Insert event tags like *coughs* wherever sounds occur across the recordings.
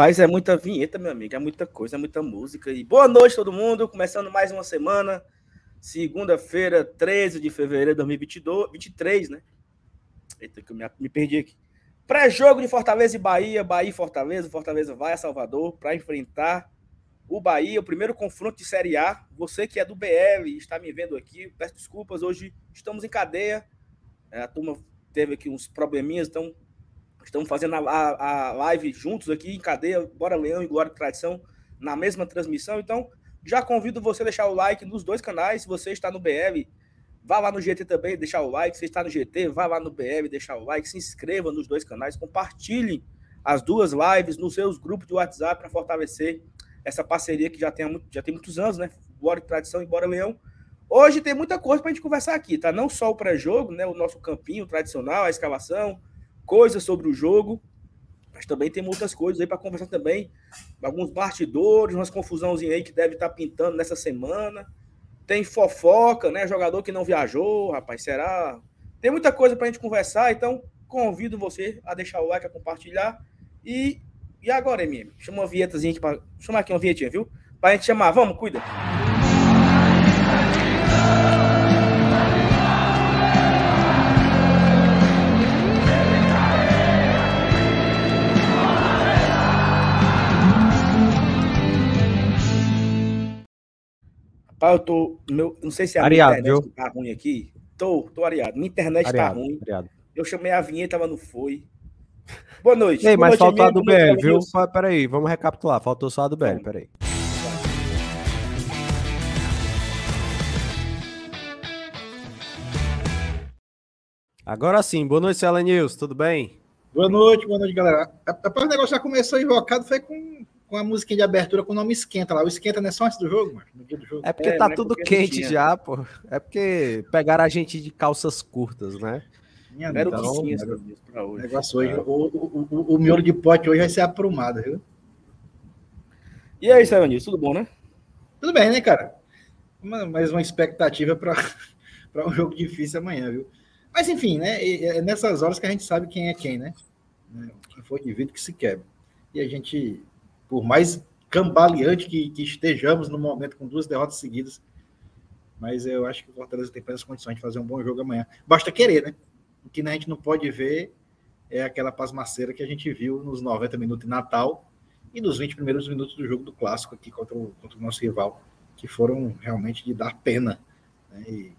Rapaz, é muita vinheta, meu amigo. É muita coisa, é muita música. E boa noite, todo mundo. Começando mais uma semana. Segunda-feira, 13 de fevereiro de 2022, 23, né? Eita, que eu me, me perdi aqui. Pré-jogo de Fortaleza e Bahia. Bahia e Fortaleza. Fortaleza vai a Salvador para enfrentar o Bahia. O primeiro confronto de Série A. Você que é do BL e está me vendo aqui, peço desculpas. Hoje estamos em cadeia. É, a turma teve aqui uns probleminhas, então Estamos fazendo a, a, a, live juntos aqui em cadeia, Bora Leão e Glória e Tradição, na mesma transmissão. Então, já convido você a deixar o like nos dois canais. Se você está no BL, vá lá no GT também, deixar o like. Se está no GT, vá lá no BL, deixar o like. Se inscreva nos dois canais, compartilhe as duas lives nos seus grupos de WhatsApp para fortalecer essa parceria que já tem, já tem muitos anos, né? E Tradição e Bora Leão. Hoje tem muita coisa para a gente conversar aqui, tá? Não só o pré-jogo, né? O nosso campinho tradicional, a escalação, coisas sobre o jogo, mas também tem muitas coisas aí para conversar também. Alguns bastidores, umas confusãozinhas aí que deve estar tá pintando nessa semana. Tem fofoca, né? Jogador que não viajou, rapaz, será? Tem muita coisa para a gente conversar, então convido você a deixar o like, a compartilhar. E, e agora, MM? Chama uma vinhetazinha aqui para. Chama aqui uma vinhetinha, viu? Para a gente chamar. Vamos, cuida. Rapaz, eu tô. Meu, não sei se a Ariado, internet viu? tá ruim aqui. Tô, tô areado. Minha internet tá Ariado, tá ruim. Ariado. Eu chamei a vinheta, ela não foi. Boa noite. Ei, Boa mas faltou a do BL, viu? Peraí, vamos recapitular. Faltou só a do BL, peraí. Agora sim, boa noite, Cela News, tudo bem? Boa noite, boa noite, galera. Rapaz, o negócio já começou invocado, foi com, com a musiquinha de abertura com o nome Esquenta lá. O Esquenta não é só antes do jogo, mano, no dia do jogo. É porque É, tá né, tudo porque quente já, pô. É porque pegaram a gente de calças curtas, né? Minha Era o que tinha o Deus, pra hoje. negócio hoje. O, o, o, o miolo de pote hoje vai ser aprumado, viu? E aí, Sérgio tudo bom, né? Tudo bem, né, cara? Mais uma expectativa para *laughs* um jogo difícil amanhã, viu? Mas enfim, né? e- É nessas horas que a gente sabe quem é quem, né? Quem foi de vidro que se quebra. E a gente, por mais cambaleante que, que estejamos no momento com duas derrotas seguidas, mas eu acho que o Fortaleza tem plenas condições de fazer um bom jogo amanhã. Basta querer, né? O que a gente não pode ver é aquela pasmaceira que a gente viu nos 90 minutos de Natal e nos 20 primeiros minutos do jogo do Clássico aqui contra o, contra o nosso rival, que foram realmente de dar pena. Né? E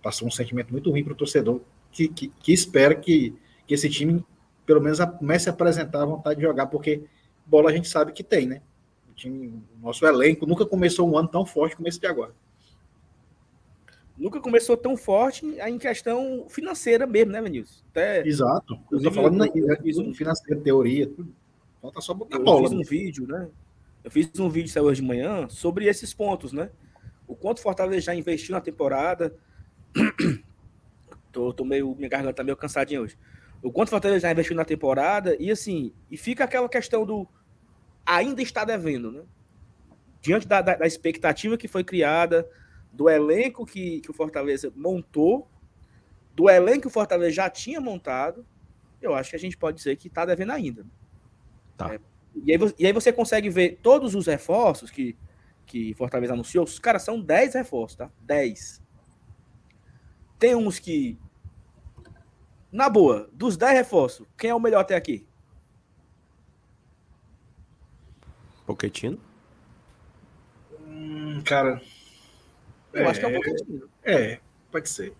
passou um sentimento muito ruim para o torcedor, que, que, que espera que, que esse time, pelo menos, comece a apresentar a vontade de jogar, porque bola a gente sabe que tem, né? O time, o nosso elenco nunca começou um ano tão forte como esse de agora. Nunca começou tão forte em questão financeira mesmo, né, Venilson? Até Exato. Eu tô falando na, um- no financeiro, teoria, tudo. Falta só botar eu bola. fiz um vídeo, né? Eu fiz um vídeo saiu hoje de manhã sobre esses pontos, né? O quanto o Fortaleza já investiu na temporada. *clears throat* tô, tô meio, minha garganta tá meio cansadinha hoje. O quanto o Fortaleza já investiu na temporada e assim, e fica aquela questão do ainda está devendo, né? Diante da, da, da expectativa que foi criada, do elenco que, que o Fortaleza montou, do elenco que o Fortaleza já tinha montado, eu acho que a gente pode dizer que está devendo ainda. Tá. É, e, aí, e aí você consegue ver todos os reforços que, que Fortaleza anunciou. Os caras são 10 reforços, tá? 10. Tem uns que. Na boa, dos 10 reforços, quem é o melhor até aqui? Poquetino? Hum, cara, Eu É. acho que é um pouquinho. é, pode ser.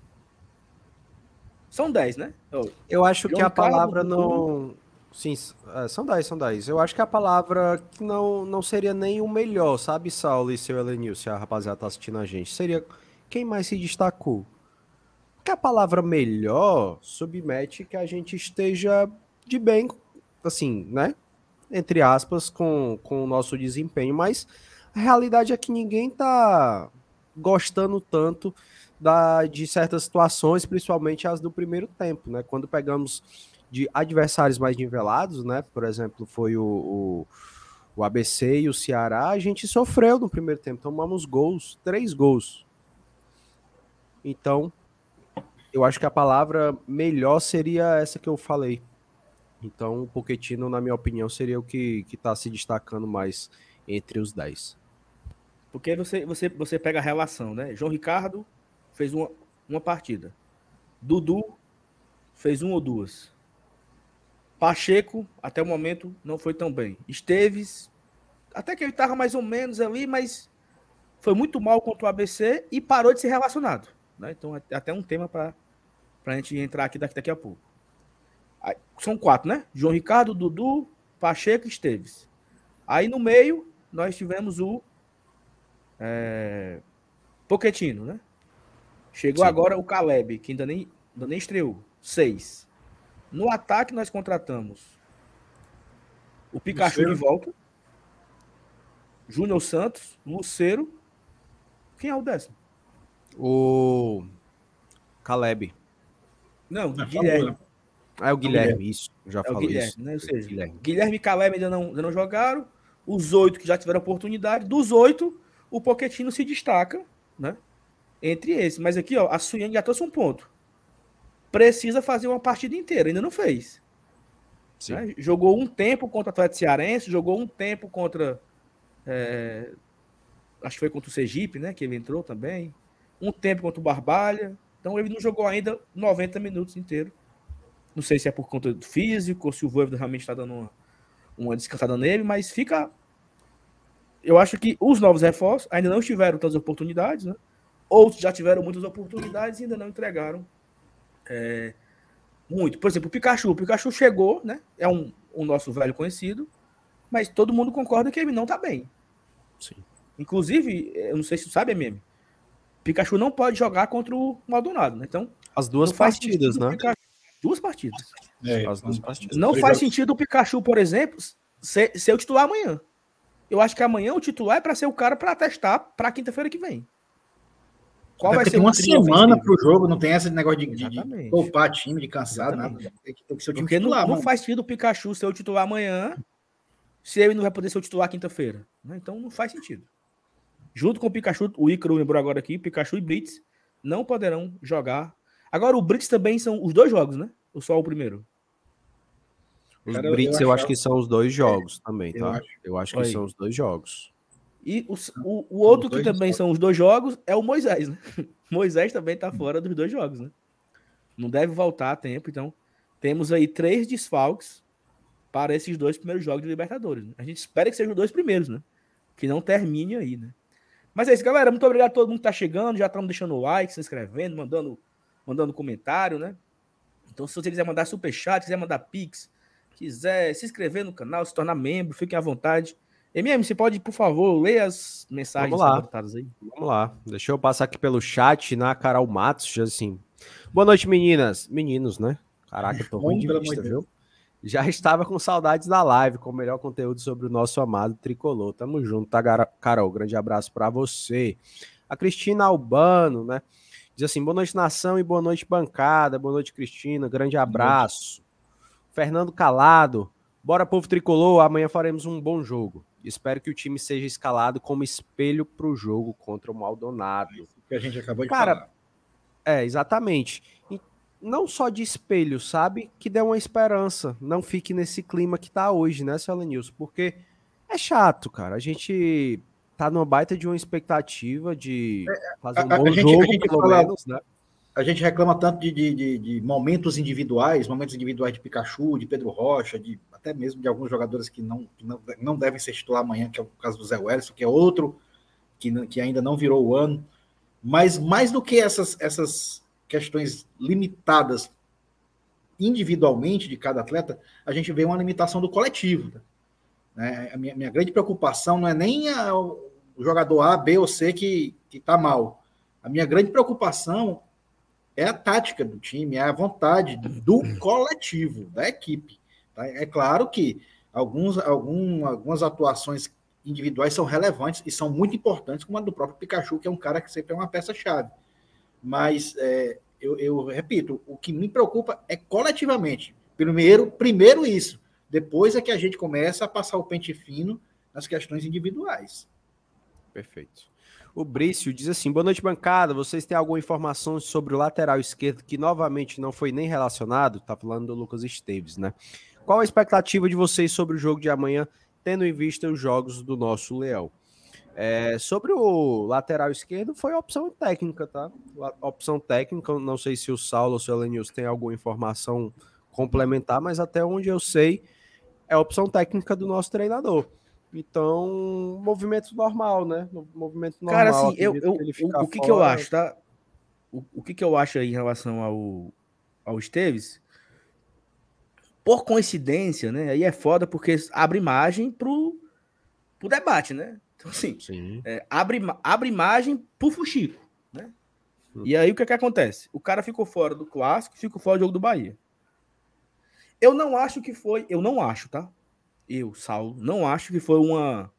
São 10, né? Ó, Eu acho que a palavra não. Sim, é, são 10, são 10. Eu acho que a palavra que não, não seria nem o melhor, sabe, Saulo e seu Elenil, se a rapaziada tá assistindo a gente. Seria quem mais se destacou. Porque a palavra melhor submete que a gente esteja de bem, assim, né? Entre aspas, com, com o nosso desempenho. Mas a realidade é que ninguém tá gostando tanto da, de certas situações, principalmente as do primeiro tempo, né? Quando pegamos de adversários mais nivelados, né? Por exemplo, foi o, o, o ABC e o Ceará, a gente sofreu no primeiro tempo, tomamos gols, três gols. Então, eu acho que a palavra melhor seria essa que eu falei. Então, o Pochettino, na minha opinião, seria o que está se destacando mais entre os 10. Porque você, você, você pega a relação, né? João Ricardo fez uma, uma partida. Dudu fez uma ou duas. Pacheco, até o momento, não foi tão bem. Esteves, até que ele estava mais ou menos ali, mas foi muito mal contra o ABC e parou de ser relacionado. Né? Então, é até um tema para a gente entrar aqui daqui, daqui a pouco. Aí, são quatro, né? João Ricardo, Dudu, Pacheco e Esteves. Aí no meio, nós tivemos o é, Poquetino, né? Chegou Sim. agora o Caleb, que ainda nem, ainda nem estreou. Seis. No ataque, nós contratamos o Pikachu Luceiro. de volta. Júnior Santos, Luceiro. Quem é o décimo? O Caleb. Não, é Guilherme. Ah, é o Guilherme, isso. Já é falou Guilherme, isso. Né? Ou seja, Guilherme. Guilherme e Caleb ainda não, ainda não jogaram. Os oito que já tiveram oportunidade. Dos oito, o Poquetino se destaca, né? Entre esses. Mas aqui, ó, a Suyang já trouxe um ponto. Precisa fazer uma partida inteira. Ainda não fez. Né? Jogou um tempo contra o Atlético Cearense, jogou um tempo contra. É, acho que foi contra o Sergipe, né? Que ele entrou também. Um tempo contra o Barbalha. Então ele não jogou ainda 90 minutos inteiro. Não sei se é por conta do físico ou se o Voivoda realmente está dando uma, uma descansada nele, mas fica. Eu acho que os novos reforços ainda não tiveram tantas oportunidades, né? Outros já tiveram muitas oportunidades e ainda não entregaram é, muito. Por exemplo, o Pikachu. O Pikachu chegou, né? É um, um nosso velho conhecido, mas todo mundo concorda que ele não tá bem. Sim. Inclusive, eu não sei se tu sabe, meme. Pikachu não pode jogar contra o Maldonado, né? Então. As duas partidas, né? Pikachu Duas partidas. É, As duas partidas. Não faz sentido o Pikachu, por exemplo, ser, ser o titular amanhã. Eu acho que amanhã o titular é para ser o cara para testar para quinta-feira que vem. Qual vai ser uma semana para o jogo, não tem esse negócio de, de, de poupar time, de cansar, nada. Tem que, tem que ser o time Porque titular, não, não faz sentido o Pikachu ser o titular amanhã se ele não vai poder ser o titular quinta-feira. Né? Então não faz sentido. Junto com o Pikachu, o Icaro lembrou agora aqui, Pikachu e Blitz não poderão jogar Agora, o Brits também são os dois jogos, né? Ou só o primeiro? Os Cara, Brits eu, eu acho que são os dois jogos é, também, tá? Eu acho, eu acho que Aí. são os dois jogos. E os, o, o outro que também jogos. são os dois jogos é o Moisés, né? *laughs* Moisés também tá fora dos dois jogos, né? Não deve voltar a tempo, então temos aí três desfalques para esses dois primeiros jogos de Libertadores. Né? A gente espera que sejam os dois primeiros, né? Que não termine aí, né? Mas é isso, galera. Muito obrigado a todo mundo que tá chegando. Já estamos deixando o like, se inscrevendo, mandando mandando comentário, né? Então, se você quiser mandar superchat, quiser mandar pix, quiser se inscrever no canal, se tornar membro, fiquem à vontade. MM, você pode, por favor, ler as mensagens Vamos lá. aí? Vamos lá. Deixa eu passar aqui pelo chat na Carol Matos, assim. Boa noite, meninas. Meninos, né? Caraca, eu tô ruim de vista, viu? Já estava com saudades da live, com o melhor conteúdo sobre o nosso amado tricolor. Tamo junto, tá, Carol? Grande abraço para você. A Cristina Albano, né? Diz assim: boa noite, nação, e boa noite, bancada. Boa noite, Cristina. Grande abraço. Fernando Calado. Bora, povo tricolor. Amanhã faremos um bom jogo. Espero que o time seja escalado como espelho para o jogo contra o Maldonado. Que a gente acabou de Cara, falar. É, exatamente. Não só de espelho, sabe? Que dê uma esperança. Não fique nesse clima que tá hoje, né, Céu News? Porque é chato, cara. A gente tá numa baita de uma expectativa de é, fazer um a, bom a gente, jogo, a gente pelo fala, menos, né? A gente reclama tanto de, de, de, de, momentos individuais, momentos individuais de Pikachu, de Pedro Rocha, de até mesmo de alguns jogadores que não, que não, não devem ser titular amanhã, que é o caso do Zé Wellison, que é outro que, que ainda não virou o ano. Mas mais do que essas, essas questões limitadas individualmente de cada atleta, a gente vê uma limitação do coletivo. Né? A minha, minha grande preocupação não é nem a, o jogador A, B ou C que está mal. A minha grande preocupação é a tática do time, é a vontade do coletivo, da equipe. Tá? É claro que alguns, algum, algumas atuações individuais são relevantes e são muito importantes, como a do próprio Pikachu, que é um cara que sempre é uma peça-chave. Mas, é, eu, eu, repito, o que me preocupa é coletivamente. Primeiro, primeiro isso. Depois é que a gente começa a passar o pente fino nas questões individuais. Perfeito. O Brício diz assim: boa noite, bancada. Vocês têm alguma informação sobre o lateral esquerdo que novamente não foi nem relacionado? Tá falando do Lucas Esteves, né? Qual a expectativa de vocês sobre o jogo de amanhã, tendo em vista os jogos do nosso Leão? É, sobre o lateral esquerdo, foi opção técnica, tá? Opção técnica, não sei se o Saulo ou se o Elenilson tem alguma informação complementar, mas até onde eu sei, é opção técnica do nosso treinador. Então, movimento normal, né? Movimento normal. Cara, assim, eu, eu, que o, o que, que eu acho, tá? O, o que, que eu acho aí em relação ao, ao Esteves? Por coincidência, né? Aí é foda porque abre margem pro, pro debate, né? Então, assim, é, abre, abre margem pro Fuxico, né? Hum. E aí o que, que acontece? O cara ficou fora do clássico, ficou fora do jogo do Bahia. Eu não acho que foi, eu não acho, tá? Eu, Saulo, não acho que foi uma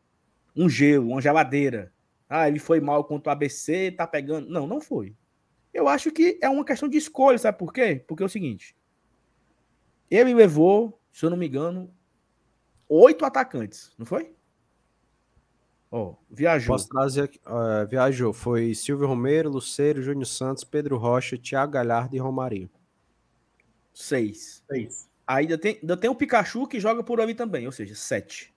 um gelo, uma geladeira. Ah, ele foi mal contra o ABC, tá pegando. Não, não foi. Eu acho que é uma questão de escolha, sabe por quê? Porque é o seguinte: ele levou, se eu não me engano, oito atacantes, não foi? Ó, oh, viajou. Posso trazer aqui. Uh, viajou. Foi Silvio Romero, Luceiro, Júnior Santos, Pedro Rocha, Thiago Galhardo e Romarinho. Seis. Seis. Ainda tem, ainda tem o Pikachu que joga por ali também, ou seja, sete.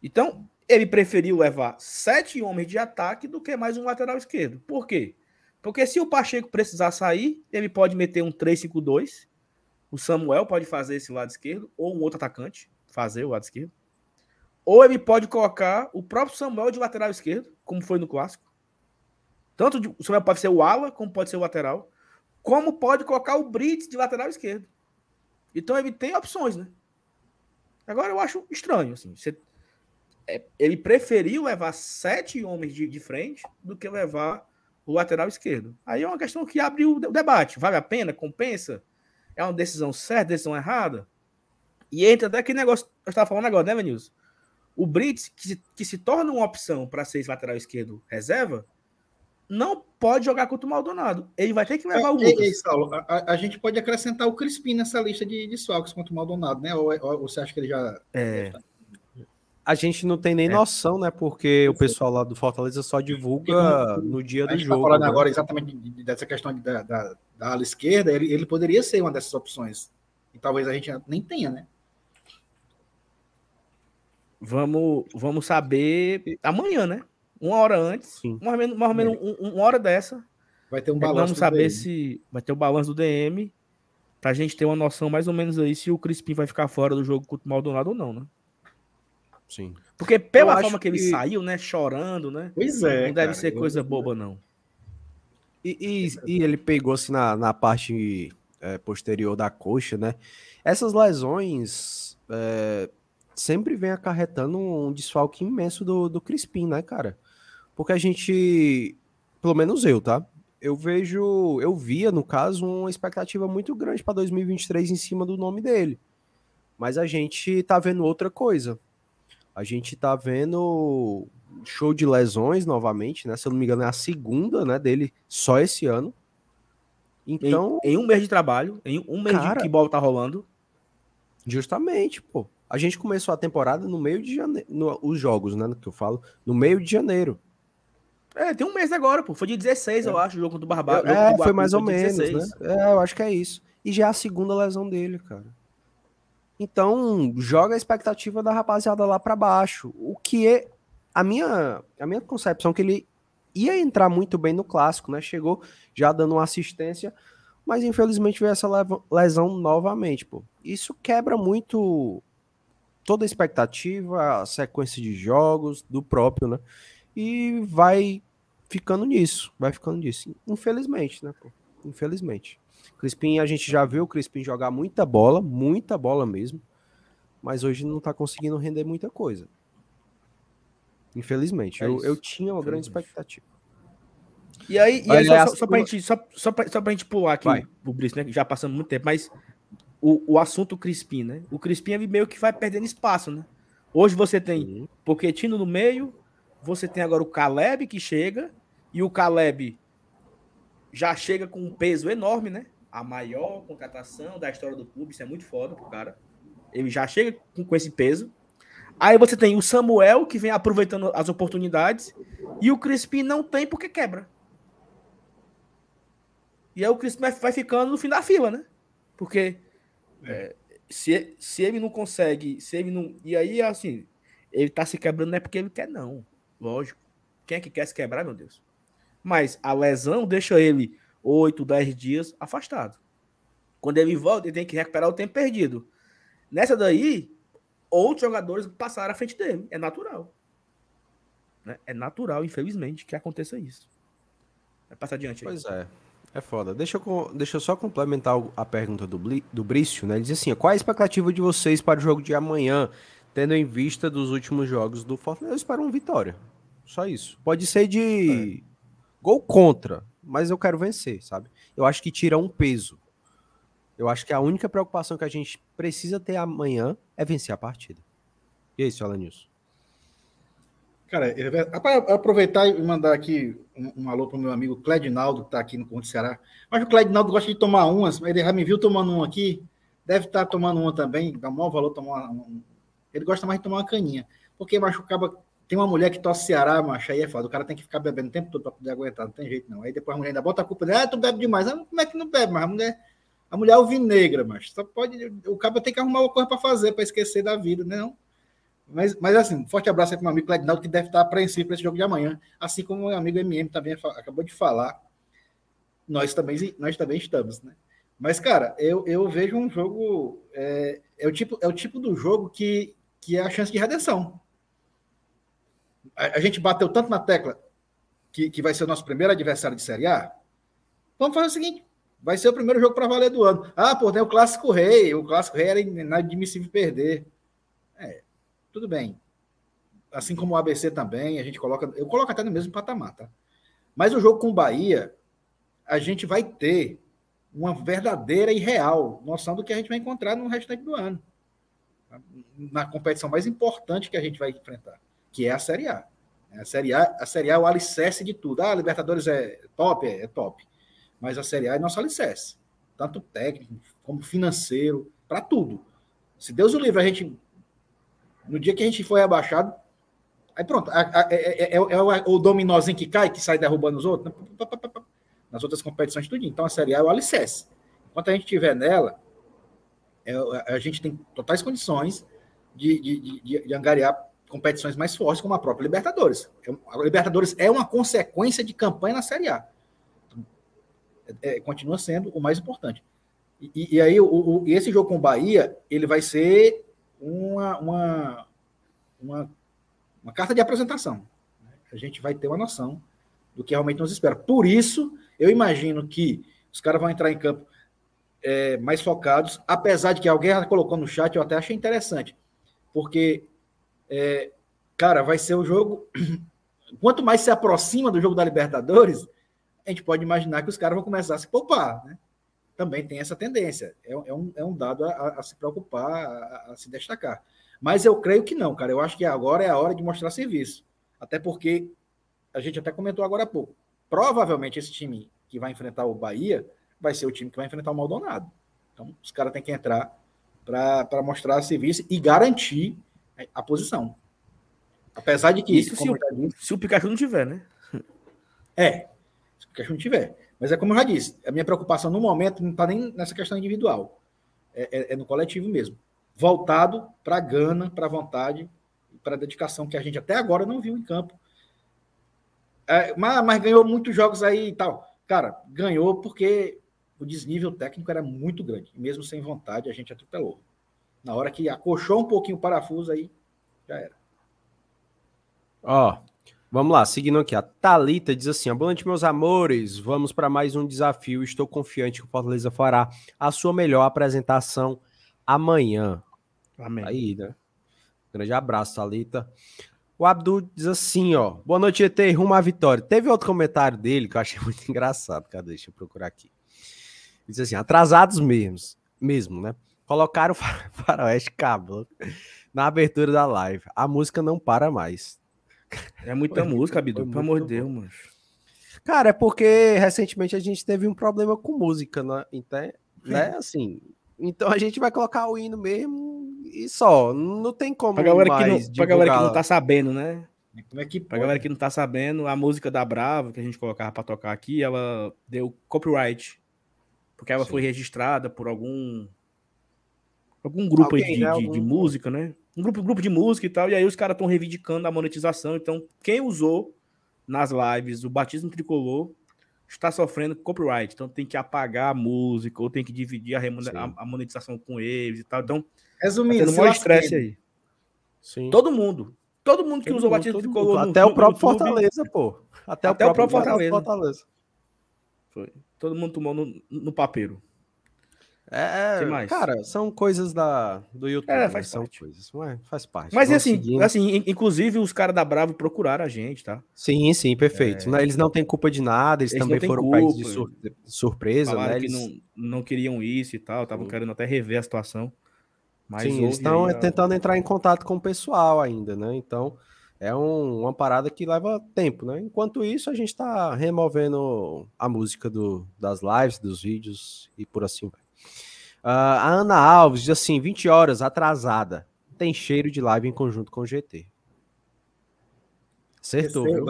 Então, ele preferiu levar sete homens de ataque do que mais um lateral esquerdo. Por quê? Porque se o Pacheco precisar sair, ele pode meter um 3-5-2. O Samuel pode fazer esse lado esquerdo, ou um outro atacante fazer o lado esquerdo. Ou ele pode colocar o próprio Samuel de lateral esquerdo, como foi no clássico. Tanto de, o Samuel pode ser o ala, como pode ser o lateral. Como pode colocar o Brits de lateral esquerdo. Então ele tem opções, né? Agora eu acho estranho, assim. Você, é, ele preferiu levar sete homens de, de frente do que levar o lateral esquerdo. Aí é uma questão que abre o, o debate. Vale a pena? Compensa? É uma decisão certa, decisão errada? E entra até aquele negócio que eu estava falando agora, né, Venilson? O Brits, que se, que se torna uma opção para ser lateral esquerdo reserva, não pode jogar contra o Maldonado. Ele vai ter que levar o Lucas. Ei, Saulo, a, a, gente pode acrescentar o Crispim nessa lista de desfalques contra o Maldonado, né? Ou, ou, você acha que ele já. É. A gente não tem nem é. noção, né? Porque o pessoal lá do Fortaleza só divulga no dia do jogo. Tá falando né? agora exatamente dessa questão da, da, da ala esquerda, ele, ele poderia ser uma dessas opções. E talvez a gente nem tenha, né? Vamos, vamos saber amanhã, né? uma hora antes, Sim. mais ou menos, mais ou menos um, uma hora dessa. Vai ter um balanço. Vamos saber se vai ter o balanço do DM pra gente ter uma noção mais ou menos aí se o Crispim vai ficar fora do jogo contra o Maldonado ou não, né? Sim. Porque pela forma que ele que... saiu, né, chorando, né? Pois é. Não deve cara, ser coisa eu... boba, não. E, e, e, ele pegou assim na, na parte é, posterior da coxa, né? Essas lesões é, sempre vem acarretando um desfalque imenso do, do Crispim, né, cara? Porque a gente, pelo menos eu, tá? Eu vejo, eu via, no caso, uma expectativa muito grande para 2023 em cima do nome dele. Mas a gente tá vendo outra coisa. A gente tá vendo show de lesões novamente, né? Se eu não me engano, é a segunda, né, dele só esse ano. Então, em, em um mês de trabalho, em um mês cara, de que bola tá rolando. Justamente, pô. A gente começou a temporada no meio de janeiro, no, os jogos, né, que eu falo, no meio de janeiro. É, tem um mês agora, pô. Foi de 16, é. eu acho, o jogo do Barbados. É, do foi mais ou menos, 16. né? É, eu acho que é isso. E já é a segunda lesão dele, cara. Então, joga a expectativa da rapaziada lá para baixo. O que é a minha a minha concepção que ele ia entrar muito bem no clássico, né? Chegou já dando uma assistência, mas infelizmente veio essa lesão novamente, pô. Isso quebra muito toda a expectativa, a sequência de jogos do próprio, né? E vai ficando nisso, vai ficando nisso. Infelizmente, né, pô? Infelizmente. Crispim, a gente já viu o Crispim jogar muita bola, muita bola mesmo, mas hoje não tá conseguindo render muita coisa. Infelizmente. É eu, eu tinha uma grande expectativa. E aí, e aí só, só, só, pra gente, só, só, pra, só pra gente pular aqui vai. o Brice, né? Já passando muito tempo, mas o, o assunto Crispim, né? O Crispim meio que vai perdendo espaço, né? Hoje você tem uhum. Poquetino no meio, você tem agora o Caleb que chega, e o Caleb já chega com um peso enorme, né? A maior contratação da história do clube, isso é muito foda pro cara. Ele já chega com, com esse peso. Aí você tem o Samuel, que vem aproveitando as oportunidades, e o Crispim não tem porque quebra. E aí o Crispim vai ficando no fim da fila, né? Porque é, se, se ele não consegue, se ele não. E aí, assim, ele tá se quebrando não é porque ele quer, não. Lógico. Quem é que quer se quebrar, meu Deus? Mas a lesão deixa ele 8, 10 dias afastado. Quando ele volta, ele tem que recuperar o tempo perdido. Nessa daí, outros jogadores passaram à frente dele. É natural. Né? É natural, infelizmente, que aconteça isso. Vai passar adiante aí. Pois é. É foda. Deixa eu, deixa eu só complementar a pergunta do, do Brício, né? Ele diz assim: qual a expectativa de vocês para o jogo de amanhã, tendo em vista dos últimos jogos do Fortaleza? Eu espero uma vitória. Só isso. Pode ser de é. gol contra, mas eu quero vencer, sabe? Eu acho que tira um peso. Eu acho que a única preocupação que a gente precisa ter amanhã é vencer a partida. E aí, senhor Alanilson? Cara, aproveitar e mandar aqui um, um alô para o meu amigo Cledinaldo, que está aqui no Conto Ceará. Mas o Cledinaldo gosta de tomar umas, ele já me viu tomando um aqui, deve estar tá tomando uma também, dá maior valor tomar um. Ele gosta mais de tomar uma caninha. Porque, macho, acaba. Tem uma mulher que tosse Ceará, macho, aí é foda. O cara tem que ficar bebendo o tempo todo para poder aguentar, não tem jeito não. Aí depois a mulher ainda bota a culpa dele, ah, tu bebe demais. Ah, como é que não bebe? Mas a mulher. A mulher é alvinegra, mas só pode. O cara tem que arrumar uma coisa para fazer, para esquecer da vida, né? Não? Mas, mas assim, forte abraço aí para o meu amigo Cledinaldo, que deve estar apreensivo para esse jogo de amanhã, assim como o meu amigo MM também acabou de falar. Nós também, nós também estamos, né? Mas, cara, eu, eu vejo um jogo. É, é, o tipo, é o tipo do jogo que, que é a chance de redenção. A, a gente bateu tanto na tecla que, que vai ser o nosso primeiro adversário de Série A. Vamos fazer o seguinte: vai ser o primeiro jogo para valer do ano. Ah, pô, tem o Clássico Rei. O Clássico Rei era inadmissível perder. É, tudo bem. Assim como o ABC também, a gente coloca. Eu coloco até no mesmo patamar, tá? Mas o jogo com o Bahia, a gente vai ter uma verdadeira e real noção do que a gente vai encontrar no restante do ano. Na competição mais importante que a gente vai enfrentar, que é a Série A. A Série A, a Série A é o alicerce de tudo. Ah, a Libertadores é top, é, é top. Mas a Série A é nosso alicerce. Tanto técnico como financeiro, para tudo. Se Deus o livre, a gente no dia que a gente foi abaixado, aí pronto, é, é, é, é, o dominózinho que cai, que sai derrubando os outros, nas outras competições, tudo. Então a Série A é o alicerce. Enquanto a gente estiver nela, a gente tem totais condições de, de, de, de angariar competições mais fortes, como a própria Libertadores. A Libertadores é uma consequência de campanha na Série A. É, continua sendo o mais importante. E, e aí, o, o, esse jogo com o Bahia, ele vai ser uma, uma, uma, uma carta de apresentação. A gente vai ter uma noção do que realmente nos espera. Por isso, eu imagino que os caras vão entrar em campo é, mais focados, apesar de que alguém colocou no chat, eu até achei interessante, porque, é, cara, vai ser o jogo. *clears throat* Quanto mais se aproxima do jogo da Libertadores, a gente pode imaginar que os caras vão começar a se poupar, né? Também tem essa tendência. É, é, um, é um dado a, a se preocupar, a, a, se destacar. Mas eu creio que não, cara. Eu acho que agora é a hora de mostrar serviço. Até porque a gente até comentou agora há pouco. Provavelmente esse time que vai enfrentar o Bahia vai ser o time que vai enfrentar o Maldonado. Então, os caras têm que entrar para mostrar serviço e garantir a posição. Apesar de que. Isso se o, se o Pikachu não tiver, né? É, se o Pikachu não tiver. Mas é como eu já disse, a minha preocupação no momento não está nem nessa questão individual. É, é, é no coletivo mesmo. Voltado para a gana, para a vontade, para a dedicação que a gente até agora não viu em campo. É, mas, mas, ganhou muitos jogos aí e tal. Cara, ganhou porque o desnível técnico era muito grande. Mesmo sem vontade, a gente atropelou. Na hora que acochou um pouquinho o parafuso, aí já era. Ó, oh, Vamos lá, seguindo aqui. A Talita diz assim: Boa noite, meus amores. Vamos para mais um desafio. Estou confiante que o Fortaleza fará a sua melhor apresentação amanhã. Amém. Aí, né? Grande abraço, Talita. O Abdul diz assim, ó. Boa noite, ET, rumo à vitória. Teve outro comentário dele que eu achei *laughs* muito engraçado. Cadê? Deixa eu procurar aqui. Diz assim, atrasados mesmo, mesmo, né? Colocaram o *laughs* faroeste cablo na abertura da live. A música não para mais. É muita foi, música, Bidu, pelo amor de Deus, mano. Cara, é porque recentemente a gente teve um problema com música, né? Então, né? Assim, então a gente vai colocar o hino mesmo e só. Não tem como pra galera mais que não, pra galera que não tá sabendo, né? Como é que pra galera que não tá sabendo, a música da Brava que a gente colocava para tocar aqui, ela deu copyright. Porque ela Sim. foi registrada por algum algum grupo Alguém, de, né? de, de, música, né? Um grupo, grupo de música e tal, e aí os caras estão reivindicando a monetização. Então, quem usou nas lives o batismo tricolor está sofrendo copyright. Então, tem que apagar a música, ou tem que dividir a, a, a monetização com eles e tal. Então, Resumindo, tá tendo um estresse aí. Sim. Todo mundo. Todo mundo que todo usou o batismo tricolor. Até o próprio Fortaleza, pô. Até, até o próprio, Fortaleza. Fortaleza. Foi. Todo mundo tomou no, no papeiro. É, é cara, são coisas da, do YouTube. É, né? faz são parte. coisas, é, faz parte. Mas assim, assim, inclusive os caras da Bravo procuraram a gente, tá? Sim, sim, perfeito. É... Eles não têm culpa de nada, eles, eles também foram pegos de, sur de, surpresa, Falaram né? Eles... que não, não queriam isso e tal, estavam querendo até rever a situação. Mas sim, eles estão tentando entrar em contato com o pessoal ainda, né? Então, é um, uma parada que leva tempo, né? Enquanto isso, a gente está removendo a música do, das lives, dos vídeos e por assim vai. Uh, a Ana Alves diz assim: 20 horas atrasada. Tem cheiro de live em conjunto com o GT. Acertou, viu?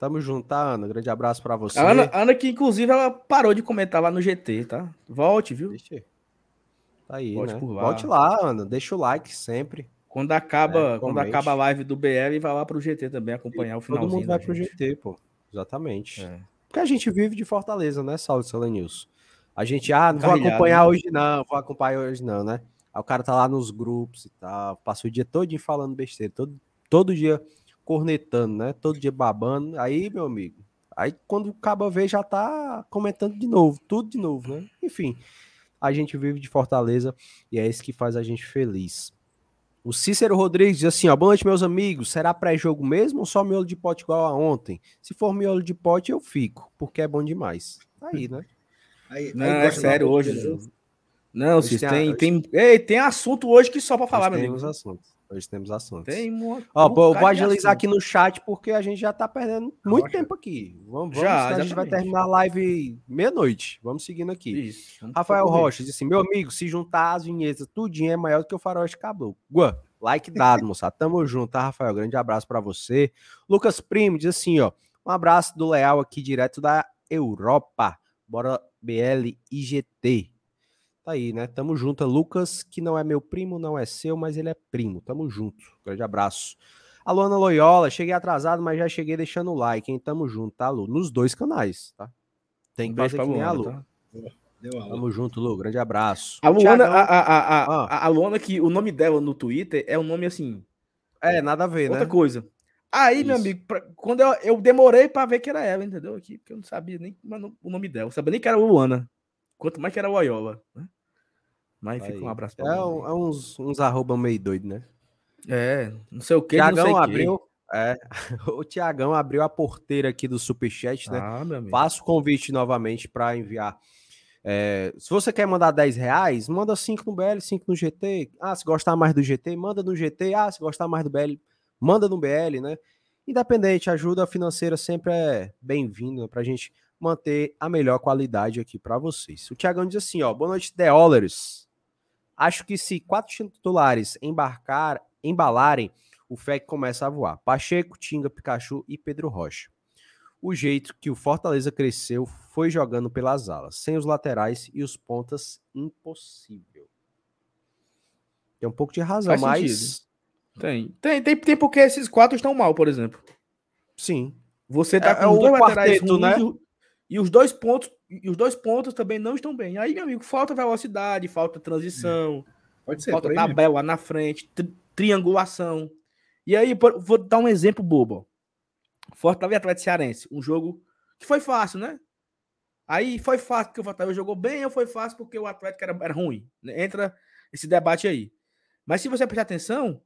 Tamo junto, tá, Ana? Grande abraço para você. A Ana, Ana, que inclusive ela parou de comentar lá no GT, tá? Volte, viu? Deixa. Tá aí, Volte né? Lá. Volte lá, Ana. Deixa o like sempre. Quando acaba, é, quando acaba a live do BL, vai lá pro GT também acompanhar o finalzinho. Todo mundo vai pro GT, pô. Exatamente. É. Porque a gente vive de Fortaleza, né, Salve News. A gente, ah, não vou acompanhar né? hoje não, vou acompanhar hoje não, né? Aí o cara tá lá nos grupos e tal, passa o dia todo falando besteira, todo, todo dia cornetando, né? Todo dia babando. Aí, meu amigo, aí quando acaba ver já tá comentando de novo, tudo de novo, né? Enfim, a gente vive de Fortaleza e é isso que faz a gente feliz. O Cícero Rodrigues diz assim: ó, boa noite, meus amigos. Será pré-jogo mesmo ou só miolo de pote igual a ontem? Se for miolo de pote, eu fico, porque é bom demais. Aí, né? Aí, não, aí é sério hoje. Não, hoje tem, tem, tem, ei, tem assunto hoje que só para falar, hoje meu temos assuntos. Hoje temos assuntos. Tem uma, Ó, um vou agilizar aqui no chat porque a gente já tá perdendo muito Rocha. tempo aqui. Vamos, vamos já, a gente vai terminar a live meia-noite. Vamos seguindo aqui. Isso, Rafael Rocha disse assim: meu amigo, se juntar as vinhetas tudinho é maior do que o faroeste caboclo. Gua, like dado, moçada. *laughs* Tamo junto, tá, Rafael? Grande abraço para você. Lucas Primo diz assim: ó, um abraço do Leal aqui direto da Europa. Bora BL IGT. Tá aí, né? Tamo junto. Lucas, que não é meu primo, não é seu, mas ele é primo. Tamo junto. Grande abraço. Alô, Ana Loyola, cheguei atrasado, mas já cheguei deixando o like, hein? Tamo junto, tá, Lu? Nos dois canais, tá? Tem que fazer que nem a Lu. Tá? Tamo junto, Lu. Grande abraço. A Luana, a, a, a, ah. a, Luana, que o nome dela no Twitter é um nome assim. É, nada a ver, outra né? Outra coisa. Aí, Isso. meu amigo, pra, quando eu, eu demorei para ver que era ela, entendeu? Aqui, porque eu não sabia nem mano, o nome dela. Eu sabia nem que era Luana. Quanto mais que era o Oyola. Né? Mas fica um abraço pra É, um, é uns, uns arroba meio doido, né? É, não sei o que. Tiagão abriu. É, *laughs* o Tiagão abriu a porteira aqui do Superchat, né? Ah, Faço o convite novamente para enviar. É, se você quer mandar 10 reais, manda 5 no BL, 5 no GT. Ah, se gostar mais do GT, manda no GT. Ah, se gostar mais do BL, manda no BL, né? Independente, ajuda financeira sempre é bem-vinda para a gente manter a melhor qualidade aqui para vocês. O Tiagão diz assim, ó, boa noite, dólares. Acho que se quatro titulares embarcar, embalarem, o FEC começa a voar. Pacheco, Tinga, Pikachu e Pedro Rocha. O jeito que o Fortaleza cresceu foi jogando pelas alas, sem os laterais e os pontas, impossível. Tem um pouco de razão, Faz mas sentido. Tem. Tem, tem, tem porque esses quatro estão mal, por exemplo. Sim. Você tá é, com é os dois laterais ruins né? e os dois pontos e os dois pontos também não estão bem. Aí, meu amigo, falta velocidade, falta transição, Pode ser, falta tabela lá na frente, tri triangulação. E aí, vou dar um exemplo bobo. Fortaleza Atlético Cearense, um jogo que foi fácil, né? Aí foi fácil porque o Fortaleza jogou bem ou foi fácil porque o Atlético era, era ruim? Entra esse debate aí. Mas se você prestar atenção,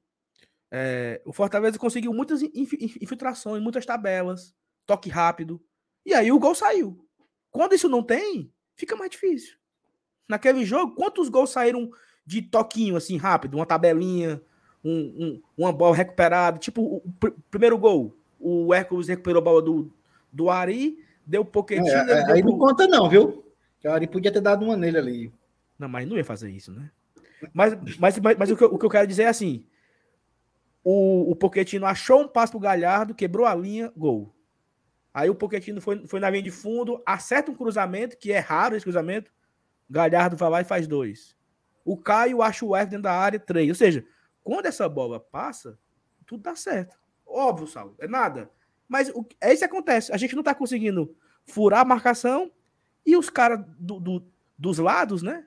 é, o Fortaleza conseguiu muitas infiltrações, muitas tabelas, toque rápido. E aí o gol saiu. Quando isso não tem, fica mais difícil. Naquele jogo, quantos gols saíram de toquinho, assim, rápido? Uma tabelinha, um, um, uma bola recuperada. Tipo, o, pr primeiro gol. O Hércules recuperou a bola do, do Ari, deu um pouquinho. É, é, aí não conta, não, viu? Que o Ari podia ter dado uma nele ali. Não, mas não ia fazer isso, né? Mas, mas, mas, mas o, que eu, o que eu quero dizer é assim: o, o Pochettino achou um passo pro Galhardo, quebrou a linha, gol. Aí o Pochettino foi, foi na linha de fundo, acerta um cruzamento, que é raro esse cruzamento. Galhardo vai lá e faz dois. O Caio acha o F dentro da área, três. Ou seja, quando essa bola passa, tudo dá certo. Óbvio, Saulo, é nada. Mas o, é isso que acontece. A gente não tá conseguindo furar a marcação e os caras do, do, dos lados, né?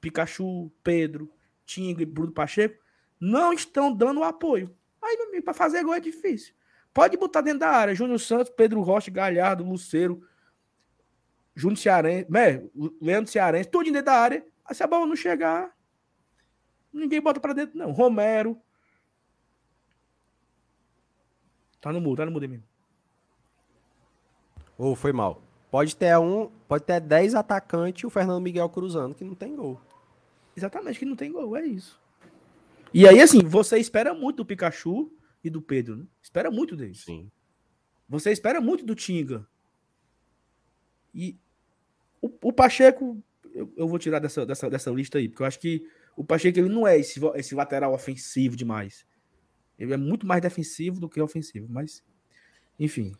Pikachu, Pedro, Tingo e Bruno Pacheco, não estão dando apoio. Aí, para fazer gol é difícil. Pode botar dentro da área. Júnior Santos, Pedro Rocha, Galhardo, Luceiro, Júnior Cearense, né? Leandro Cearense, tudo dentro da área. Se a bola não chegar, ninguém bota para dentro, não. Romero. Tá no mudo, tá no mudo mesmo. Ou oh, foi mal. Pode ter um, pode ter 10 atacantes e o Fernando Miguel cruzando que não tem gol. Exatamente, que não tem gol, é isso. E aí, assim, você espera muito do Pikachu e do Pedro, né? Espera muito deles. Sim. Você espera muito do Tinga. E o, o Pacheco, eu, eu, vou tirar dessa, dessa, dessa lista aí, porque eu acho que o Pacheco ele não é esse, esse lateral ofensivo demais. Ele é muito mais defensivo do que ofensivo, mas enfim.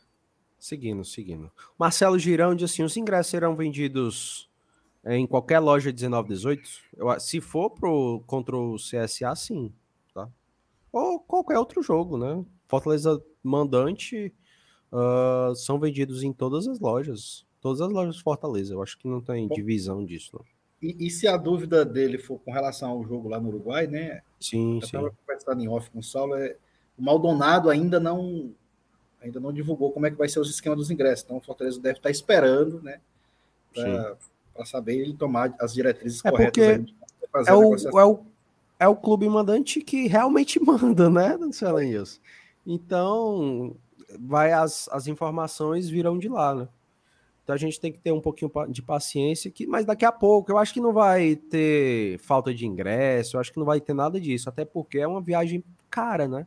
Seguindo, seguindo. Marcelo Girão diz assim: os ingressos serão vendidos em qualquer loja 19, 18? Eu, se for pro, contra o CSA, sim. Tá? Ou qualquer outro jogo, né? Fortaleza Mandante uh, são vendidos em todas as lojas. Todas as lojas Fortaleza. Eu acho que não tem divisão disso. Não. E, e, se a dúvida dele for com relação ao jogo lá no Uruguai, né? Sim, eu sim. Eu conversando em off com o Saulo, é, o Maldonado ainda não ainda não divulgou como é que vai ser os esquemas dos ingressos. Então o Fortaleza deve estar esperando, né? Para saber ele tomar as diretrizes é corretas. É, o, é, o, é o clube mandante que realmente *laughs* manda, né, Dancelanhos? Então, vai as, as informações virão de lá, né? Então a gente tem que ter um pouquinho de paciência, aqui, mas daqui a pouco eu acho que não vai ter falta de ingresso, eu acho que não vai ter nada disso, até porque é uma viagem cara, né?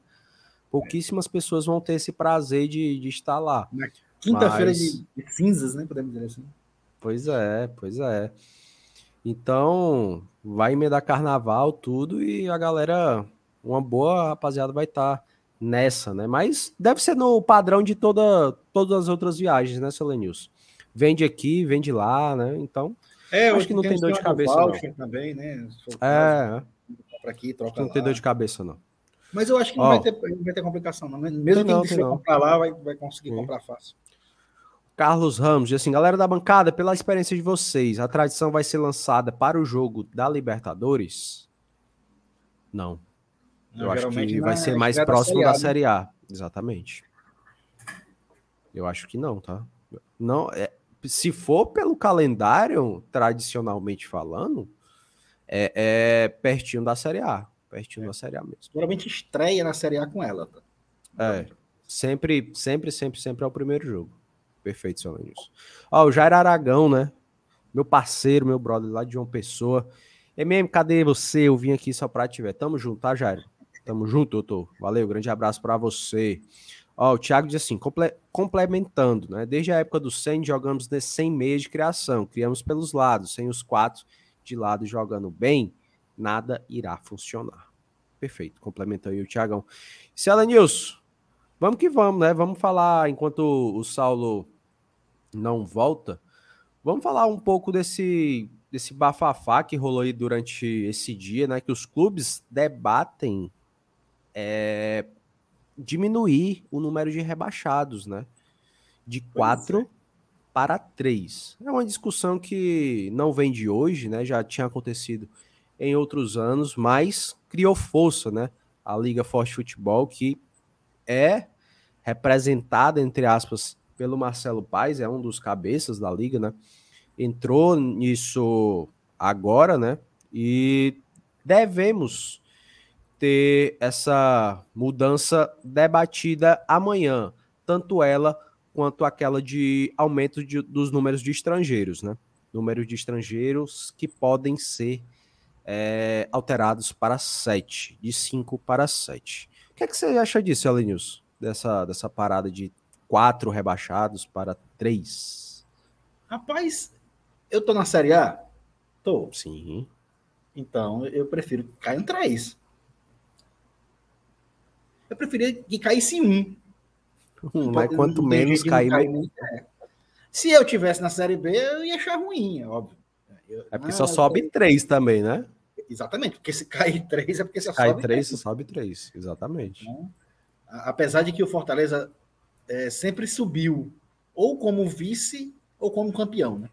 Pouquíssimas pessoas vão ter esse prazer de, de estar lá. Quinta-feira Mas... de, de, cinzas, né? Podemos dizer assim. Pois é, pois é. Então, vai emendar carnaval, tudo, e a galera, uma boa rapaziada, vai estar tá nessa, né? Mas deve ser no padrão de toda, todas as outras viagens, né, Selenius? Vende aqui, vende lá, né? Então, é, acho que não tem dor de cabeça, não. Também, né? É, é. Aqui, troca não lá. tem dor de cabeça, não. Mas eu acho que não, vai, ter, não vai ter complicação, não. Mesmo quem decidir comprar lá, vai, vai conseguir Sim. comprar fácil. Carlos Ramos diz assim: galera da bancada, pela experiência de vocês, a tradição vai ser lançada para o jogo da Libertadores? Não. não eu acho que vai ser mais próximo da série, da série A. Exatamente. Eu acho que não, tá? Não, é, se for pelo calendário, tradicionalmente falando, é, é pertinho da Série A pertinho é. da Série A mesmo. Geralmente estreia na Série A com ela. Tá? É, sempre, sempre, sempre, sempre é o primeiro jogo. Perfeito, Lenilson. Ó, o Jair Aragão, né? Meu parceiro, meu brother lá de João Pessoa. MM, cadê você? Eu vim aqui só pra te ver. Tamo junto, tá, Jair? Tamo junto, doutor. Valeu, grande abraço para você. Ó, o Thiago diz assim, comple complementando, né? Desde a época do 100 jogamos de 100 meias de criação, criamos pelos lados, sem os quatro de lado jogando bem, nada irá funcionar. Perfeito, complementou aí o Tiagão. Cela Nilson, vamos que vamos, né? Vamos falar, enquanto o Saulo não volta, vamos falar um pouco desse, desse bafafá que rolou aí durante esse dia, né? Que os clubes debatem é, diminuir o número de rebaixados, né? De quatro é. para três. É uma discussão que não vem de hoje, né? Já tinha acontecido em outros anos, mas criou força, né? A Liga Forte Futebol, que é representada, entre aspas, pelo Marcelo Paes, é um dos cabeças da liga, né? Entrou nisso agora, né? E devemos ter essa mudança debatida amanhã, tanto ela quanto aquela de aumento de, dos números de estrangeiros, né? Números de estrangeiros que podem ser é, alterados para 7, de 5 para 7. O que, é que você acha disso, Elenilson? Dessa, dessa parada de 4 rebaixados para 3? Rapaz, eu tô na Série A? Tô. Sim. Então, eu prefiro que caiam 3. Eu preferia que caísse um. um mas quanto menos cair, cair é. Se eu tivesse na Série B, eu ia achar ruim, é óbvio. Eu, é porque não, só sobe 3 também, né? Exatamente, porque se cair três é porque você cai sobe três, você sobe três, exatamente. Então, apesar de que o Fortaleza é, sempre subiu, ou como vice ou como campeão, né?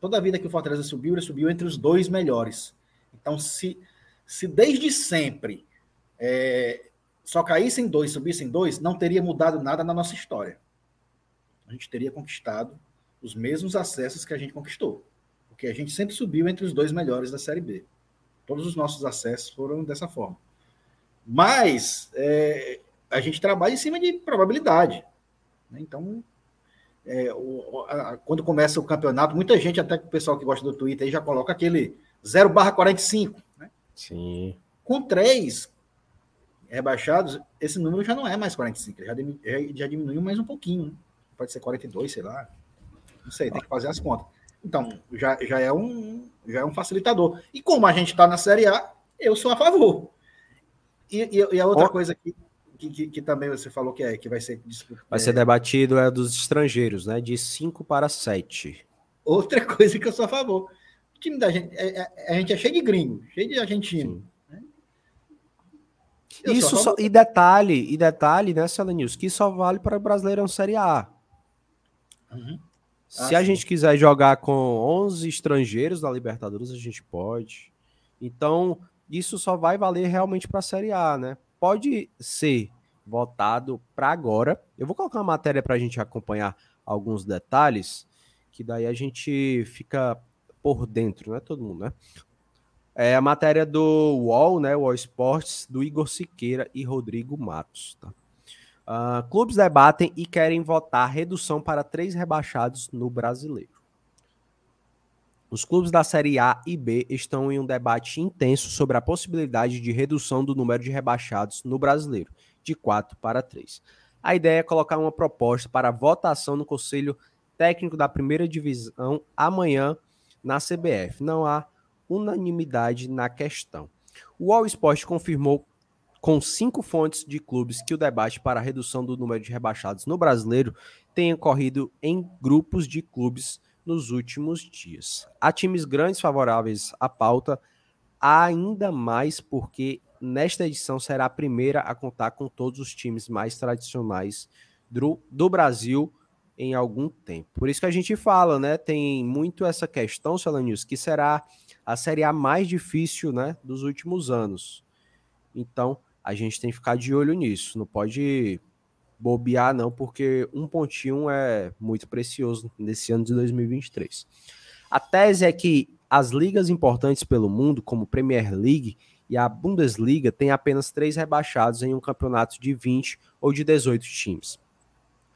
Toda a vida que o Fortaleza subiu, ele subiu entre os dois melhores. Então, se, se desde sempre é, só caíssem dois, subissem dois, não teria mudado nada na nossa história. A gente teria conquistado os mesmos acessos que a gente conquistou. Porque a gente sempre subiu entre os dois melhores da Série B. Todos os nossos acessos foram dessa forma. Mas é, a gente trabalha em cima de probabilidade. Né? Então, é, o, a, quando começa o campeonato, muita gente, até o pessoal que gosta do Twitter, aí já coloca aquele 0 barra 45. Né? Sim. Com três rebaixados, esse número já não é mais 45, já, já, já diminuiu mais um pouquinho. Né? Pode ser 42, sei lá. Não sei, tem que fazer as contas. Então, já, já, é, um, já é um facilitador. E como a gente está na Série A, eu sou a favor. E, e, e a outra oh. coisa que, que, que, que, também você falou que, é, que vai ser Vai ser debatido é dos estrangeiros, né? De 5 para 7. Outra *laughs* coisa que eu sou a favor. O time da gente, é, é, a gente é cheio de gringo, cheio de argentino. Né? Isso só, e detalhe, e detalhe, né, News, que só vale para o Brasileirão Série A. Uhum. Se ah, a sim. gente quiser jogar com 11 estrangeiros da Libertadores, a gente pode. Então, isso só vai valer realmente para a Série A, né? Pode ser votado para agora. Eu vou colocar uma matéria para a gente acompanhar alguns detalhes, que daí a gente fica por dentro, né? Todo mundo, né? É a matéria do UOL, né? UOL Sports, do Igor Siqueira e Rodrigo Matos, tá? Uh, clubes debatem e querem votar redução para três rebaixados no brasileiro. Os clubes da Série A e B estão em um debate intenso sobre a possibilidade de redução do número de rebaixados no brasileiro, de quatro para três. A ideia é colocar uma proposta para votação no Conselho Técnico da Primeira Divisão amanhã na CBF. Não há unanimidade na questão. O All Sport confirmou com cinco fontes de clubes que o debate para a redução do número de rebaixados no brasileiro tem ocorrido em grupos de clubes nos últimos dias. Há times grandes favoráveis à pauta, ainda mais porque nesta edição será a primeira a contar com todos os times mais tradicionais do, do Brasil em algum tempo. Por isso que a gente fala, né? Tem muito essa questão, Solanius, que será a Série A mais difícil né, dos últimos anos. Então, a gente tem que ficar de olho nisso. Não pode bobear, não, porque um pontinho é muito precioso nesse ano de 2023. A tese é que as ligas importantes pelo mundo, como Premier League e a Bundesliga, têm apenas três rebaixados em um campeonato de 20 ou de 18 times.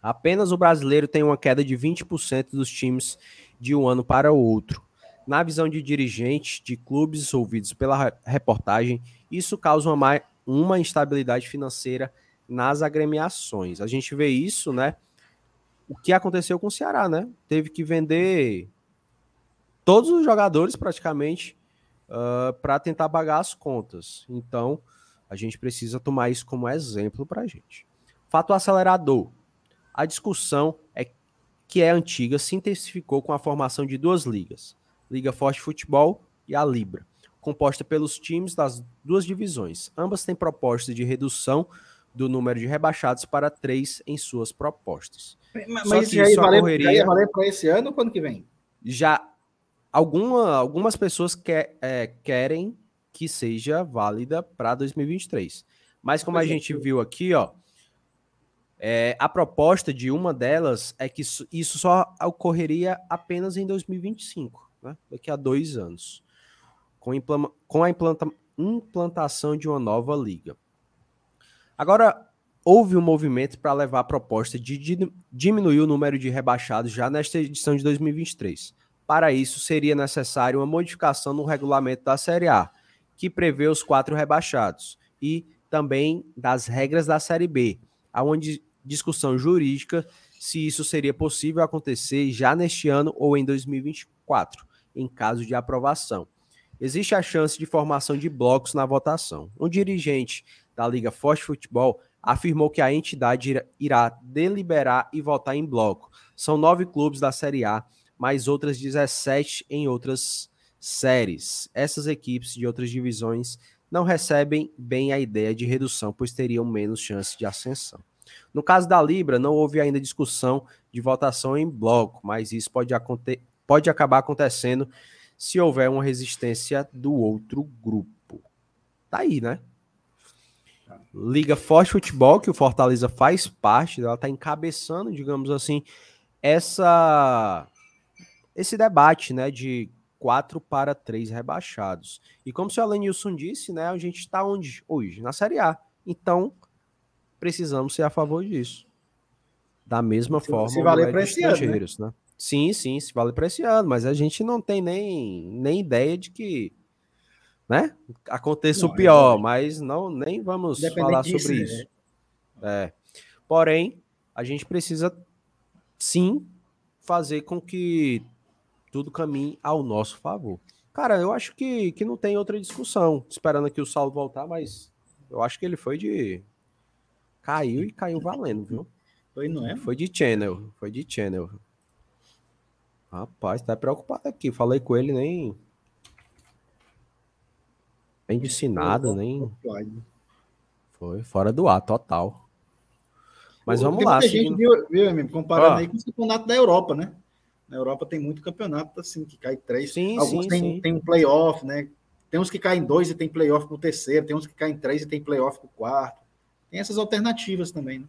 Apenas o brasileiro tem uma queda de 20% dos times de um ano para o outro. Na visão de dirigentes de clubes ouvidos pela reportagem, isso causa uma, uma instabilidade financeira nas agremiações. A gente vê isso, né? O que aconteceu com o Ceará, né? Teve que vender todos os jogadores praticamente uh, ah, para tentar pagar as contas. Então, a gente precisa tomar isso como exemplo para a gente. Fato acelerador. A discussão é que é antiga se intensificou com a formação de duas ligas, Liga Forte Futebol e a Libra composta pelos times das duas divisões. Ambas têm propostas de redução do número de rebaixados para três em suas propostas. Mas, Só que já, isso valer, ocorreria... já ia valer para esse ano ou quando que vem? Já alguma, algumas pessoas quer, é, querem que seja válida para 2023. Mas como a é, gente viu aqui, ó, é, a proposta de uma delas é que isso, isso só ocorreria apenas em 2025, né? daqui a dois anos com, com a implanta implantação de uma nova liga. Agora, houve um movimento para levar a proposta de diminuir o número de rebaixados já nesta edição de 2023. Para isso, seria necessário uma modificação no regulamento da Série A, que prevê os quatro rebaixados, e também das regras da Série B, onde discussão jurídica se isso seria possível acontecer já neste ano ou em 2024, em caso de aprovação existe a chance de formação de blocos na votação. Um dirigente da Liga Forte Futebol afirmou que a entidade irá deliberar e votar em bloco. São nove clubes da Série A, mais outras 17 em outras séries. Essas equipes de outras divisões não recebem bem a ideia de redução, pois teriam menos chance de ascensão. No caso da Libra, não houve ainda discussão de votação em bloco, mas isso pode, pode acabar acontecendo se houver uma resistência do outro grupo. Tá aí, né? Liga Forte Futebol, que o Fortaleza faz parte, ela está encabeçando, digamos assim, essa esse debate, né, de quatro para três rebaixados. E como o senhor Alenilson disse, né, a gente está onde hoje? Na Série A. Então, precisamos ser a favor disso. Da mesma se, forma, se valer para esse ano, né? né? Sim, sim, se vale para esse ano, mas a gente não tem nem, nem ideia de que né? Aconteça não, o pior, é mas não nem vamos falar disso, sobre né? isso. É. Porém, a gente precisa sim fazer com que tudo caminhe ao nosso favor. Cara, eu acho que, que não tem outra discussão. Esperando aqui o Saulo voltar, mas eu acho que ele foi de. Caiu e caiu valendo, viu? Foi, não é? Foi de channel. Foi de channel. Rapaz, tá preocupado aqui. Falei com ele, nem. Nem disse nada, nem. Foi fora do ar, total. Mas vamos lá. Gente viu, viu, comparando ah. aí com o campeonato da Europa, né? Na Europa tem muito campeonato assim, que cai três. Sim, Alguns sim, tem, sim. tem um playoff, né? Tem uns que caem dois e tem playoff pro terceiro, tem uns que caem três e tem playoff pro quarto. Tem essas alternativas também, né?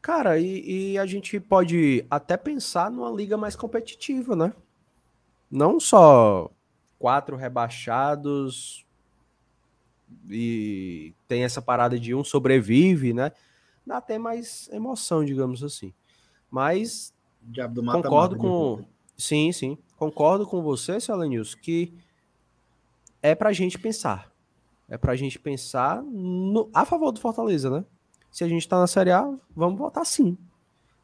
Cara, e, e, a gente pode até pensar numa liga mais competitiva, né? Não só quatro rebaixados e tem essa parada de um sobrevive, né? Dá até mais emoção, digamos assim. Mas mata concordo com. Sim, sim. Concordo com você, Salenils, que é pra gente pensar. É pra gente pensar no, a favor do Fortaleza, né? Se a gente tá na Série A, vamos votar sim.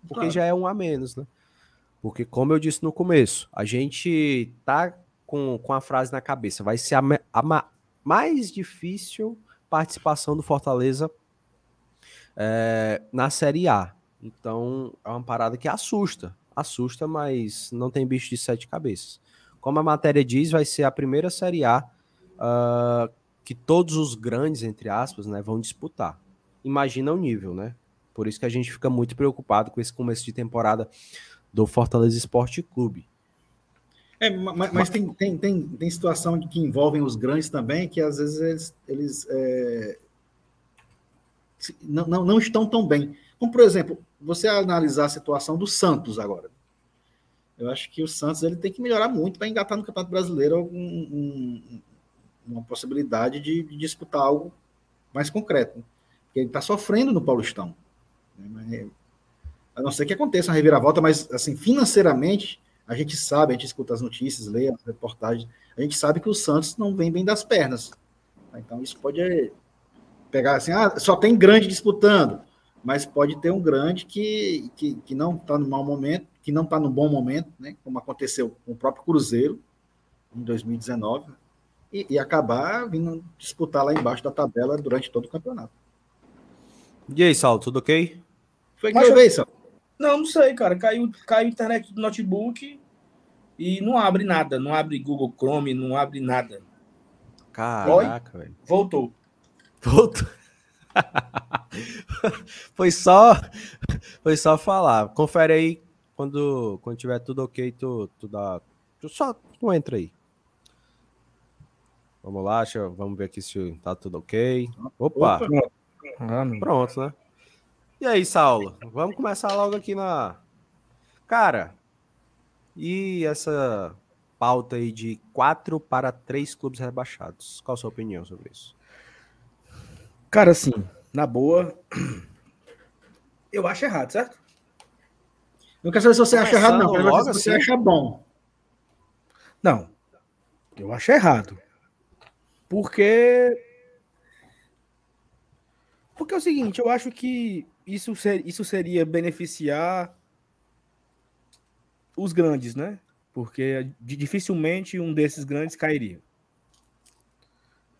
Porque claro. já é um a menos, né? Porque, como eu disse no começo, a gente tá com, com a frase na cabeça. Vai ser a, a mais difícil participação do Fortaleza é, na Série A. Então, é uma parada que assusta. Assusta, mas não tem bicho de sete cabeças. Como a matéria diz, vai ser a primeira Série A uh, que todos os grandes, entre aspas, né, vão disputar. Imagina o nível, né? Por isso que a gente fica muito preocupado com esse começo de temporada do Fortaleza Esporte Clube. É, mas, mas tem, tem, tem, tem situação que envolvem os grandes também, que às vezes eles, eles é, não, não, não estão tão bem. Como, por exemplo, você analisar a situação do Santos agora. Eu acho que o Santos ele tem que melhorar muito para engatar no Campeonato Brasileiro um, um, uma possibilidade de, de, disputar algo mais concreto. Porque ele está sofrendo no Paulistão. Né? A não ser que aconteça uma reviravolta, mas assim, financeiramente, a gente sabe, a gente escuta as notícias, lê as reportagens, a gente sabe que o Santos não vem bem das pernas. Então isso pode pegar assim, ah, só tem grande disputando mas pode ter um grande que, que, que não está no mau momento, que não está no bom momento, né? como aconteceu com o próprio Cruzeiro em 2019, e, e, acabar vindo disputar lá embaixo da tabela durante todo o campeonato. E aí, Saulo, tudo ok? Foi que vez, Saulo? Não, não sei, cara. Caiu, caiu a internet do notebook e não abre nada. Não abre Google Chrome, não abre nada. Caraca, velho. Voltou. Voltou. *laughs* foi só foi só falar. Confere aí quando quando tiver tudo ok, tu, tu dá tu só tu entra aí. Vamos lá, eu, vamos ver aqui se tá tudo ok. Opa. Opa. Pronto, né? E aí, Saulo? Vamos começar logo aqui na Cara, e essa pauta aí de quatro para três clubes rebaixados. Qual a sua opinião sobre isso? Cara, assim, na boa, *clears throat* eu acho errado, certo? Não quero saber se você acha errado, não. Quero saber se você assim? acha bom. Não, eu acho errado. Porque. Porque é o seguinte, eu acho que isso, ser, isso seria beneficiar os grandes, né? Porque dificilmente um desses grandes cairia.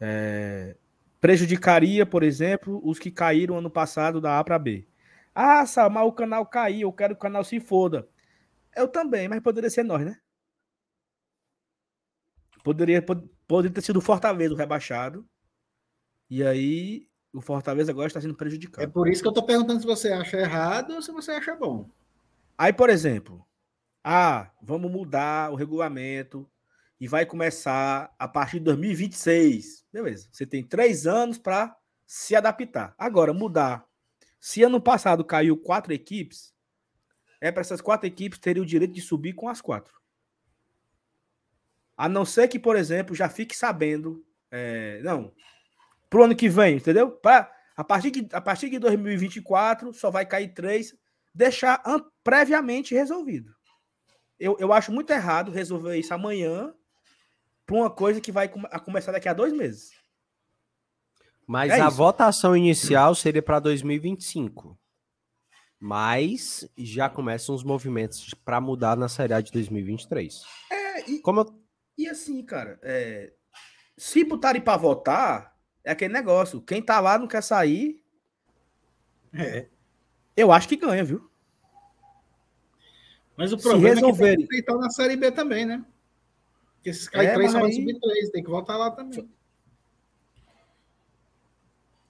É, prejudicaria, por exemplo, os que caíram ano passado da A para B. Ah, Sal, mas o canal caiu, eu quero que o canal se foda. Eu também, mas poderia ser nós, né? Poderia, pod- poderia ter sido Fortaleza o rebaixado. E aí o Fortaleza agora está sendo É prejudicado. por isso que eu tô perguntando se você acha errado ou se você acha bom. Aí, por exemplo, ah, vamos mudar o regulamento e vai começar a partir de 2026. Beleza. Você tem três anos para se adaptar. Agora, mudar. Se ano passado caiu quatro equipes, é para essas quatro equipes terem o direito de subir com as quatro. A não ser que, por exemplo, já fique sabendo. é, não. Pro ano que vem, entendeu? Pra, a, partir de, a partir de 2024, só vai cair três. Deixar previamente resolvido. Eu, eu acho muito errado resolver isso amanhã para uma coisa que vai a começar daqui a dois meses. Mas É a isso. votação inicial seria para 2025. Mas já começam os movimentos para mudar na Série A de 2023. É, e, Como eu- e assim, cara, é, se botarem para votar, é aquele negócio. Quem tá lá não quer sair, É. eu acho que ganha, viu? Mas o problema é resolverem- que tem que na Série B também, né? Porque esses caras É, três só mas vai aí- subir três, tem que voltar lá também.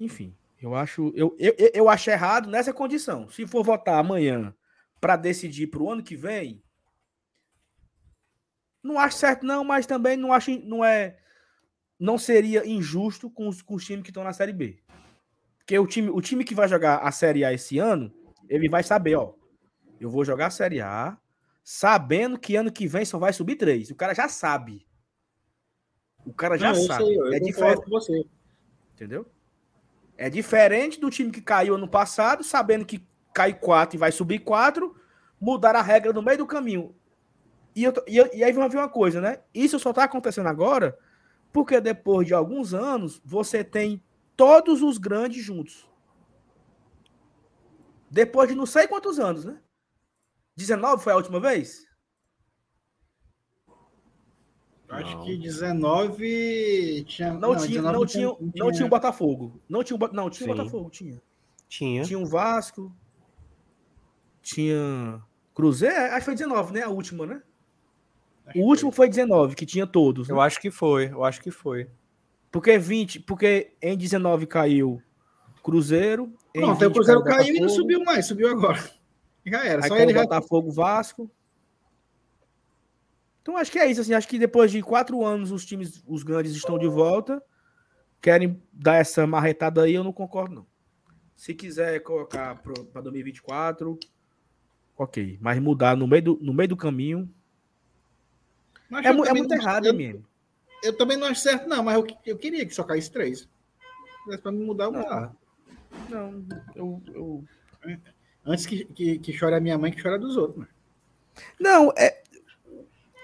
Enfim, eu acho, eu, eu, eu- eu acho errado nessa condição. Se for votar amanhã para decidir para o ano que vem, não acho certo não, mas também não acho, não é, não seria injusto com os, com os times que estão na Série B. Porque o time, o time que vai jogar a Série A esse ano, ele vai saber, ó, eu vou jogar a Série A, sabendo que ano que vem só vai subir três. O cara já sabe. O cara já Não, sabe. sei, é diferente. com você. Entendeu? É diferente do time que caiu ano passado, sabendo que cai quatro e vai subir quatro, mudar a regra no meio do caminho. E, eu e, eu- e aí vamos ver uma coisa, né? Isso só tá acontecendo agora porque depois de alguns anos você tem todos os grandes juntos. Depois de não sei quantos anos, né? 19 foi a última vez? Acho Não. que 19 tinha. Não, tinha, 19 não, tinha, não tinha o Botafogo. Não tinha o, não, tinha o. Botafogo, tinha. tinha. Tinha o Vasco. Tinha Cruzeiro, é, acho que foi 19, né? A última, né? Acho O último foi 19, que tinha todos. né? Eu acho que foi, eu acho que foi. Porque 20, porque em 19 caiu Cruzeiro. Pronto, aí o 20 Cruzeiro caiu e não subiu mais, subiu agora. *laughs* Já era, Aí só caiu ele já. Botafogo, Vasco. Então acho que é isso, assim, acho que depois de quatro anos os times, os grandes estão de volta, querem dar essa marretada aí, eu não concordo não. Se quiser colocar para 2024, ok, mas mudar no meio do, no meio do caminho Mas é, é muito não- errado, eu, menino? eu também não acho certo, não, mas eu, eu queria que só caísse três. Mas pra me mudar, eu Não. mudar. Não, eu, eu... Antes que, que, que chore a minha mãe, que chora dos outros. Mano. Não, é.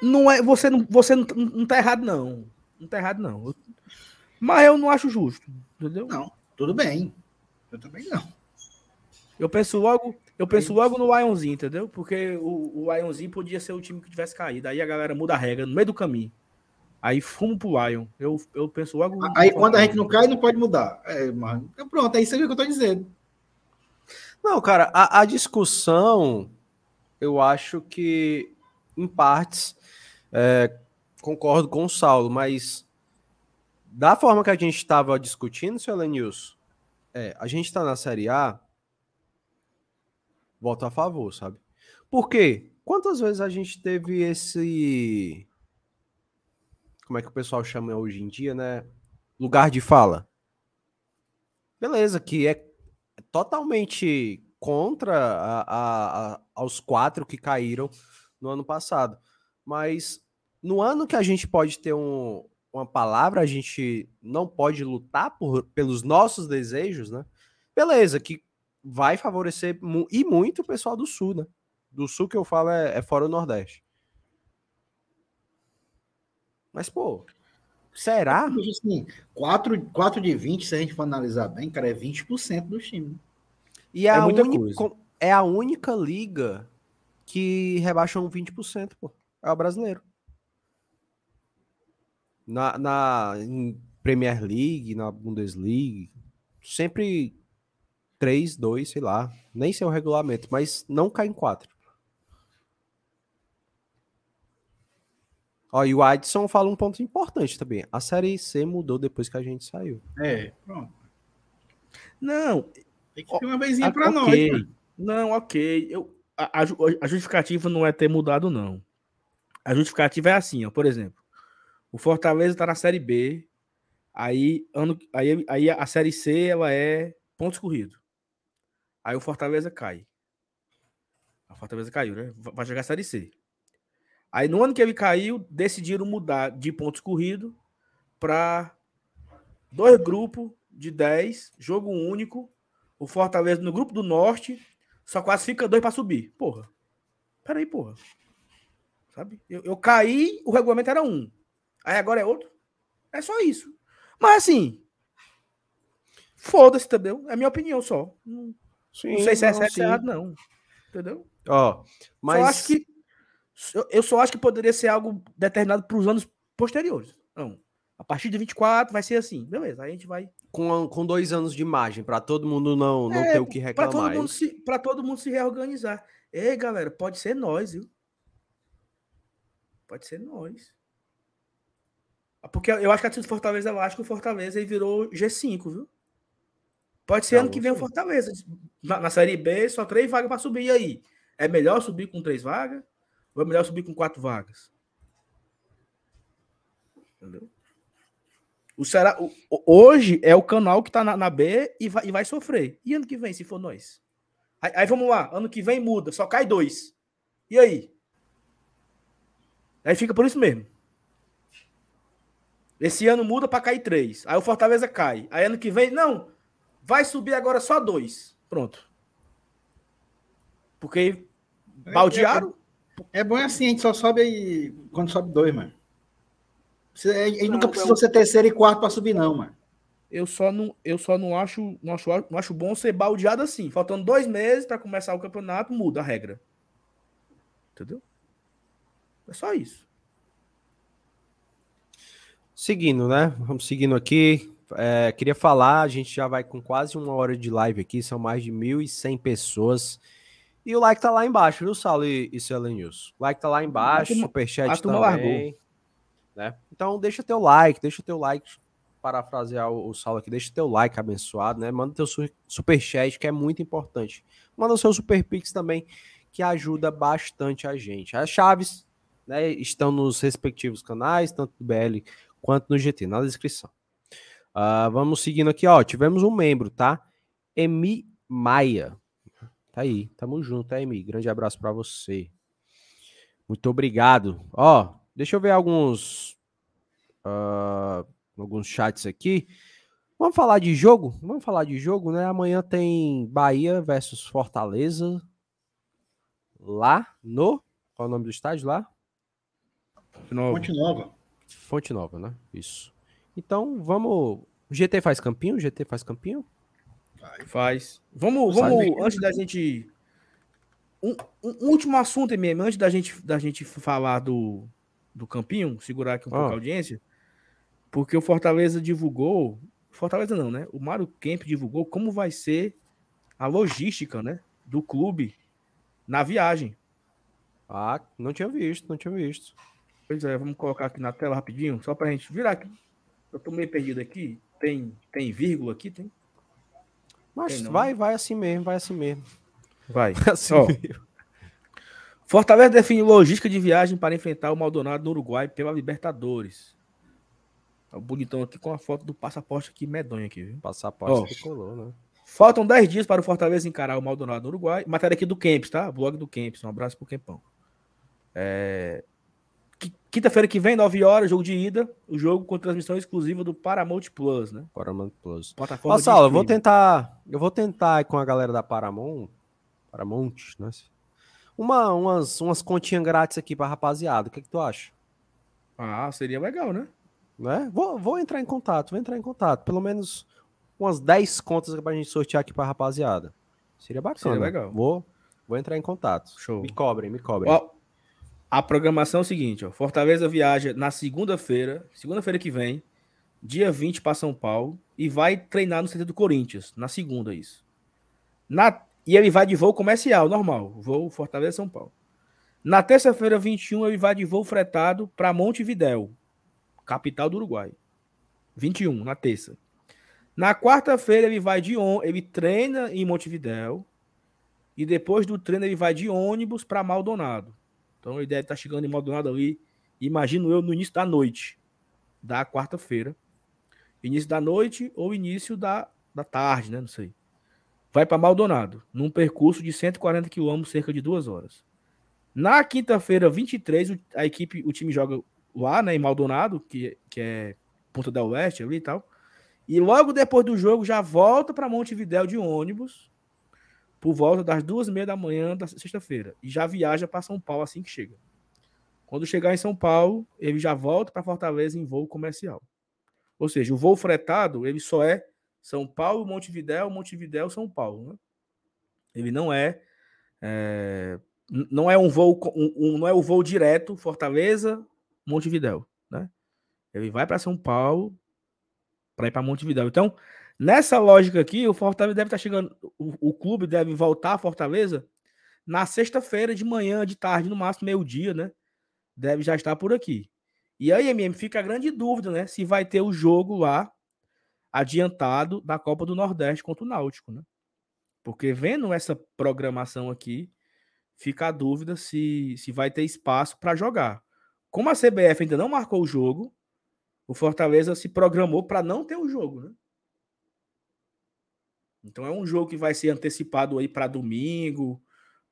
Não é. Você não, você não, não tá errado, não. Não tá errado, não. Mas eu não acho justo. Entendeu? Não, tudo bem. Eu também não. Eu penso logo. Eu penso logo no Lionzinho, entendeu? Porque o, o Lionzinho podia ser o time que tivesse caído. Aí a galera muda a regra no meio do caminho. Aí fumo pro Lion. Eu, eu penso logo. Aí quando a gente não cai, não pode mudar. É, mano. Então pronto, aí você viu o que eu tô dizendo. Não, cara, a, a discussão, eu acho que, em partes, é, concordo com o Saulo, mas da forma que a gente estava discutindo, seu Lenilson, é, a gente está na Série A, voto a favor, sabe? Por quê? Quantas vezes a gente teve esse. Como é que o pessoal chama hoje em dia, né? Lugar de fala. Beleza, que é totalmente contra a, a- a- aos quatro que caíram no ano passado. Mas no ano que a gente pode ter um- uma palavra, a gente não pode lutar por- pelos nossos desejos, né? Beleza, que vai favorecer mu- e muito o pessoal do Sul, né? Do Sul que eu falo é, é fora o Nordeste. Mas, pô, será? Mas, Assim, 4, 4 de 20, se a gente for analisar bem, cara, é 20% do time. E é, É a muita uni- coisa. com- é a única liga que rebaixa um 20%, pô. É o brasileiro. Na, na em Premier League, na Bundesliga, sempre 3, 2, sei lá. Nem sei o regulamento, mas não cai em 4. Ó, e o Adson fala um ponto importante também. A Série C mudou depois que a gente saiu. É, pronto. Não, Tem que ter uma vezinha Ah, pra nós. mano. Não, ok. Eu, a, a a justificativa não é ter mudado, não. A justificativa é assim, ó. Por exemplo, o Fortaleza tá na Série B, aí, ano, aí, aí a Série C ela é pontos corridos. Aí o Fortaleza cai. A Fortaleza caiu, né? Va- Vai jogar a Série C. Aí no ano que ele caiu, decidiram mudar de pontos corridos para dois grupos de 10, jogo único. O Fortaleza no grupo do Norte só classifica dois para subir. Porra. Peraí, porra. Sabe? Eu, eu caí, o regulamento era um. Aí agora é outro. É só isso. Mas assim. Foda-se, entendeu? É minha opinião só. Não, Sim, não sei se é não, certo ou sim. errado, não. Entendeu? Ó, mas Só acho que. eu- só acho que poderia ser algo determinado para os anos posteriores. Não. A partir de 24 vai ser assim. Beleza. Aí a gente vai. com, com dois anos de margem, pra todo mundo não, não É, ter o que Para todo, reclamar. mundo se, todo mundo se reorganizar. Ei, galera, pode ser nós, viu? Pode ser nós. Porque eu acho que a time do Fortaleza, eu acho que o Fortaleza ele virou G5, viu? Pode ser Tá ano que vem o. Fortaleza. Na, na Série B, só três vagas para subir. E aí? É melhor subir com três vagas? Ou é melhor subir com quatro vagas? Entendeu? O Ceará, o- hoje é o canal que tá na, na B e vai, e vai sofrer. E ano que vem, se for nós? Aí, aí vamos lá, ano que vem muda, só cai dois. E aí? Aí fica por isso mesmo. Esse ano muda para cair três. Aí o Fortaleza cai. Aí ano que vem, não, vai subir agora só dois. Pronto. Porque baldearam. É bom assim, a gente só sobe aí quando sobe dois, mano. Você- A gente Não, nunca precisou ser terceiro e quarto pra subir, não, mano. Eu só não, eu só não acho, não acho, não acho bom ser baldeado assim. Faltando dois meses para começar o campeonato, muda a regra. Entendeu? É só isso. Seguindo, né? Vamos seguindo aqui. É, queria falar, a gente já vai com quase uma hora de live aqui, são mais de 1.100 pessoas. E o like tá lá embaixo, viu, Saulo e, e News? O like tá lá embaixo, superchat também. Né? Então deixa teu like, deixa teu like, parafrasear o, o Saulo aqui, deixa teu like abençoado, né? Manda teu su- superchat, que é muito importante. Manda o seu super pix também, que ajuda bastante a gente. As chaves né, estão nos respectivos canais, tanto do BL quanto no GT, na descrição. Ah, vamos seguindo aqui, ó. Tivemos um membro, tá? Emi Maia. Tá aí, tamo junto, tá, Emi? Grande abraço pra você. Muito obrigado. Ó, deixa eu ver alguns ah, alguns chats aqui. Vamos falar de jogo? Vamos falar de jogo, né? Amanhã tem Bahia versus Fortaleza lá no qual é o nome do estádio lá? De novo. Fonte nova. Fonte Nova, né? Isso. Então, vamos. O GT faz campinho? O GT faz campinho? Faz. Vamos, vamos antes da gente. Um, um- último assunto mesmo, antes da gente, da gente falar do, do Campinho, segurar aqui um pouco Ah. a audiência, porque o Fortaleza divulgou. Fortaleza não, né? O Mário Kemp divulgou como vai ser a logística, né? Do clube na viagem. Ah, não tinha visto, não tinha visto. Pois é, vamos colocar aqui na tela rapidinho, só pra gente virar aqui. Eu tô meio perdido aqui. Tem, tem vírgula aqui? Tem? Mas Tem vai, vai assim mesmo, vai assim mesmo. Vai. *laughs* Assim mesmo. Fortaleza define logística de viagem para enfrentar o Maldonado no Uruguai pela Libertadores. Tá bonitão aqui com a foto do passaporte aqui medonho aqui, viu? Passaporte tricolor, né? Faltam 10 dias para o Fortaleza encarar o Maldonado no Uruguai. Matéria aqui do Kempis, tá? Blog do Kempis. Um abraço pro Kempão. É... qui- Quinta-feira que vem, 9 horas, jogo de ida. O jogo com transmissão exclusiva do Paramount Plus, né? Paramount Plus. Plataforma de Saulo, eu vou tentar. Eu vou tentar com a galera da Paramount. Paramount, né? Uma, umas, umas continhas grátis aqui pra rapaziada. O que, que tu acha? Ah, seria legal, né? Né? Vou, vou entrar em contato, vou entrar em contato. Pelo menos umas 10 contas pra gente sortear aqui pra rapaziada. Seria bacana. Seria legal. Vou, vou entrar em contato. Show. Me cobrem, me cobrem. Ó, a programação é o seguinte, ó. Fortaleza viaja na segunda-feira, segunda-feira que vem, dia 20 para São Paulo e vai treinar no centro do Corinthians, na segunda isso. Na, e ele vai de voo comercial, normal, voo Fortaleza São Paulo. Na terça-feira, 21, ele vai de voo fretado para Montevidéu, capital do Uruguai. 21, na terça. Na quarta-feira, ele vai de on... ele treina em Montevidéu. E depois do treino, ele vai de ônibus para Maldonado. Então ele deve estar tá chegando em Maldonado ali, imagino eu, no início da noite da quarta-feira. Início da noite ou início da, da tarde, né? Não sei. Vai para Maldonado, num percurso de 140 quilômetros, cerca de duas horas. Na quinta-feira, 23, a equipe, o time joga lá, né, em Maldonado, que, que é Ponta del Oeste ali e tal. E logo depois do jogo já volta para Montevidéu de ônibus por volta das duas e meia da manhã da sexta-feira e já viaja para São Paulo assim que chega. Quando chegar em São Paulo, ele já volta para Fortaleza em voo comercial. Ou seja, o voo fretado ele só é São Paulo, Montevidéu, Montevidéu, São Paulo. Né? Ele não é, é não é um voo, um, um, não é o voo direto Fortaleza, Montevidéu, né? Ele vai para São Paulo para ir para Montevidéu. Então, nessa lógica aqui, o Fortaleza deve estar tá chegando, o, o clube deve voltar a Fortaleza na sexta-feira de manhã, de tarde, no máximo meio-dia, né? Deve já estar por aqui. E aí, MM, fica a grande dúvida, né? Se vai ter o jogo lá adiantado da Copa do Nordeste contra o Náutico, né? Porque vendo essa programação aqui, fica a dúvida se, se vai ter espaço para jogar. Como a CBF ainda não marcou o jogo, o Fortaleza se programou para não ter o jogo, né? Então é um jogo que vai ser antecipado aí para domingo,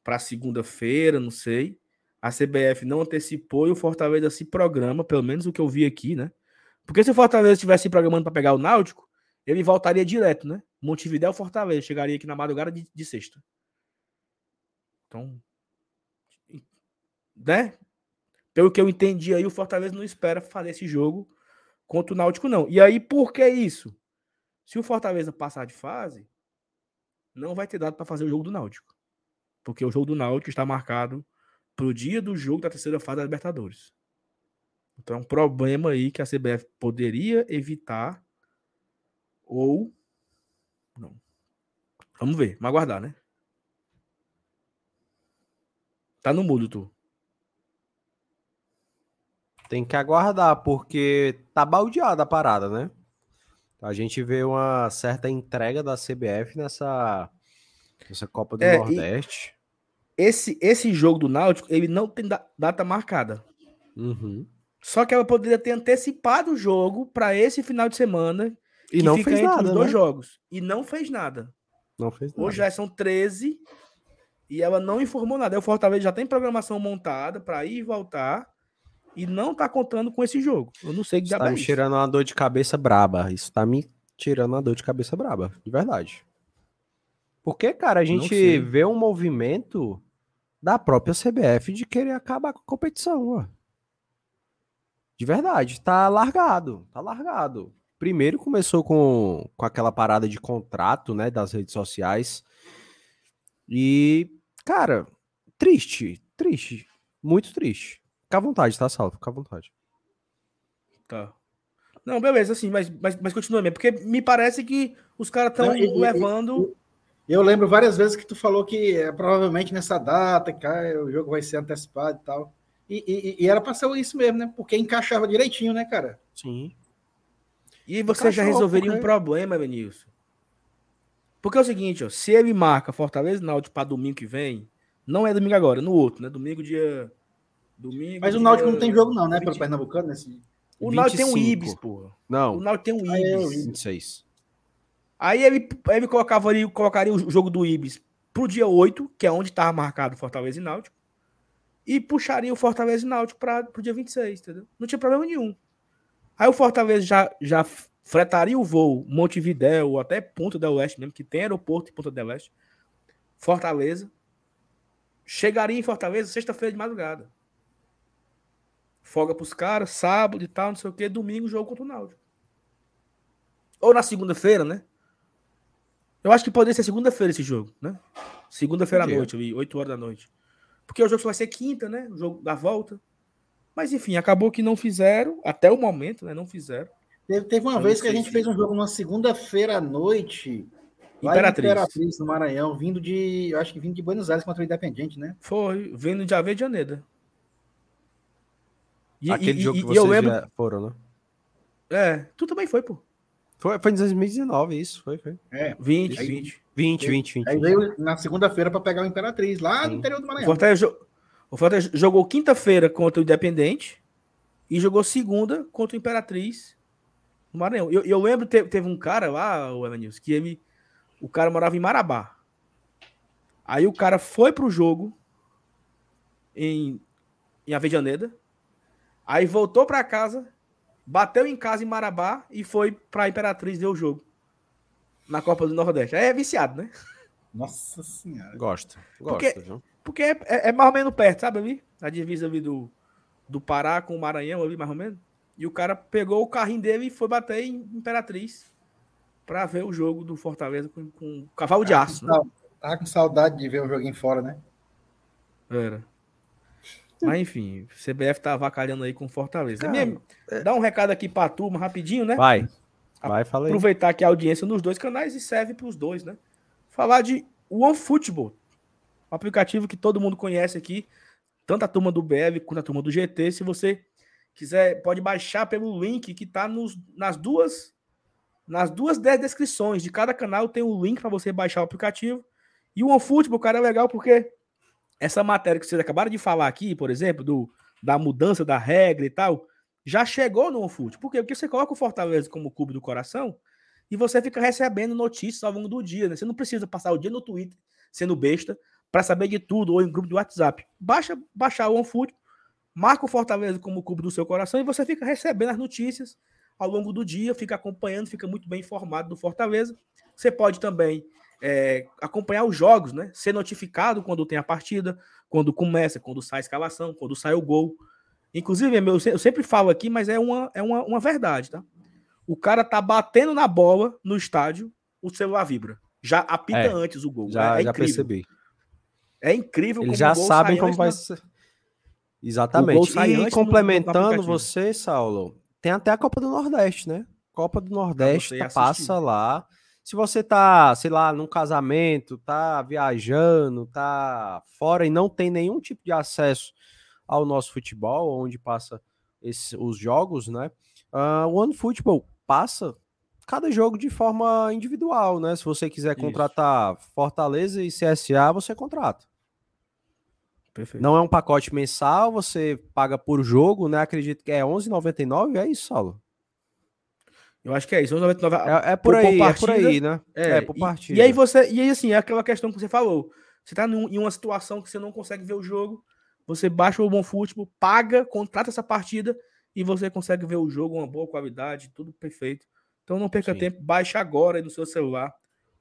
para segunda-feira, não sei. A CBF não antecipou e o Fortaleza se programa, pelo menos o que eu vi aqui, né? Porque se o Fortaleza estivesse se programando para pegar o Náutico, ele voltaria direto, né? Montevidéu Fortaleza, chegaria aqui na madrugada de, de sexta. Então, né? Pelo que eu entendi aí, o Fortaleza não espera fazer esse jogo contra o Náutico, não. E aí, por que isso? Se o Fortaleza passar de fase, não vai ter dado para fazer o jogo do Náutico. Porque o jogo do Náutico está marcado para o dia do jogo da terceira fase da Libertadores. Então é um problema aí que a CBF poderia evitar ou não. Vamos ver, vamos aguardar, né? Tá no mudo, tu. Tem que aguardar, porque tá baldeada a parada, né? A gente vê uma certa entrega da CBF nessa, nessa Copa do é, Nordeste. Esse, esse jogo do Náutico, ele não tem data marcada. Uhum. Só que ela poderia ter antecipado o jogo para esse final de semana. E não fez nada. Os dois né? jogos. E não fez nada. Não fez nada. Hoje já são 13 e ela não informou nada. O Fortaleza já tem programação montada para ir e voltar e não tá contando com esse jogo. Eu não sei que já tá me isso. tirando uma dor de cabeça braba. Isso tá me tirando uma dor de cabeça braba, de verdade. Porque, cara, a gente vê um movimento da própria CBF de querer acabar com a competição, ó. De verdade, tá largado, tá largado. Primeiro começou com, com aquela parada de contrato, né, das redes sociais. E, cara, triste, triste, muito triste. Fica à vontade, tá, Salvo? Fica à vontade. Tá. Não, beleza, assim, mas, mas, mas continua mesmo, porque me parece que os caras estão levando. Eu, eu lembro várias vezes que tu falou que é, provavelmente nessa data, cara, o jogo vai ser antecipado e tal. E, e, e era pra ser isso mesmo, né? Porque encaixava direitinho, né, cara? Sim. E você Encaixou, já resolveria porque... um problema, Benilson. Porque é o seguinte, ó, se ele marca Fortaleza Náutico para domingo que vem, não é domingo agora, no outro, né? Domingo dia Domingo. Mas o Náutico não tem jogo, não, né? 20... Pelo Pernambucano, nesse. O Náutico tem um Ibis, pô. Não. O Náutico tem um Ibis. Aí, é 26. Aí ele, ele colocava ali, colocaria o jogo do Ibis pro dia 8, que é onde estava marcado Fortaleza e Náutico. E puxaria o Fortaleza e Náutico para pro dia 26, entendeu? Não tinha problema nenhum. Aí o Fortaleza já, já fretaria o voo Montevidéu, ou até Ponta del Oeste mesmo, que tem aeroporto em Ponta del Oeste. Fortaleza. Chegaria em Fortaleza sexta-feira de madrugada folga pros caras, sábado e tal, não sei o que, domingo jogo contra o Náutico. Ou na segunda-feira, né? Eu acho que poderia ser segunda-feira esse jogo, né? Segunda-feira à noite, 8 horas da noite. Porque o jogo só vai ser quinta, né? O jogo da volta. Mas enfim, acabou que não fizeram, até o momento, né? Não fizeram. Teve, teve uma Eu vez que a gente fez um jogo numa segunda-feira à noite Imperatriz. Imperatriz, no Maranhão, vindo de. Eu acho que vindo de Buenos Aires contra o Independente, né? Foi, vindo de Ave de Janeiro. E, Aquele e, jogo que vocês eu lembro... foram, né? É, tu também foi, pô. Foi, foi em 2019, isso, foi, foi. É, 20, aí, 20. 20, 20, 20. Aí veio na segunda-feira para pegar o Imperatriz, lá Sim. no interior do Maranhão. O Fortaleza, o Fortaleza jogou quinta-feira contra o Independente e jogou segunda contra o Imperatriz no Maranhão. Eu, eu lembro, teve, teve um cara lá, o Evanilson, que ele. O cara morava em Marabá. Aí o cara foi pro jogo em, em Avejaneda. Aí voltou para casa, bateu em casa em Marabá e foi pra Imperatriz ver o jogo. Na Copa do Nordeste. Aí é viciado, né? Nossa senhora. Gosto. Gosto, porque, viu? Porque é, é, é, mais ou menos perto, sabe ali? A divisa ali do, do Pará com o Maranhão ali, mais ou menos. E o cara pegou o carrinho dele e foi bater em Imperatriz para ver o jogo do Fortaleza com, com cavalo de aço. Né? Tava com saudade de ver o joguinho fora, né? Era. Mas enfim, o CBF tá avacalhando aí com Fortaleza. Cara, é... Dá um recado aqui pra turma rapidinho, né? Vai. Vai, fala aí. Aproveitar que a audiência nos dois canais e serve para os dois, né? Falar de OneFootball, um aplicativo que todo mundo conhece aqui, tanto a turma do BEV quanto a turma do GT. Se você quiser, pode baixar pelo link que está nas duas nas duas descrições de cada canal tem um link para você baixar o aplicativo. E o OneFootball, cara, é legal porque essa matéria que vocês acabaram de falar aqui, por exemplo, do, da mudança da regra e tal, já chegou no OneFootball. Por quê? Porque você coloca o Fortaleza como clube do coração e você fica recebendo notícias ao longo do dia. Né? Você não precisa passar o dia no Twitter sendo besta para saber de tudo ou em grupo do WhatsApp. Baixa, baixar o OneFootball marca o Fortaleza como clube do seu coração e você fica recebendo as notícias ao longo do dia, fica acompanhando, fica muito bem informado do Fortaleza. Você pode também é, acompanhar os jogos, né? Ser notificado quando tem a partida, quando começa, quando sai a escalação, quando sai o gol. Inclusive, eu sempre falo aqui, mas é uma, é uma, uma verdade, tá? O cara tá batendo na bola no estádio, o celular vibra. Já apita é, antes o gol. Já, é, é já percebi. É incrível Eles já sabem como vai ser. Exatamente. E complementando no, no você, Saulo, tem até a Copa do Nordeste, né? Copa do Nordeste tá, passa lá. Se você tá, sei lá, num casamento, tá viajando, tá fora e não tem nenhum tipo de acesso ao nosso futebol, onde passa esse, os jogos, né? Uh, o One Football passa cada jogo de forma individual, né? Se você quiser contratar Isso. Fortaleza e CSA, você contrata. Perfeito. Não é um pacote mensal, você paga por jogo, né? Acredito que é R$11,99, é isso, Saulo? Eu acho que é isso, R$11,99. É, é por, por aí, por é por aí, né? É, é por partida. E, e, aí você, e aí assim, é aquela questão que você falou. Você tá num, em uma situação que você não consegue ver o jogo, você baixa o Bom Futebol, paga, contrata essa partida e você consegue ver o jogo, uma boa qualidade, tudo perfeito. Então não perca Sim. tempo, baixa agora aí no seu celular.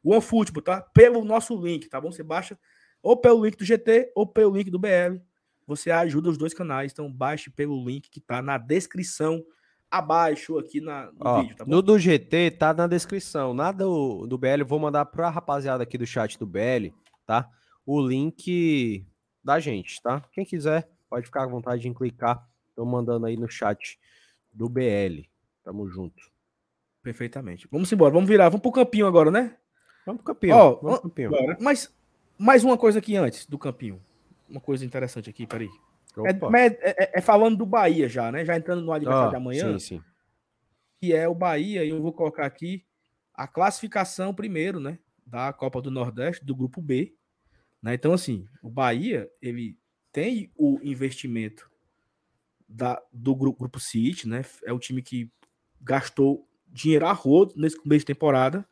O OneFootball, tá? Pelo nosso link, tá bom? Você baixa ou pelo link do GT ou pelo link do BL. Você ajuda os dois canais, então baixe pelo link que tá na descrição abaixo aqui na, no Ó, vídeo, tá No do GT tá na descrição. Na do, do BL, vou mandar pra rapaziada aqui do chat do BL, tá? O link da gente, tá? Quem quiser, pode ficar à vontade de clicar. Tô mandando aí no chat do BL. Tamo junto. Perfeitamente. Vamos embora, vamos virar, vamos pro campinho agora, né? Vamos pro campinho. Ó, vamos pro campinho. Mas mais uma coisa aqui antes do campinho. Uma coisa interessante aqui, peraí. É, é, é, é, falando do Bahia já, né? Já entrando no adversário ah, de amanhã. Sim, sim. Que é o Bahia, e eu vou colocar aqui a classificação primeiro, né? Da Copa do Nordeste, do grupo B. Né? Então, assim, o Bahia, ele tem o investimento da, do grupo, grupo City, né? É o time que gastou dinheiro a rodo nesse começo de temporada.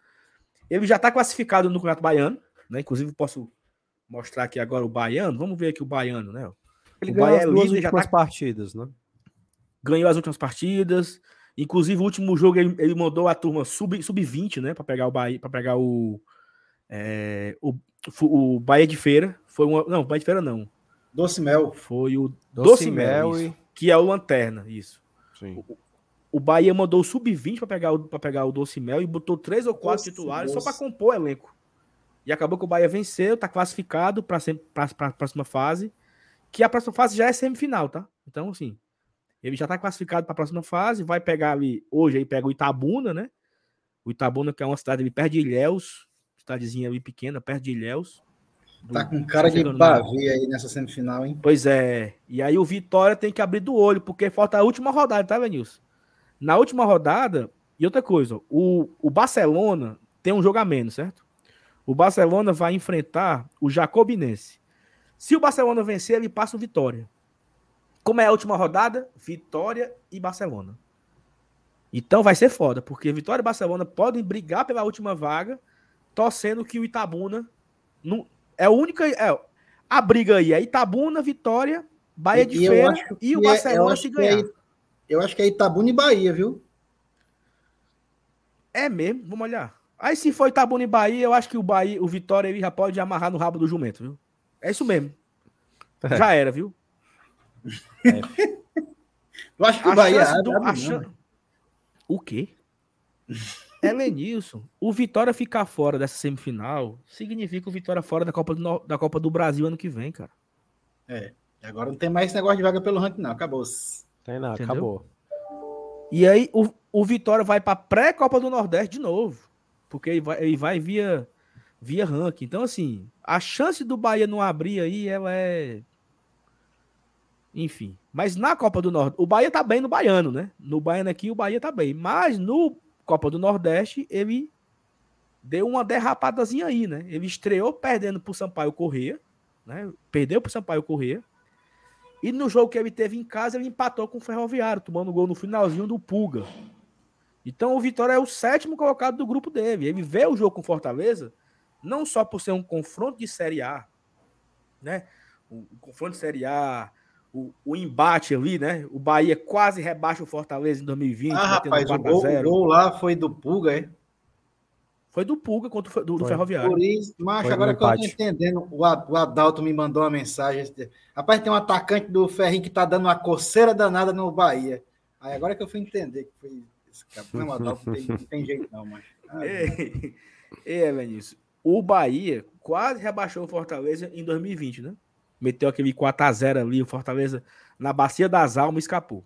Ele já está classificado no Campeonato Baiano, né? Inclusive, posso mostrar aqui agora o baiano. Vamos ver aqui o baiano, né? Ele o ganhou as duas últimas tá... partidas, né? Ganhou as últimas partidas. Inclusive, o último jogo ele, ele mandou a turma sub-20, sub né? Para pegar o Bahia, para pegar o, é, o, o Bahia de Feira. Foi uma, não, Bahia de Feira não. Doce Mel. Foi o Doce, Doce Mel, Mel e... que é o Lanterna, isso. Sim. O, o Bahia mandou o sub-20 para pegar o para pegar o Doce Mel e botou três ou quatro Doce, titulares Doce. só para compor o elenco. E acabou que o Bahia venceu, tá classificado para a próxima fase. Que a próxima fase já é semifinal, tá? Então, assim, ele já tá classificado para a próxima fase. Vai pegar ali, hoje aí pega o Itabuna, né? O Itabuna, que é uma cidade ali perto de Ilhéus, cidadezinha ali pequena, perto de Ilhéus. Tá com cara de Bavi aí nessa semifinal, hein? Pois é. E aí o Vitória tem que abrir do olho, porque falta a última rodada, tá, Venilson? Na última rodada, e outra coisa, o, o Barcelona tem um jogo a menos, certo? O Barcelona vai enfrentar o Jacobinense. Se o Barcelona vencer, ele passa o Vitória. Como é a última rodada? Vitória e Barcelona. Então vai ser foda, porque Vitória e Barcelona podem brigar pela última vaga, torcendo que o Itabuna não, é a única. É, a briga aí é Itabuna, Vitória, Bahia de e Feira e o é, Barcelona é, se ganhar. É, eu acho que é Itabuna e Bahia, viu? É mesmo, vamos olhar. Aí se for Itabuna e Bahia, eu acho que o Bahia, o Vitória ele já pode amarrar no rabo do jumento, viu? É isso mesmo. É. Já era, viu? É. eu acho que o Bahia do, O quê? Helenilson, o Vitória ficar fora dessa semifinal significa o Vitória fora da Copa do, da Copa do Brasil ano que vem, cara. É. Agora não tem mais esse negócio de vaga pelo ranking, não. Acabou. Tem não, Entendeu? acabou. E aí o, o Vitória vai para pré-Copa do Nordeste de novo. Porque ele vai, ele vai via, via ranking. Então, assim, a chance do Bahia não abrir aí, ela é. Enfim. Mas na Copa do Nordeste, o Bahia tá bem no Baiano, né? No Baiano aqui, o Bahia tá bem. Mas no Copa do Nordeste, ele deu uma derrapadazinha aí, né? Ele estreou perdendo pro Sampaio Corrêa, né? Perdeu pro Sampaio Corrêa. E no jogo que ele teve em casa, ele empatou com o Ferroviário, tomando gol no finalzinho do Pulga. Então o Vitória é o sétimo colocado do grupo dele. Ele vê o jogo com Fortaleza, não só por ser um confronto de Série A, né? O, o confronto de Série A, o, o, embate ali, né? O Bahia quase rebaixa o Fortaleza em 2020. Ah, rapaz, o gol, o gol, lá foi do Pulga, é? Foi do Pulga contra o do, do Ferroviário. Por isso, macho, agora que eu tô entendendo, o, o Adalto me mandou uma mensagem. Rapaz, tem um atacante do Ferrinho que tá dando uma coceira danada no Bahia. Aí agora que eu fui entender que foi esse cara. Não, Adalto não tem, não tem jeito não, macho. Ah, *laughs* ei, ei, Vinícius, o Bahia quase rebaixou o Fortaleza em 2020, né? meteu aquele 4x0 ali, o Fortaleza na Bacia das Almas escapou.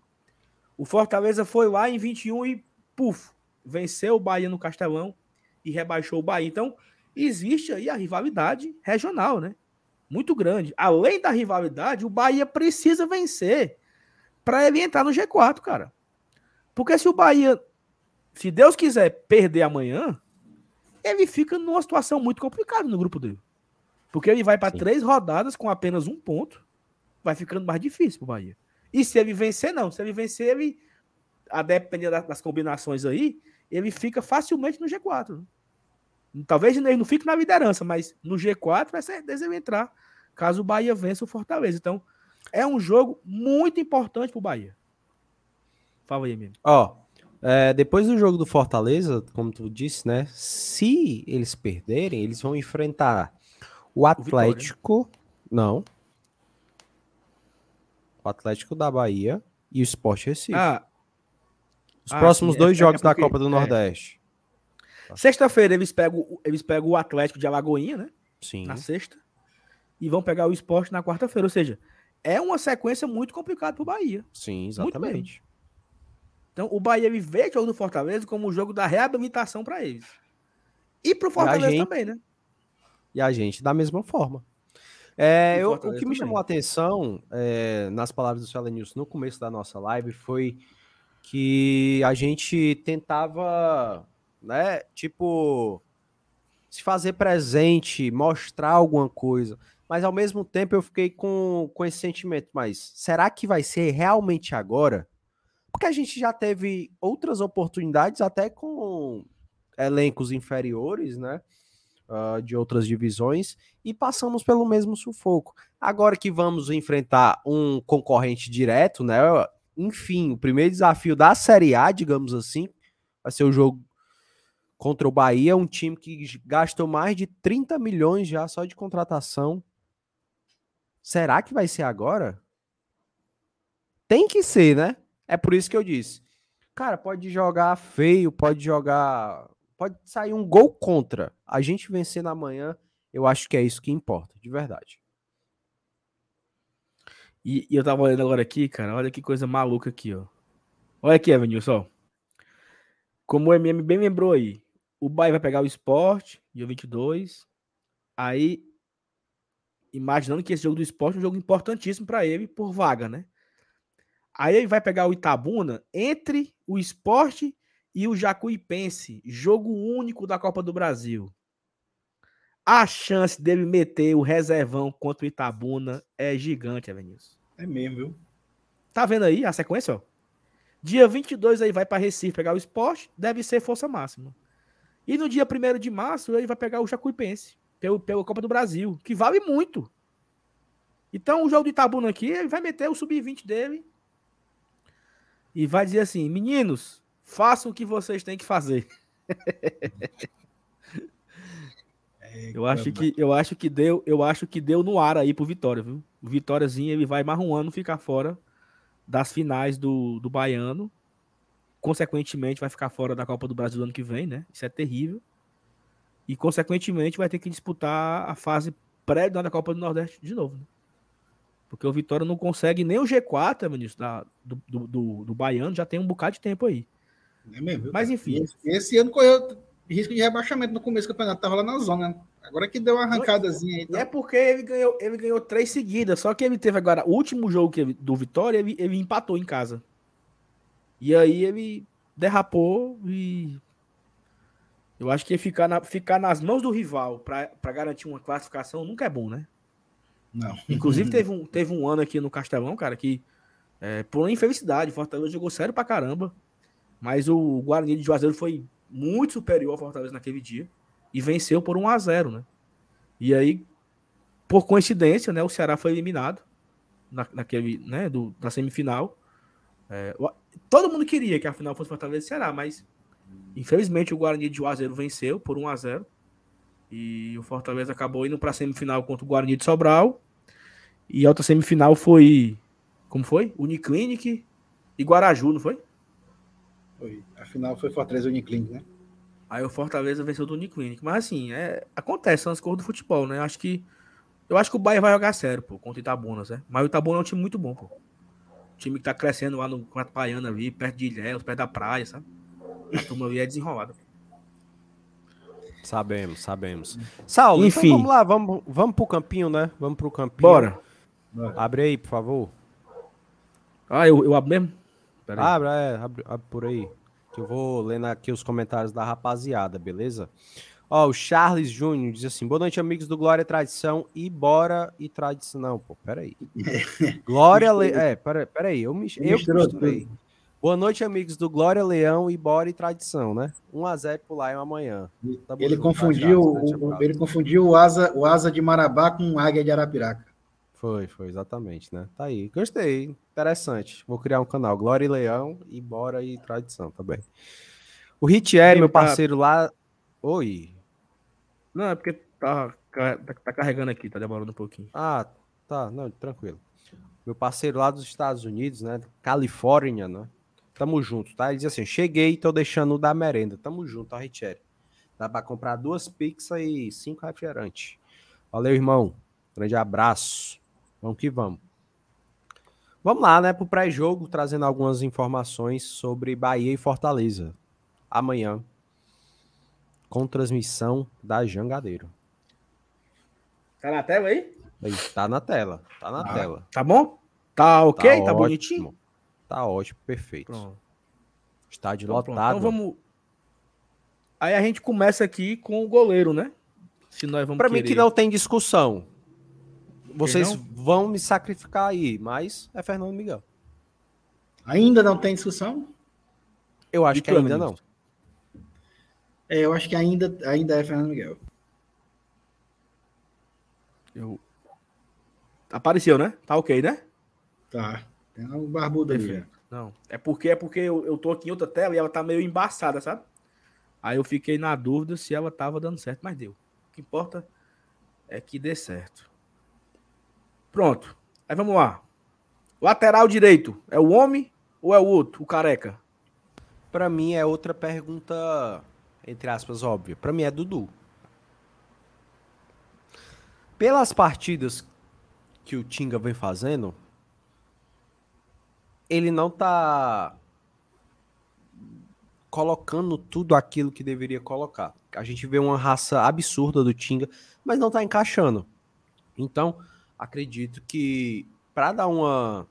O Fortaleza foi lá em 21 e, puf, venceu o Bahia no Castelão e rebaixou o Bahia. Então, existe aí a rivalidade regional, né? Muito grande. Além da rivalidade, o Bahia precisa vencer para ele entrar no G4, cara. Porque se o Bahia, se Deus quiser perder amanhã, ele fica numa situação muito complicada no grupo dele. Porque ele vai para três rodadas com apenas um ponto. Vai ficando mais difícil para o Bahia. E se ele vencer, não. Se ele vencer, ele, a depender das combinações aí, ele fica facilmente no G4. Né? Talvez ele não fique na liderança, mas no G4 vai ser certeza ele entrar, caso o Bahia vença o Fortaleza. Então, é um jogo muito importante para o Bahia. Fala aí, mesmo. Ó, é, depois do jogo do Fortaleza, como tu disse, né? Se eles perderem, eles vão enfrentar o Atlético. O não. O Atlético da Bahia e o Sport Recife. Ah. Os ah, próximos sim, dois é, jogos é porque, da Copa do é. Nordeste. Sexta-feira eles pegam, eles pegam o Atlético de Alagoinha, né? Sim. Na sexta. E vão pegar o esporte na quarta-feira. Ou seja, é uma sequência muito complicada para o Bahia. Sim, exatamente. Então o Bahia vê o jogo do Fortaleza como o jogo da reabilitação para eles. E para o Fortaleza gente... também, né? e a gente da mesma forma. É, eu, o que também. me chamou a atenção é, nas palavras do News no começo da nossa live foi que a gente tentava, né, tipo, se fazer presente, mostrar alguma coisa, mas ao mesmo tempo eu fiquei com, com esse sentimento, mas será que vai ser realmente agora? Porque a gente já teve outras oportunidades até com elencos inferiores, né? uh, de outras divisões e passamos pelo mesmo sufoco. Agora que vamos enfrentar um concorrente direto, né? Enfim, o primeiro desafio da Série A, digamos assim, vai ser o jogo contra o Bahia, um time que gastou mais de 30 milhões já só de contratação. Será que vai ser agora? Tem que ser, né? É por isso que eu disse. Cara, pode jogar feio, pode jogar pode sair um gol contra. A gente vencer na manhã, eu acho que é isso que importa, de verdade. E, e eu tava olhando agora aqui, cara, olha que coisa maluca aqui, ó. Olha aqui, Evanilson. Como o MM bem lembrou aí, o Bahia vai pegar o esporte, dia 22. Aí, imaginando que esse jogo do esporte é um jogo importantíssimo para ele por vaga, né? Aí ele vai pegar o Itabuna entre o esporte e o Jacuipense, jogo único da Copa do Brasil. A chance dele meter o reservão contra o Itabuna é gigante, Evanilson. É mesmo, viu? Tá vendo aí a sequência, ó? Dia 22 aí vai para Recife pegar o esporte, deve ser força máxima. E no dia 1 de março ele vai pegar o Jacuipense, pelo, pela Copa do Brasil, que vale muito. Então o jogo do Itabuna aqui, ele vai meter o sub-20 dele e vai dizer assim: meninos, façam o que vocês têm que fazer. É, eu acho que eu acho que deu, eu acho que deu no ar aí pro Vitória, viu? O Vitóriazinho ele vai mais um ano ficar fora das finais do, do Baiano. Consequentemente, vai ficar fora da Copa do Brasil do ano que vem, né? Isso é terrível. E, consequentemente, vai ter que disputar a fase pré da Copa do Nordeste de novo. Né? Porque o Vitória não consegue nem o G4, ministro, da, do, do, do, do, Baiano, já tem um bocado de tempo aí. É mesmo, Mas enfim. Esse, esse, ano correu risco de rebaixamento no começo do campeonato, tava lá na zona. Né? Agora que deu uma arrancadazinha aí. Então... É porque ele ganhou, ele ganhou três seguidas, só que ele teve agora o último jogo ele, do Vitória, ele, ele empatou em casa. E aí ele derrapou e. Eu acho que ficar, na, ficar nas mãos do rival para garantir uma classificação nunca é bom, né? Não. Inclusive, *laughs* teve um, teve um ano aqui no Castelão, cara, que é, por infelicidade, Fortaleza jogou sério pra caramba. Mas o Guarani de Juazeiro foi muito superior ao Fortaleza naquele dia e venceu por 1 a 0 né? E aí, por coincidência, né, o Ceará foi eliminado na, naquele, né, do, da semifinal. É, todo mundo queria que a final fosse Fortaleza e Ceará, mas infelizmente o Guarani de Juazeiro venceu por 1 a 0 e o Fortaleza acabou indo para a semifinal contra o Guarani de Sobral. E a outra semifinal foi. Como foi? Uniclinic e Guaraju, não foi? Foi. A final foi Fortaleza Uniclinic, né? Aí o Fortaleza venceu do Uniclinic. Mas assim, é, acontece nas cores do futebol, né? Acho que. Eu acho que o Bahia vai jogar sério, pô, contra o Itabunas, né? Mas o Itabuna é um time muito bom, pô. O time que tá crescendo lá no Campeonato Baiano ali, perto de Ilhéus, perto da praia, sabe? A turma ali é desenrolada. Sabemos, sabemos. Saulo, então Enfim. Então vamos lá, vamos, vamos pro campinho, né? Vamos pro campinho. Bora. Abre aí, por favor. Ah, eu, eu abro mesmo? Abre, é, abre, abre, por aí. Que eu vou lendo aqui os comentários da rapaziada, beleza? Ó, o Charles Júnior diz assim: boa noite, amigos do Glória Tradição e bora e tradição. Não, pô, peraí. *laughs* Glória. Le... É, peraí, peraí, eu me. Eu misturei. Boa noite, amigos do Glória Leão e Bora e Tradição, né? 1x0 pro Lion amanhã. Tá ele, confundiu, o, ele confundiu o asa, o asa de Marabá com águia de Arapiraca. Foi, foi, exatamente, né? Tá aí. Gostei, interessante. Vou criar um canal Glória e Leão e Bora e Tradição também. Tá o Ritier, meu tá parceiro lá. Oi. Não, é porque tá, tá, tá carregando aqui, tá demorando um pouquinho. Ah, tá, não, tranquilo. Meu parceiro lá dos Estados Unidos, né? Califórnia, né? Tamo junto, tá? Ele diz assim: cheguei, tô deixando o da merenda. Tamo junto, tá, Richeri? Dá pra comprar duas pizzas e cinco refrigerantes. Valeu, irmão. Grande abraço. Vamos que vamos. Vamos lá, né, pro pré-jogo, trazendo algumas informações sobre Bahia e Fortaleza. Amanhã, com transmissão da Jangadeiro. Tá na tela aí? aí tá na tela, tá na ah, tela. Tá bom? Tá ok? Tá, tá bonitinho? Tá ótimo, perfeito. Pronto. Estádio então, lotado. Então vamos. Aí a gente começa aqui com o goleiro, né? Se nós vamos Para querer... mim que não tem discussão. Vocês vão me sacrificar aí, mas é Fernando Miguel. Ainda não tem discussão? Eu acho que ainda não. É, eu acho que ainda, ainda é Fernando Miguel. Eu... Apareceu, né? Tá ok, né? Tá. Tem um barbudo ali. Não. É porque é porque eu, eu tô aqui em outra tela e ela tá meio embaçada, sabe? Aí eu fiquei na dúvida se ela tava dando certo, mas deu. O que importa é que dê certo. Pronto. Aí vamos lá. Lateral direito, é o homem ou é o outro, o careca? Para mim é outra pergunta, entre aspas, óbvia. Para mim é Dudu. Pelas partidas que o Tinga vem fazendo, ele não tá colocando tudo aquilo que deveria colocar. A gente vê uma raça absurda do Tinga, mas não tá encaixando. Então, acredito que para dar uma,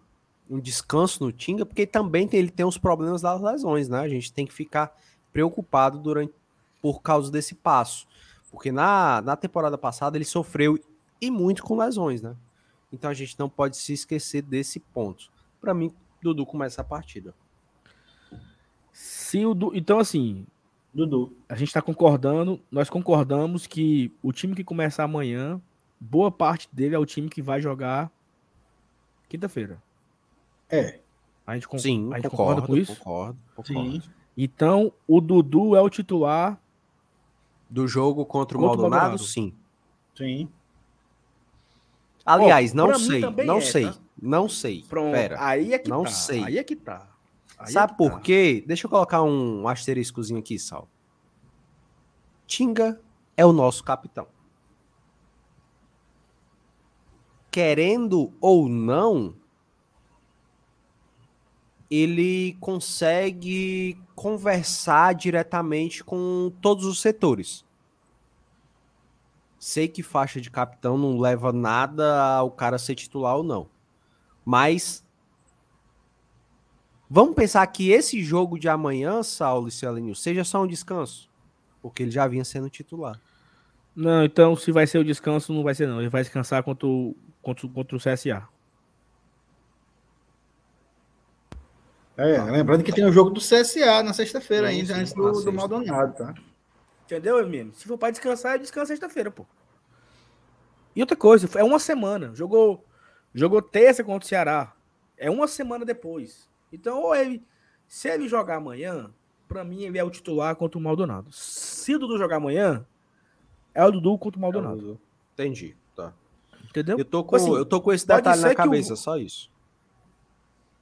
um descanso no Tinga, porque também tem, ele tem os problemas das lesões, né? A gente tem que ficar preocupado durante por causa desse passo. Porque na, na temporada passada ele sofreu e muito com lesões, né? Então a gente não pode se esquecer desse ponto. Para mim, Dudu começa a partida. Se o du... Então, assim, Dudu, a gente está concordando, nós concordamos que o time que começa amanhã, boa parte dele é o time que vai jogar quinta-feira. É. A gente, con... Sim, a gente concordo, concorda com isso? Concordo, concordo. Sim. Então, o Dudu é o titular do jogo contra o Contra Maldonado? Maldonado. Sim. Sim. Aliás, Ó, não sei, não é, sei, tá? Não sei. Pronto. Pera. Aí é que não tá. sei. Aí é que tá. Aí é Sabe que por tá. quê? Deixa eu colocar um asteriscozinho aqui, Sal. Tinga é o nosso capitão. Querendo ou não, ele consegue conversar diretamente com todos os setores. Sei que faixa de capitão não leva nada ao cara ser titular ou não. Mas vamos pensar que esse jogo de amanhã, Saulo e Celinho, seja só um descanso. Porque ele já vinha sendo titular. Não, então se vai ser o descanso, não vai ser não. Ele vai descansar contra o, contra, o- contra o CSA. É, lembrando que tem o jogo do CSA na sexta-feira ainda, sim, antes na do, sexta. do Maldonado, tá? Entendeu, mesmo? Se for pra descansar, descansa sexta-feira, pô. E outra coisa, é uma semana. Jogou, jogou terça contra o Ceará. É uma semana depois. Então, ou ele, se ele jogar amanhã, pra mim ele é o titular contra o Maldonado. Se o Dudu jogar amanhã, é o Dudu contra o Maldonado. Entendi. Tá. Entendeu? Eu tô com, Assim, eu tô com esse detalhe na que o- cabeça, só isso.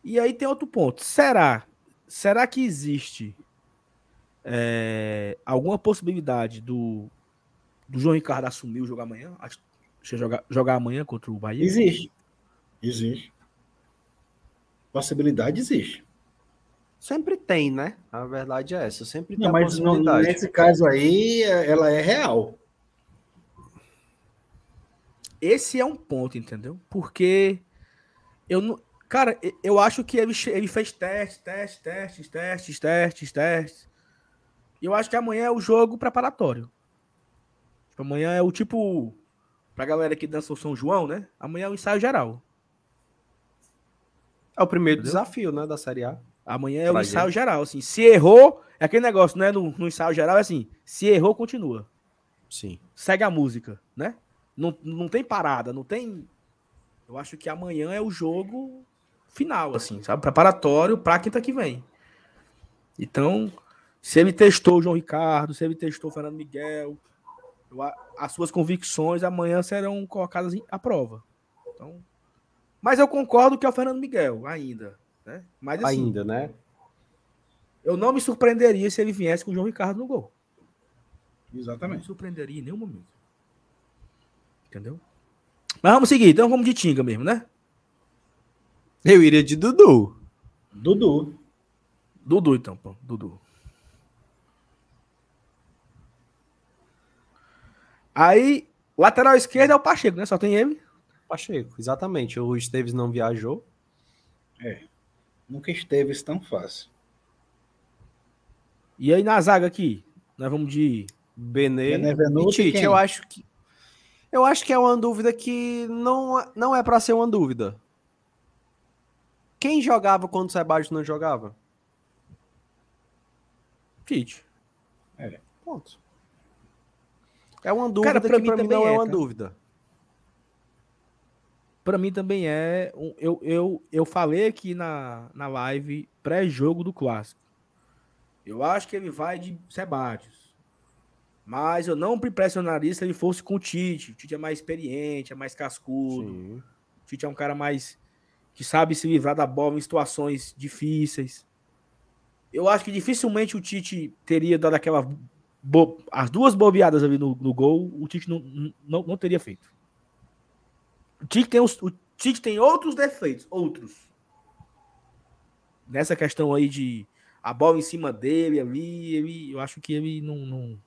E aí tem outro ponto. Será? Será que existe é, alguma possibilidade do, do João Ricardo assumir o jogo amanhã? Acho- Deixa eu jogar, jogar amanhã contra o Bahia? Existe. Existe. Possibilidade existe. Sempre tem, né? A verdade é essa. Sempre tem Não, a mas nesse caso aí, é- ela é real. Esse é um ponto, entendeu? Porque eu não. Cara, eu acho que ele, ele fez testes, testes, testes, testes, testes, testes. E eu acho que amanhã é o jogo preparatório. Tipo, amanhã é o tipo. Pra galera que dança o São João, né? Amanhã é o ensaio geral. É o primeiro Entendeu? desafio, né, da Série A. Amanhã é o ensaio gente. geral. Assim, se errou, é aquele negócio, né? No, no ensaio geral é assim: se errou, continua. Sim. Segue a música, né? Não, não tem parada, não tem. Eu acho que amanhã é o jogo final, assim, sabe? Preparatório pra quinta que vem. Então, se ele testou o João Ricardo, se ele testou o Fernando Miguel, as suas convicções amanhã serão colocadas em- à prova. Então, mas eu concordo que é o Fernando Miguel, ainda. Né? Mas assim, Ainda, né? eu não me surpreenderia se ele viesse com o João Ricardo no gol. Não me Exatamente. surpreenderia em nenhum momento. Entendeu? Mas vamos seguir, então vamos de Tinga mesmo, né? Eu iria de Dudu. Dudu. Dudu, então, pô. Dudu. Aí, lateral esquerdo é o Pacheco, né? Só tem ele. Pacheco, exatamente. O Esteves não viajou. Nunca esteve tão fácil. E aí na zaga aqui, nós vamos de. Benê Benevenuto e Tite. quem? Eu acho que eu acho que é uma dúvida que não, não é pra ser uma dúvida. Quem jogava quando o Sebastião não jogava? Tite. Ponto. É uma dúvida Cara, que mim pra mim também não é, é, uma cara. dúvida. Pra mim também é. um- eu, eu, eu falei aqui na, na live pré-jogo do clássico. Eu acho que ele vai de Sebadios. Mas eu não me impressionaria se ele fosse com o Tite. O Tite é mais experiente, é mais cascudo. Sim. O Tite é um cara mais. que sabe se livrar da bola em situações difíceis. Eu acho que dificilmente o Tite teria dado aquela. bo- as duas bobeadas ali no, no gol, o Tite não, não, não teria feito. O Tite, tem os- o Tite tem outros defeitos, outros. Nessa questão aí de a bola em cima dele ali, ele, eu acho que ele não. não...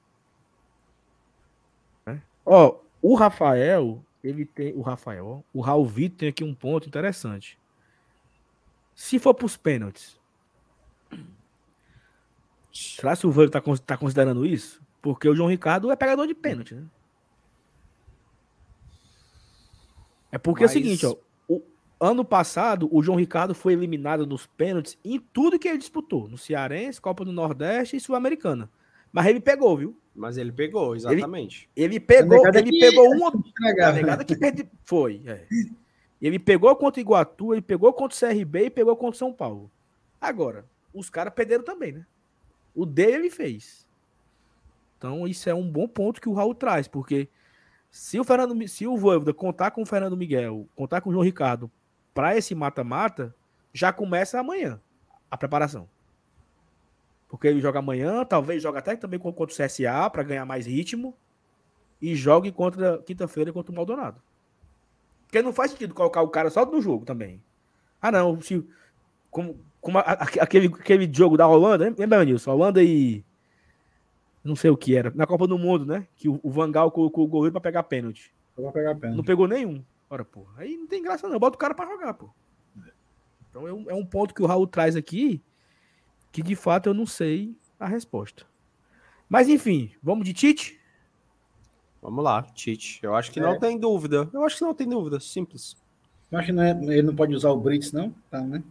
É? Ó, o Rafael, ele tem. O Rafael, o Raul Vitor tem aqui um ponto interessante. Se for para os pênaltis, será que o Vâlio está tá considerando isso? Porque o João Ricardo é pegador de pênalti, né? É porque Mas... é o seguinte, ó. O ano passado, o João Ricardo foi eliminado nos pênaltis em tudo que ele disputou. No Cearense, Copa do Nordeste e Sul-Americana. Mas ele pegou, viu? Mas ele pegou, exatamente. Ele, ele pegou, ele que... pegou uma. A negada que perde... Foi. É. Ele pegou contra o Iguatu, ele pegou contra o CRB e pegou contra o São Paulo. Agora, os caras perderam também, né? O dele ele fez. Então, isso é um bom ponto que o Raul traz, porque se o Fernando, se o Voivoda contar com o Fernando Miguel, contar com o João Ricardo para esse mata-mata, já começa amanhã a preparação. Porque ele joga amanhã, talvez joga até também contra o CSA para ganhar mais ritmo e jogue contra quinta-feira contra o Maldonado. Porque não faz sentido colocar o cara só no jogo também. Ah, não, se como, como a, aquele, aquele jogo da Holanda, lembra, Nilson? Holanda e não sei o que era, na Copa do Mundo, né? Que o, o Vangal colocou o goleiro pra pegar pênalti. Pra pegar pênalti. Não pegou nenhum. Ora, pô. Aí não tem graça não. Bota o cara pra jogar, pô. Então é um, é um ponto que o Raul traz aqui que de fato eu não sei a resposta. Mas enfim, vamos de Tite? Vamos lá, Tite. Eu acho que é. não tem dúvida. Eu acho que não tem dúvida. Simples. Eu acho que não é, ele não pode usar o Brits, não? Tá, né?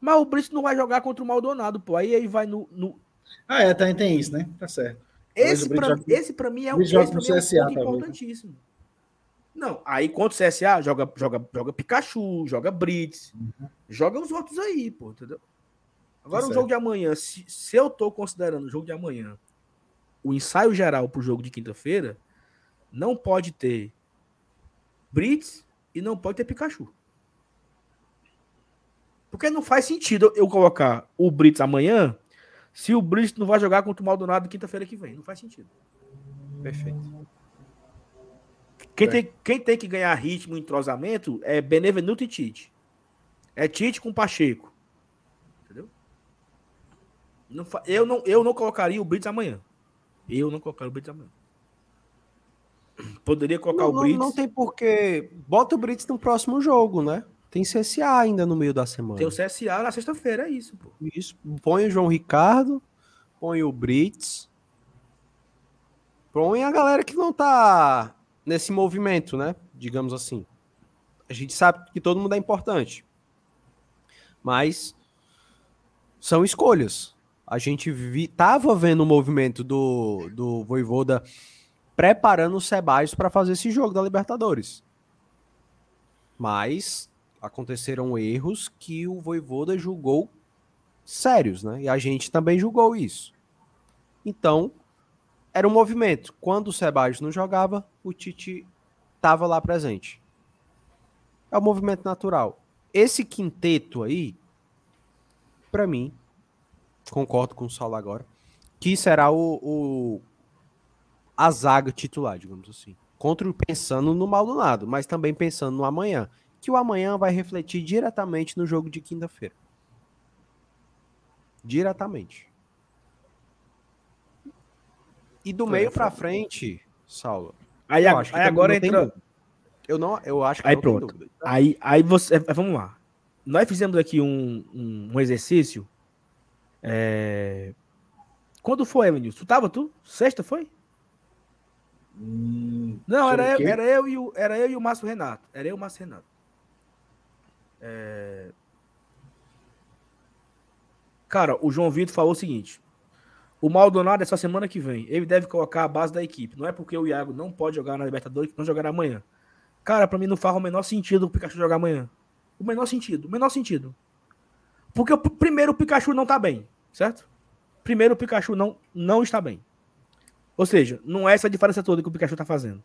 Mas o Brits não vai jogar contra o Maldonado, pô. Aí ele vai no, no, ah, é, também tem isso, né? Tá certo. Esse pra mim é um, esse pra mim é um CSA, ponto importantíssimo. Não, aí contra o CSA, joga, joga, joga Pikachu, joga Brits, uhum. joga os outros aí, pô, entendeu? Agora tá o jogo de amanhã, se, se eu tô considerando o jogo de amanhã o ensaio geral pro jogo de quinta-feira, não pode ter Brits e não pode ter Pikachu. Porque não faz sentido eu colocar o Brits amanhã se o Brist não vai jogar contra o Maldonado quinta-feira que vem. Não faz sentido. Perfeito. Quem, é. tem, quem tem que ganhar ritmo e entrosamento é Benevenuto e Tite. É Tite com Pacheco. Entendeu? Não, eu, não, eu não colocaria o Brits amanhã. Eu não colocaria o Brits amanhã. Poderia colocar não, o Brits. Não, não tem porquê. Bota o Brits no próximo jogo, né? Tem CSA ainda no meio da semana. Tem o CSA na sexta-feira, é isso, pô. Isso. Põe o João Ricardo, põe o Brits. Põe a galera que não tá nesse movimento, né? Digamos assim. A gente sabe que todo mundo é importante. Mas são escolhas. A gente vi, tava vendo o movimento do, do Voivoda preparando o Sebaios para fazer esse jogo da Libertadores. Mas aconteceram erros que o Voivoda julgou sérios, né? E a gente também julgou isso. Então, era um movimento. Quando o Sebadios não jogava, o Tite estava lá presente. É um movimento natural. Esse quinteto aí, para mim, concordo com o Saulo agora, que será o, o, a zaga titular, digamos assim. Contra pensando no Maldonado, mas também pensando no amanhã que o amanhã vai refletir diretamente no jogo de quinta-feira. Diretamente. E do meio para frente, Saulo. Aí, a, aí agora entra. Eu não, eu acho que aí pronto. Aí, aí você, é, vamos lá. Nós fizemos aqui um, um, um exercício. É... Quando foi, Evanilson? Tu tava tu? Sexta foi? Hum, não, era eu, era eu e o era eu e o Márcio Renato. Era eu e o Márcio Renato. É... Cara, o João Vitor falou o seguinte: o Maldonado essa semana que vem. Ele deve colocar a base da equipe. Não é porque o Iago não pode jogar na Libertadores que não jogará amanhã. Cara, para mim não faz o menor sentido o Pikachu jogar amanhã. O menor sentido, o menor sentido. Porque primeiro o Pikachu não tá bem, certo? Primeiro o Pikachu não, não está bem. Ou seja, não é essa diferença toda que o Pikachu tá fazendo.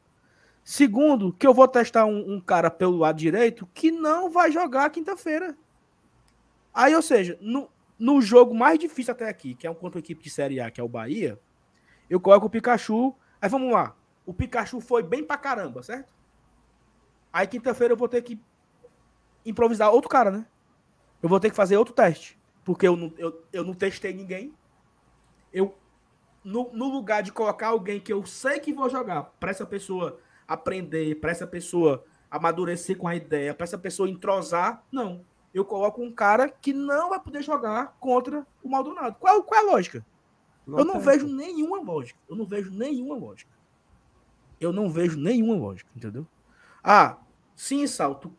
Segundo, que eu vou testar um, um cara pelo lado direito que não vai jogar quinta-feira. Aí, ou seja, no, no jogo mais difícil até aqui, que é um contra a equipe de Série A, que é o Bahia, eu coloco o Pikachu. Aí vamos lá. O Pikachu foi bem pra caramba, certo? Aí quinta-feira eu vou ter que improvisar outro cara, né? Eu vou ter que fazer outro teste. porque eu não, eu, eu não testei ninguém. Eu, no, no lugar de colocar alguém que eu sei que vou jogar, para essa pessoa aprender, para essa pessoa amadurecer com a ideia, para essa pessoa entrosar, não. Eu coloco um cara que não vai poder jogar contra o Maldonado. Qual, qual é a lógica? Não eu não tem. vejo nenhuma lógica. Eu não vejo nenhuma lógica. Eu não vejo nenhuma lógica, entendeu? Ah, sim, Sal, tu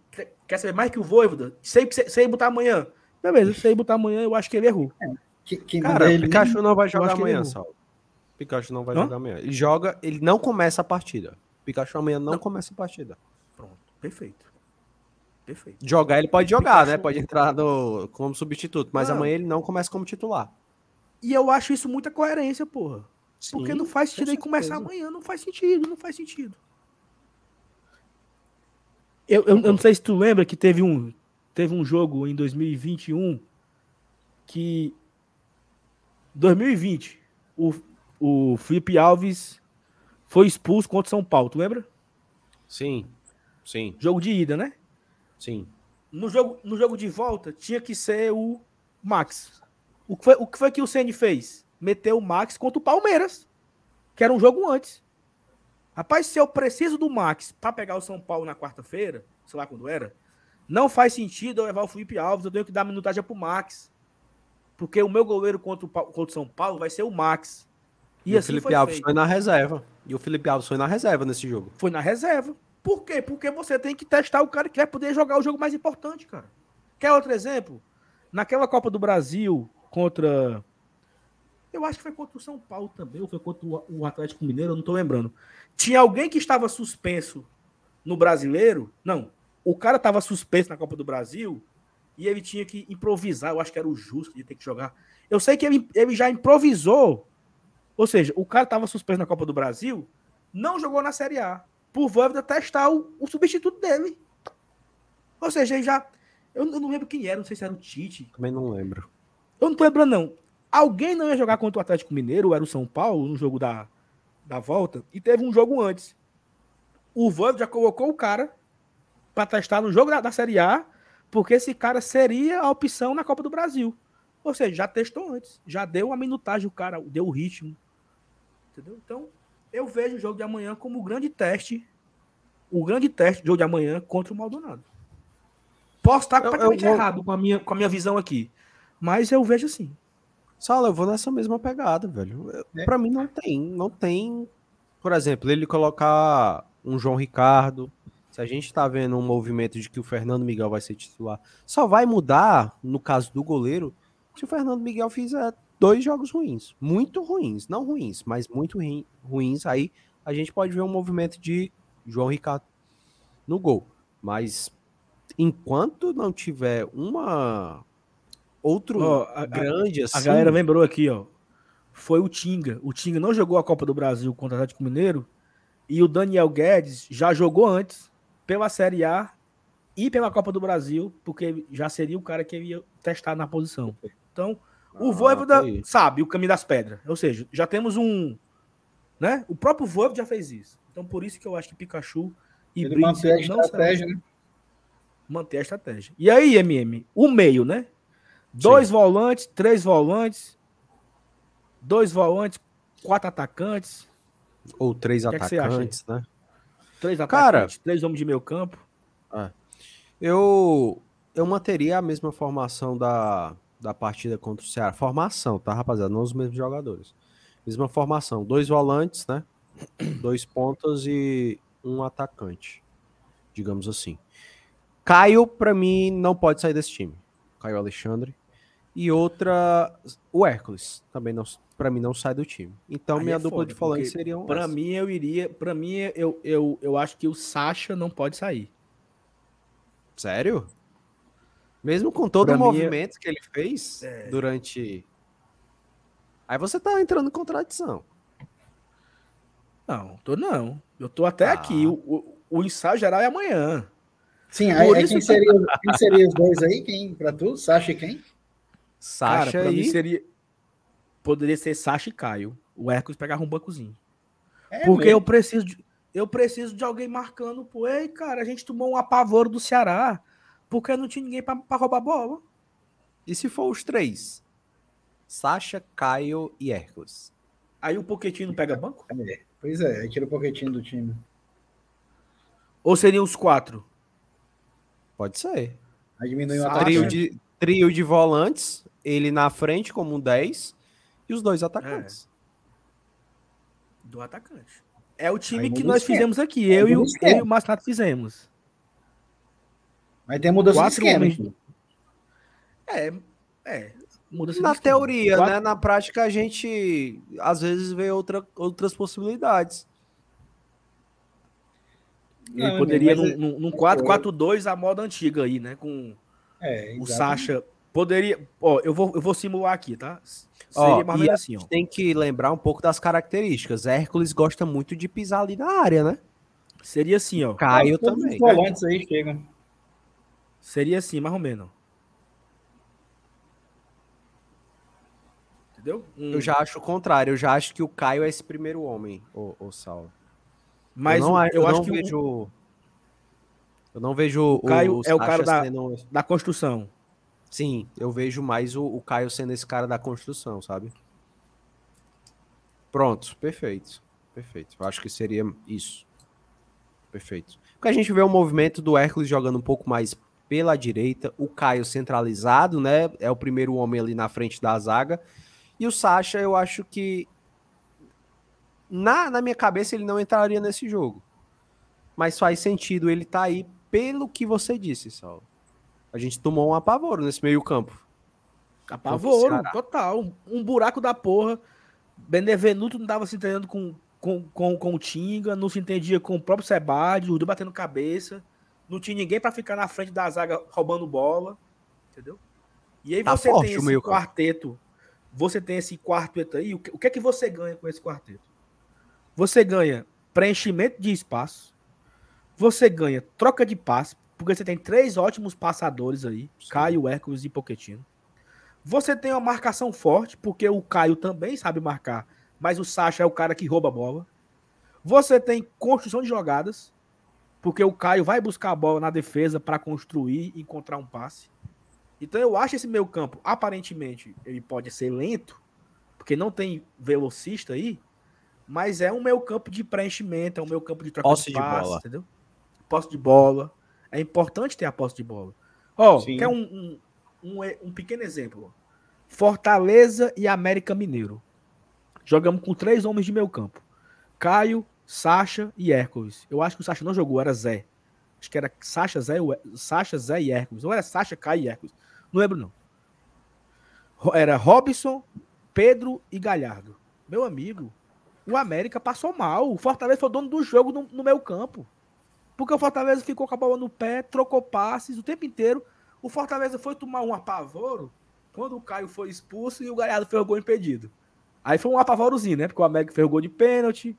quer saber mais que o Voivoda? Sei, sei, sei botar amanhã. Beleza, sei botar amanhã, eu acho que ele errou. É, que, que Cara, o Pikachu não vai jogar amanhã, Sal. Pikachu não vai Hã? jogar amanhã. Ele joga, ele não começa a partida. Pikachu amanhã não, não. começa a partida. Pronto, perfeito. Perfeito. Jogar ele pode jogar, Pikachu... né? Pode entrar no, como substituto, mas não. amanhã ele não começa como titular. E eu acho isso muita coerência, porra. Sim, Porque não faz sentido ele começar amanhã, não faz sentido, não faz sentido. Eu, eu, eu, não sei se tu lembra que teve um, teve um jogo em 2021 que 2020 o, o Felipe Alves foi expulso contra o São Paulo, tu lembra? Sim, sim. Jogo de ida, né? Sim. No jogo, no jogo de volta tinha que ser o Max. O que foi, o que, foi que o Ceni fez? Meteu o Max contra o Palmeiras, que era um jogo antes. Rapaz, se eu preciso do Max para pegar o São Paulo na quarta-feira, sei lá quando era, não faz sentido eu levar o Felipe Alves, eu tenho que dar minutagem pro Max. Porque o meu goleiro contra o, contra o São Paulo vai ser o Max. E, e assim o Felipe foi Alves feito. foi na reserva. E o Felipe Alves foi na reserva nesse jogo. Foi na reserva. Por quê? Porque você tem que testar o cara que vai poder jogar o jogo mais importante, cara. Quer outro exemplo? Naquela Copa do Brasil contra. Eu acho que foi contra o São Paulo também, ou foi contra o Atlético Mineiro, eu não tô lembrando. Tinha alguém que estava suspenso no brasileiro? Não. O cara estava suspenso na Copa do Brasil e ele tinha que improvisar. Eu acho que era o justo de ter que jogar. Eu sei que ele, ele já improvisou. Ou seja, o cara estava suspenso na Copa do Brasil, não jogou na Série A. Por Voivoda testar o, o, substituto dele. Ou seja, ele já. Eu, eu, não lembro quem era, não sei se era o Tite. Também não lembro. Eu não tô lembrando, não. Alguém não ia jogar contra o Atlético Mineiro, ou era o São Paulo, no jogo da, da volta, e teve um jogo antes. O Voivoda já colocou o cara para testar no jogo da, da Série A porque esse cara seria a opção na Copa do Brasil. Ou seja, já testou antes, já deu a minutagem, o cara deu o ritmo. Entendeu? Então, eu vejo o jogo de amanhã como o grande teste, o grande teste do jogo de amanhã contra o Maldonado. Posso estar completamente eu, eu, errado com a, minha, com a minha visão aqui, mas eu vejo assim. Sala, eu vou nessa mesma pegada, velho. É. Para mim não tem, não tem, por exemplo, ele colocar um João Ricardo, se a gente está vendo um movimento de que o Fernando Miguel vai ser titular, só vai mudar, no caso do goleiro, se o Fernando Miguel fizer dois jogos ruins. Muito ruins. Não ruins, mas muito ruins. Aí a gente pode ver um movimento de João Ricardo no gol. Mas enquanto não tiver uma outro oh, a, grande assim. A galera lembrou aqui, ó. Foi o Tinga. O Tinga não jogou a Copa do Brasil contra o Atlético Mineiro. E o Daniel Guedes já jogou antes pela Série A e pela Copa do Brasil, porque já seria o cara que ia testar na posição. Então, o ah, Voivoda okay. sabe o caminho das pedras. Ou seja, já temos um. Né? O próprio Voivoda já fez isso. Então, por isso que eu acho que Pikachu e Ele manter a estratégia, né? Manter a estratégia. E aí, MM, o meio, né? Dois Sim. volantes, três volantes, dois volantes, quatro atacantes. Ou três que atacantes, é que né? Três atacantes, Cara, três homens de meio campo. É. Eu, eu manteria a mesma formação da, da partida contra o Ceará. Formação, tá, rapaziada? Não os mesmos jogadores. Mesma formação. Dois volantes, né? Dois pontas e um atacante. Digamos assim. Caio, para mim, não pode sair desse time. Caio Alexandre. E outra, o Hércules. Também não, para mim não sai do time. Então Aí minha é dupla foda, de volante seria um. Para mim eu iria, para mim eu, eu, eu acho que o Sacha não pode sair. Sério? Mesmo com todo pra o movimento que ele fez é... durante Aí você tá entrando em contradição. Não, tô não. Eu tô até ah. aqui. O, o, o, ensaio geral é amanhã. Sim, aí, aí quem, seria, quem seria os dois aí? Quem para tu? Sacha e quem? Sacha Cara, e... seria poderia ser Sacha e Caio. O Hércules pegava um bancozinho. É Porque mesmo? eu preciso de, eu preciso de alguém marcando. Pô, ei, cara, a gente tomou um apavoro do Ceará porque não tinha ninguém para roubar bola. E se for os três? Sasha, Caio e Hércules. Aí o Poquetino pega banco? É, pois é, aí tira o Pochettino do time. Ou seriam os quatro? Pode ser. Aí diminui o ataque. Trio de, trio de volantes, ele na frente como um 10 e os dois atacantes. Do atacante. É o time Aí que nós esquema. fizemos aqui. Aí Eu e, o, eu e o Massato fizemos. Mas tem mudança de Quatro esquema. homens. aqui. É, é. Muda Na teoria, né? Na prática, a gente às vezes vê outra, outras possibilidades. Ele Não, poderia, mas é- num, num 4-4-2, a moda antiga aí, né? Com É, o. Sacha. Poderia. Ó, eu vou, eu vou simular aqui, tá? Ó, Seria mais ou e assim, ó. gente tem que lembrar um pouco das características. Hércules gosta muito de pisar ali na área, né? Seria assim, ó. Caio também. Os volantes aí chegam. Seria assim, mais ou menos. Entendeu? Um- Eu já acho o contrário. Eu já acho que o Caio é esse primeiro homem, o, o Saulo. Mas eu não, eu, eu acho não que o- vejo. Eu não vejo Caio é o cara da- sendo- da construção. Sim, eu vejo mais o, o Caio sendo esse cara da construção, sabe? Pronto, perfeito. Perfeito. Eu acho que seria isso. Perfeito. Porque a gente vê o movimento do Hércules jogando um pouco mais pela direita, o Caio centralizado, né? É o primeiro homem ali na frente da zaga. E o Sacha, eu acho que na, na minha cabeça ele não entraria nesse jogo. Mas faz sentido ele tá aí pelo que você disse, Saulo. A gente tomou um apavoro nesse meio-campo. Apavoro, total. Um, um buraco da porra. Benevenuto não tava se entendendo com, com, com, com o Tinga, não se entendia com o próprio Sebade, os dois batendo cabeça. Não tinha ninguém pra ficar na frente da zaga roubando bola. Entendeu? E aí Tá você forte tem esse quarteto. Você tem esse quarteto aí. O que, o que é que você ganha com esse quarteto? Você ganha preenchimento de espaço. Você ganha troca de passe, porque você tem três ótimos passadores aí, Sim. Caio, Hércules e Poquetino. Você tem uma marcação forte, porque o Caio também sabe marcar, mas o Sacha é o cara que rouba a bola. Você tem construção de jogadas, porque o Caio vai buscar a bola na defesa para construir e encontrar um passe. Então eu acho esse meio campo, aparentemente, ele pode ser lento, porque não tem velocista aí, mas é um meio campo de preenchimento, é um meio campo de troca Posse de de passe, bola. entendeu? Posse de bola. É importante ter a posse de bola. Ó, Sim. quer um, um, um, e- um pequeno exemplo? Fortaleza e América Mineiro. Jogamos com três homens de meio campo. Caio, Sacha e Hércules. Eu acho que o Sacha não jogou, era Zé. Acho que era Sacha, Zé, Sacha, Zé e Hércules. Ou era Sacha, Caio e Hércules. Não lembro, não. Era Robson, Pedro e Galhardo. Meu amigo, o América passou mal. O Fortaleza foi o dono do jogo no, no meio campo. Porque o Fortaleza ficou com a bola no pé, trocou passes o tempo inteiro. O Fortaleza foi tomar um apavoro quando o Caio foi expulso e o Galhardo fez o gol impedido. Aí foi um apavorozinho, né? Porque o América fez o gol de pênalti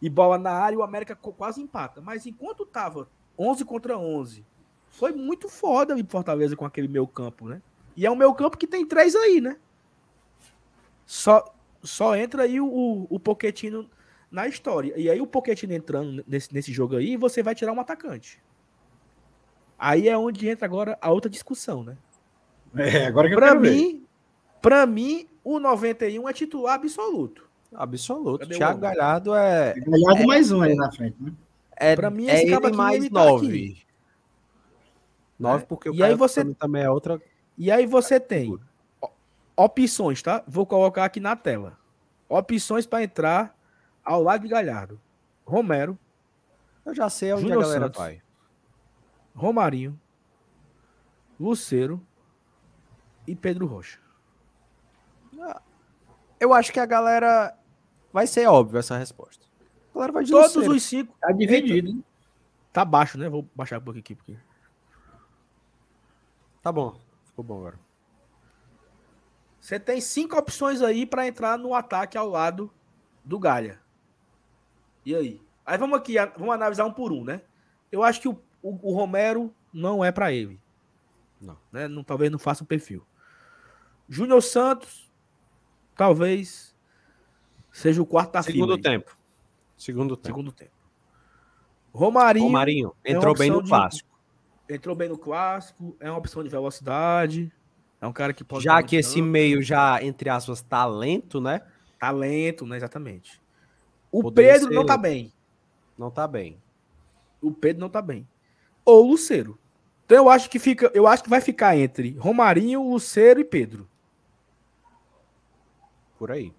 e bola na área o América quase empata. Mas enquanto tava 11 contra 11, foi muito foda o Fortaleza com aquele meio campo, né? E é um meio campo que tem três aí, né? Só, só entra aí o, o, o Pochettino na história. E aí o Pochettino entrando nesse, nesse jogo aí, você vai tirar um atacante. Aí é onde entra agora a outra discussão, né? É, agora que eu Pra quero ver. mim, pra mim, o 91 é titular absoluto. Absoluto. Cadê Thiago? Galhardo é. Galhardo mais um ali na frente, né? É, Pra mim, é esse ele mais nove. aqui. Nove, É. porque o E aí você- também- é outra. E aí você tem opções, tá? Vou colocar aqui na tela. Opções para entrar ao lado de Galhardo. Romero, Eu já sei onde Júnior a galera Santos. vai. Romarinho, Luceiro e Pedro Rocha. Eu acho que a galera. Vai ser óbvio essa resposta. Galera vai Todos Luceiro. os cinco. Tá dividido, hein? Tá baixo, né? Vou baixar um pouco aqui. Porque... Tá bom. Ficou bom agora. Você tem cinco opções aí para entrar no ataque ao lado do Galha. E aí? Aí vamos aqui, vamos analisar um por um, né? Eu acho que o, o- o Romero não é para ele. Não. Né? Não, talvez não faça o perfil. Júnior Santos, talvez seja o quarto da Segundo fila. aí. tempo. Segundo tempo. Segundo tempo. Romarinho, Romarinho é entrou bem opção no de- clássico. entrou bem no clássico, é uma opção de velocidade, é É um cara que pode. Já que esse dano. meio já, entre aspas, talento, né? Talento, né? Exatamente. O Poderia Pedro ser não tá bem. Não tá bem. O Pedro não tá bem. Ou o Luceiro. Então eu acho que fica, eu acho que vai ficar entre Romarinho, Luceiro e Pedro. Por aí.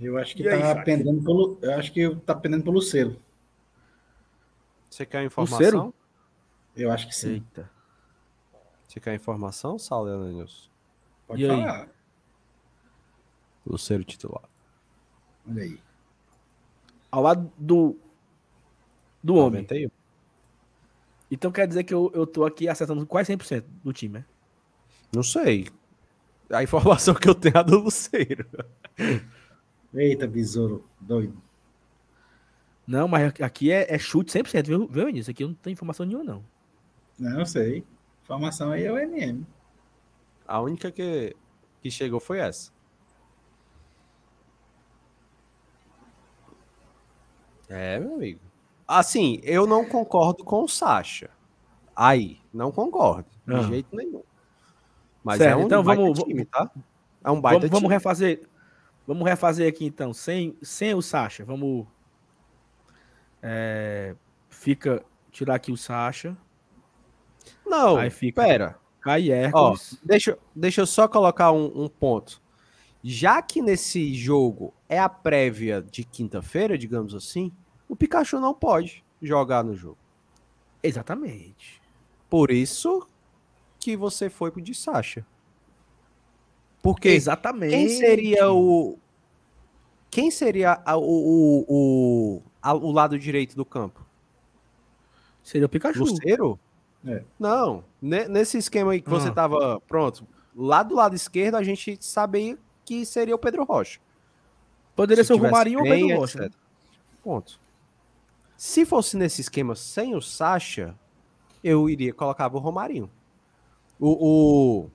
Eu acho que E aí, tá Sacha? pendendo pelo. Eu acho que tá pendendo pelo selo. Você quer informação? Luceiro? Eu acho que sim. Eita. Você quer informação, Saulo? Pode E aí? falar. Luceiro titular. Olha aí. Ao lado do do homem. 91. Então quer dizer que eu, eu tô aqui acertando quase 100% do time, né? Não sei. A informação que eu tenho é a do Luceiro. *laughs* Eita, besouro doido. Não, mas aqui é, é chute 100%, viu, viu, Vinícius? Aqui não tenho informação nenhuma, não. Não, sei. Informação aí é o MM. A única que, que chegou foi essa. É, meu amigo. Assim, eu não concordo com o Sacha. Aí, não concordo. De Ah. jeito nenhum. Mas Certo, é um então baita vamos- time, tá? É um baita Vamos, vamos refazer. Vamos refazer aqui então, sem, sem o Sacha. Vamos. É, fica. Tirar aqui o Sacha. Não, Aí fica- pera. Cai Ó, Hércules. deixa, deixa eu só colocar um, um ponto. Já que nesse jogo é a prévia de quinta-feira, digamos assim, o Pikachu não pode jogar no jogo. Exatamente. Por isso que você foi pro de Sasha. Porque Exatamente. quem seria o. Quem seria a- o, o, o, a- o lado direito do campo? Seria o Pikachu. Luceiro? É. Não. Ne- Nesse esquema aí que você Ah. tava. Pronto. Lá do lado esquerdo a gente sabia que seria o Pedro Rocha. Poderia Se ser o Romarinho ou o Pedro Rocha. etc. Ponto. Se fosse nesse esquema sem o Sacha, eu iria colocava o Romarinho. O, o,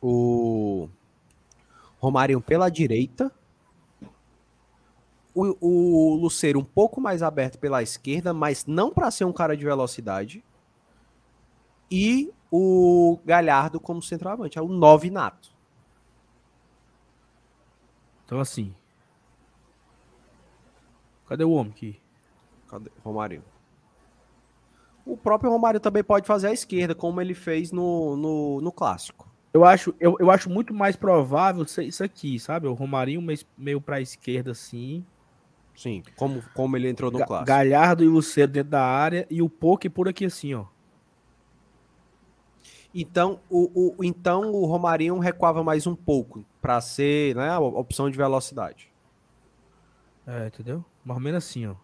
o Romarinho pela direita. O, o Luceiro um pouco mais aberto pela esquerda, mas não para ser um cara de velocidade. E o Galhardo como centroavante. É o 9 nato. Então assim. Cadê o homem aqui? Cadê? Romário. O próprio Romário também pode fazer à esquerda, como ele fez no, no, no clássico. Eu acho, eu, eu acho muito mais provável isso aqui, sabe? O Romarinho meio, meio pra esquerda, assim. Sim, como, como ele entrou no Ga- clássico. Galhardo e Luceiro dentro da área e o Poke por aqui, assim, ó. Então o, o, então o Romarinho recuava mais um pouco para ser né, a opção de velocidade. É, entendeu? Mais ou menos assim, ó.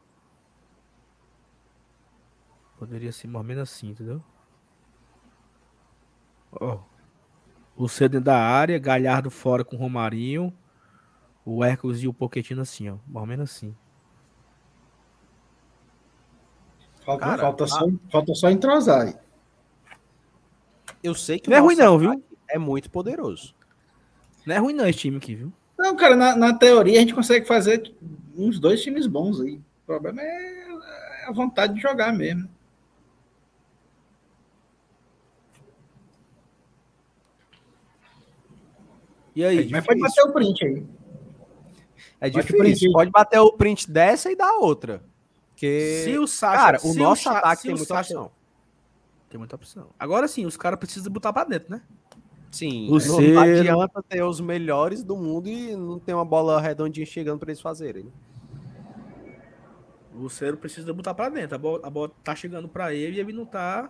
Poderia ser mais ou menos assim, entendeu? Ó. Luceiro dentro da área, Galhardo fora com o Romarinho. O Hércules e o Poquetino assim, ó. Mais ou menos assim. Falta, Cara, falta, só, falta só entrosar aí. Eu sei que Não é o ruim não, viu? É muito poderoso. Não é ruim não esse time aqui, viu? Não, cara, na, na teoria a gente consegue fazer uns dois times bons aí. O problema é a vontade de jogar mesmo. E aí? Mas pode bater o print aí. É o difícil. Pode bater o print dessa e da outra. Que, Se o Sacha, cara, o nosso Cha- ataque tem o muita Sacha- opção. Tem muita opção. Agora sim, os caras precisam botar pra dentro, né? Sim, Luceiro. não adianta ter os melhores do mundo e não ter uma bola redondinha chegando para eles fazerem. né? O Luceiro precisa botar pra dentro. A bola, a bola tá chegando pra ele e ele não tá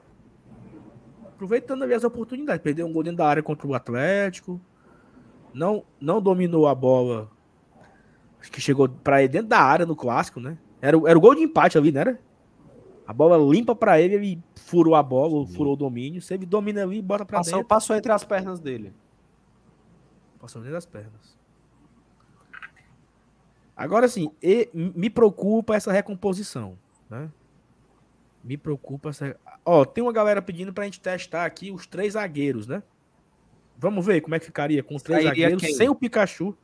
aproveitando ali as oportunidades. Perdeu um gol dentro da área contra o Atlético. Não, não dominou a bola. Acho que chegou pra ele dentro da área no clássico, né? Era, o- era o gol de empate ali, não era? A bola limpa pra ele, ele furou a bola, ou furou o domínio. Se ele domina ali, bota pra Passou, dentro. passou entre as pernas dele. Passou dentro das pernas. Agora sim, me preocupa essa recomposição, né? Me preocupa essa. Ó, tem uma galera pedindo pra gente testar aqui os três zagueiros, né? Vamos ver como é que ficaria com os três Sairia zagueiros quem? sem o Pikachu.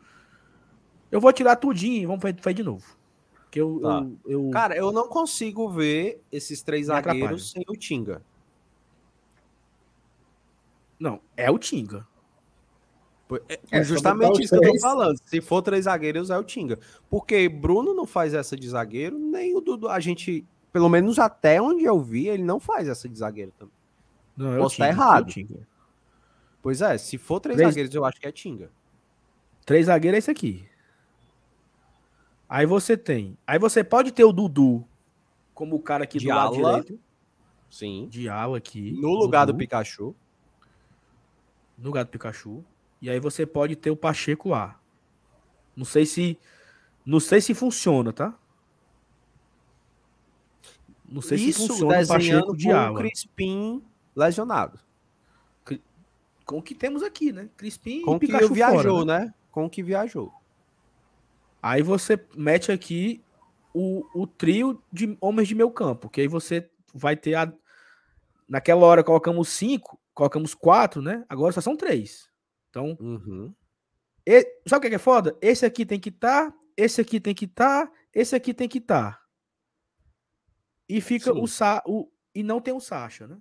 Eu vou tirar tudinho e vamos fazer, de novo. Porque eu, Tá. eu, eu- Cara, eu não consigo ver esses três zagueiros atrapalha. sem o Tinga. Não, é o Tinga. É, é justamente isso que eu tô falando. Se for três zagueiros, é o Tinga. Porque Bruno não faz essa de zagueiro, nem o Dudu. A gente, pelo menos até onde eu vi, ele não faz essa de zagueiro também. Não, é Posso estar errado. É pois é, se for três, três, zagueiros, eu acho que é Tinga. Três zagueiros é esse aqui. Aí você tem. Aí você pode ter o Dudu como o cara aqui de do lado direito. Sim. De ala aqui. No lugar Dudu. do Pikachu. No lugar do Pikachu. E aí você pode ter o Pacheco lá. Não sei se. Não sei se funciona, tá? Não sei Isso, se funciona o Pacheco de ala. Crispim lesionado. Com o que temos aqui, né? Crispim com e Pikachu que viajou, fora, né? né? Com o que viajou. Aí você mete aqui o, o trio de homens de meio campo, que aí você vai ter a. Naquela hora colocamos cinco, colocamos quatro, né? Agora só são três. Então, uhum. e, sabe o que é foda? Esse aqui tem que estar, tá, esse aqui tem que estar, tá, esse aqui tem que estar. Tá. E fica Sim. o, Sa, o e não tem o Sacha, né?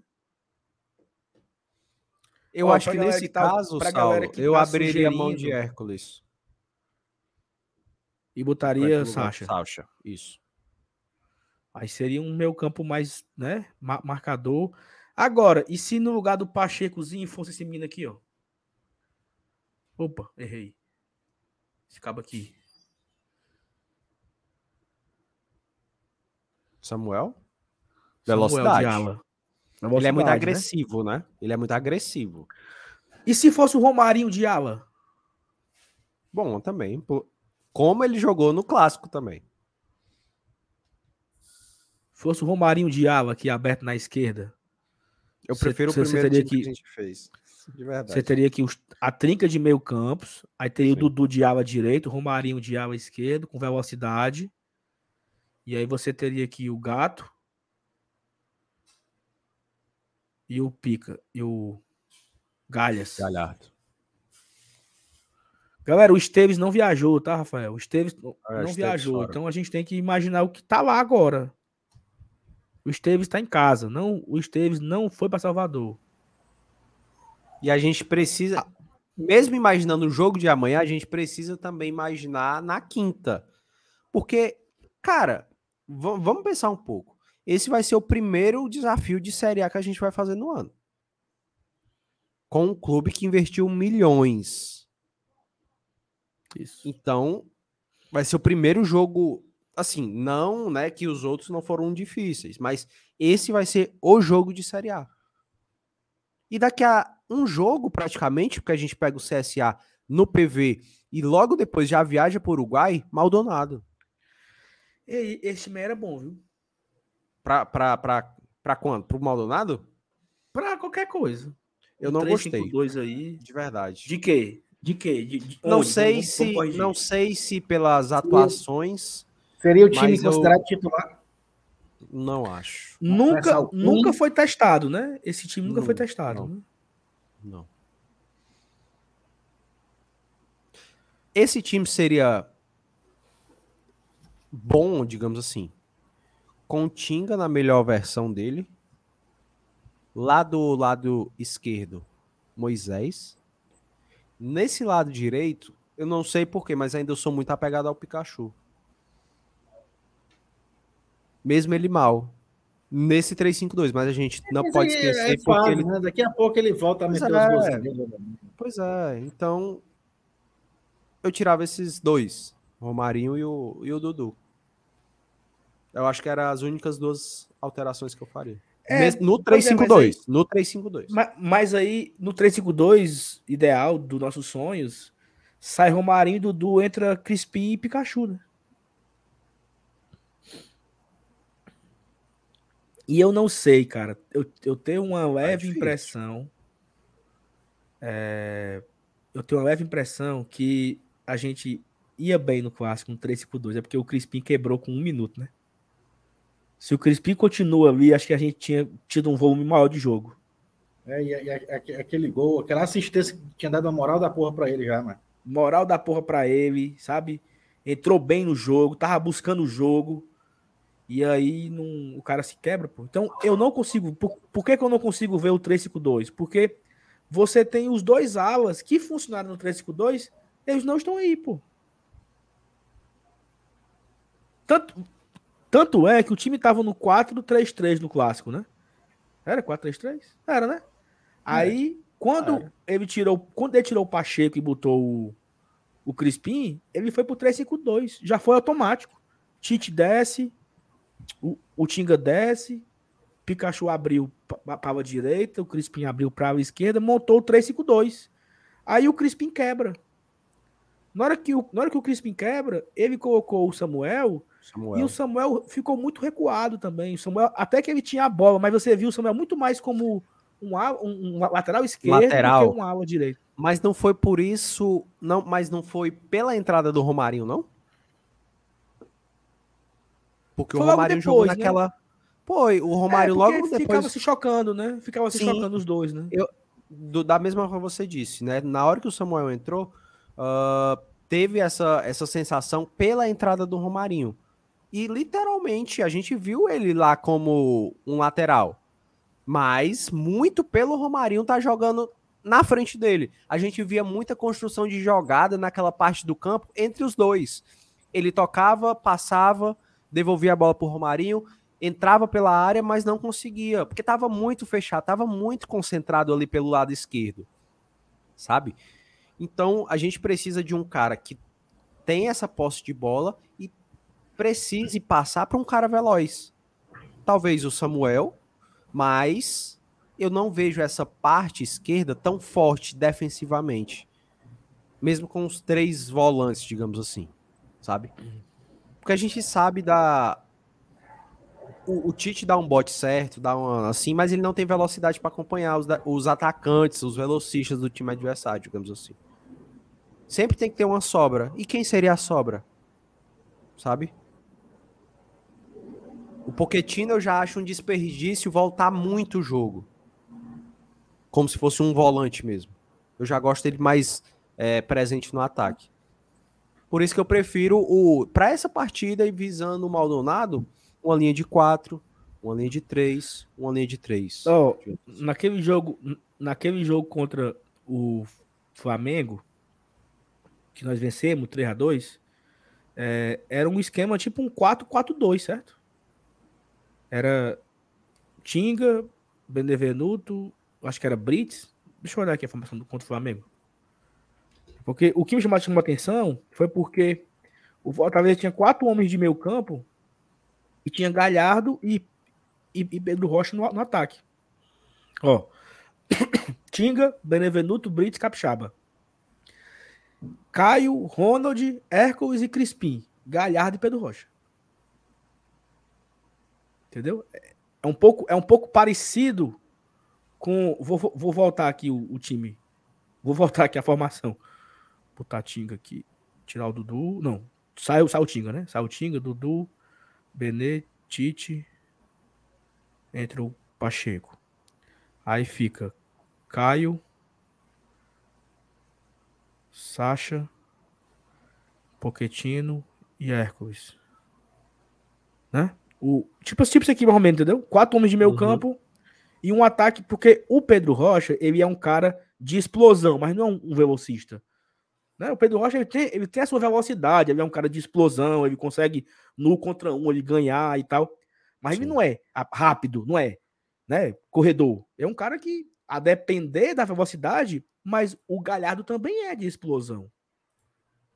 Eu Ó, acho que nesse que tá, caso, Saulo, eu tá abriria a mão de Hércules. E botaria Sacha. Sacha, isso. Aí seria um meio campo mais, né, marcador. Agora, e se no lugar do Pachecozinho fosse esse menino aqui, ó? Opa, errei. Esse cabo aqui. Samuel? Velocidade. Samuel Ele é muito né? agressivo, né? Ele é muito agressivo. E se fosse o Romarinho de ala? Bom, também. Como ele jogou no clássico também. Fosse o Romarinho de ala aqui aberto na esquerda. Eu prefiro cê, o primeiro que... que a gente fez. De verdade. Você teria aqui os, a trinca de meio campos, aí teria Sim. o Dudu de ala direito, o Romarinho de ala esquerdo, com velocidade. E aí você teria aqui o Gato e o Pica e o Galhas. Galhardo. Galera, o Esteves não viajou, tá, Rafael? O Esteves ah, não viajou. Fora. Então a gente tem que imaginar o que tá lá agora. O Esteves está em casa. Não, o Esteves não foi para Salvador. E a gente precisa, mesmo imaginando o jogo de amanhã, a gente precisa também imaginar na quinta. Porque, cara, vamos pensar um pouco. Esse vai ser o primeiro desafio de Série A que a gente vai fazer no ano. Com um clube que investiu milhões. Isso. Então, vai ser o primeiro jogo. Assim, não, né, que os outros não foram difíceis, mas esse vai ser o jogo de Série A. E daqui a um jogo, praticamente, porque a gente pega o CSA no PV e logo depois já viaja para o Uruguai, Maldonado. E esse time era bom, viu? Pra, pra, pra, pra quando? Pro Maldonado? Pra qualquer coisa. Eu não 3, gostei. 5, 2 aí. De verdade. De quê? De quê? De, de não onde? sei vamos, se não sei se pelas atuações. Seria o time considerado eu... titular? Não acho. Nunca, nunca foi testado, né? Esse time nunca não, foi testado. Não. Né? Não. Esse time seria bom, digamos assim, com o Tinga na melhor versão dele. Lá do lado esquerdo, Moisés. Nesse lado direito, eu não sei porquê, mas ainda eu sou muito apegado ao Pikachu. Mesmo ele mal nesse 352, mas a gente não mas pode esquecer é porque ele... né? daqui a pouco ele volta a meter é. os gols Pois é, então eu tirava esses dois, Romarinho e o, e o Dudu. Eu acho que eram as únicas duas alterações que eu faria. É, no 352, é, no 352. Mas, mas aí, no 352, ideal dos nossos sonhos, sai Romarinho, Dudu, entra Crispim e Pikachu, né? E eu não sei, cara. Eu, eu tenho uma tá leve é impressão. É, eu tenho uma leve impressão que a gente ia bem no clássico, no 3-5-2. É porque o Crispim quebrou com um minuto, né? Se o Crispim continua ali, acho que a gente tinha tido um volume maior de jogo. É, e, e, aquele gol, aquela assistência que tinha dado a moral da porra pra ele já, mano. Moral da porra pra ele, sabe? Entrou bem no jogo, tava buscando o jogo. E aí não, o cara se quebra, pô. Então eu não consigo. Por, por que, que eu não consigo ver o 352? Porque você tem os dois alas que funcionaram no 352, eles não estão aí, pô. Tanto, tanto é que o time tava no 4-3-3 no clássico, né? Era 4-3-3? Era, né? Aí, quando Era. ele tirou, quando ele tirou o Pacheco e botou o, o Crispim, ele foi pro 3-5-2. Já foi automático. Tite desce, o, o Tinga desce, Pikachu abriu para a direita, o Crispim abriu para a esquerda, montou o 3-5-2. Aí o Crispim quebra. Na hora, que o, na hora que o Crispim quebra, ele colocou o Samuel, Samuel, e o Samuel ficou muito recuado também. O Samuel, até que ele tinha a bola, mas você viu o Samuel muito mais como um, um, um lateral esquerdo lateral. do que um ala direito. Mas não foi por isso, não, mas não foi pela entrada do Romarinho, não? Porque foi o Romarinho depois, jogou né? naquela. Né? Foi, o Romário é, logo depois. Ficava se chocando, né? Ficava se Sim, chocando os dois, né? Eu, do, da mesma forma que você disse, né? Na hora que o Samuel entrou, uh, teve essa, essa sensação pela entrada do Romarinho. E literalmente a gente viu ele lá como um lateral. Mas muito pelo Romarinho tá jogando na frente dele. A gente via muita construção de jogada naquela parte do campo entre os dois. Ele tocava, passava, devolvia a bola pro Romarinho, entrava pela área, mas não conseguia, porque estava muito fechado, estava muito concentrado ali pelo lado esquerdo. Sabe? Então, a gente precisa de um cara que tem essa posse de bola e precise passar para um cara veloz. Talvez o Samuel, mas eu não vejo essa parte esquerda tão forte defensivamente. Mesmo com os três volantes, digamos assim, sabe? Porque a gente sabe da o, o, Tite dá um bote certo, dá uma assim, mas ele não tem velocidade para acompanhar os, os atacantes, os velocistas do time adversário, digamos assim. Sempre tem que ter uma sobra. E quem seria a sobra? Sabe? O Pochettino eu já acho um desperdício voltar muito o jogo. Como se fosse um volante mesmo. Eu já gosto dele mais é, presente no ataque. Por isso que eu prefiro o para essa partida e visando o Maldonado, uma linha de quatro, uma linha de três, uma linha de três. Oh, naquele jogo, naquele jogo contra o Flamengo, que nós vencemos, 3 a 2 é, era um esquema tipo um 4-4-2, certo? Era Tinga, Benevenuto, acho que era Brits. Deixa eu olhar aqui a formação do contra o Flamengo. Porque o que me chamou a atenção foi porque o Fortaleza tinha quatro homens de meio campo e tinha Galhardo e, e, e Pedro Rocha no, no ataque. Ó, *coughs* Tinga, Benevenuto, Brits, Capixaba. Caio, Ronald, Hércules e Crispim. Galhardo e Pedro Rocha. Entendeu? É um pouco, é um pouco parecido com. Vou, vou voltar aqui o, o time. Vou voltar aqui a formação. Botar Tinga aqui. Tirar o Dudu. Não. Sai, o Tinga, né? Sai o Tinga, Dudu, Benê, Tite, entre o Pacheco. Aí fica Caio, Sacha, Poquetino e Hércules. Né? O, tipo, tipo isso aqui, mais ou menos, entendeu? Quatro homens de meio uhum. campo e um ataque, porque o Pedro Rocha, ele é um cara de explosão, mas não é um velocista. Né? O Pedro Rocha ele tem, ele tem a sua velocidade, ele é um cara de explosão, ele consegue no contra um ele ganhar e tal. Mas Sim. ele não é rápido, não é, né? Corredor. É um cara que, a depender da velocidade, mas o Galhardo também é de explosão.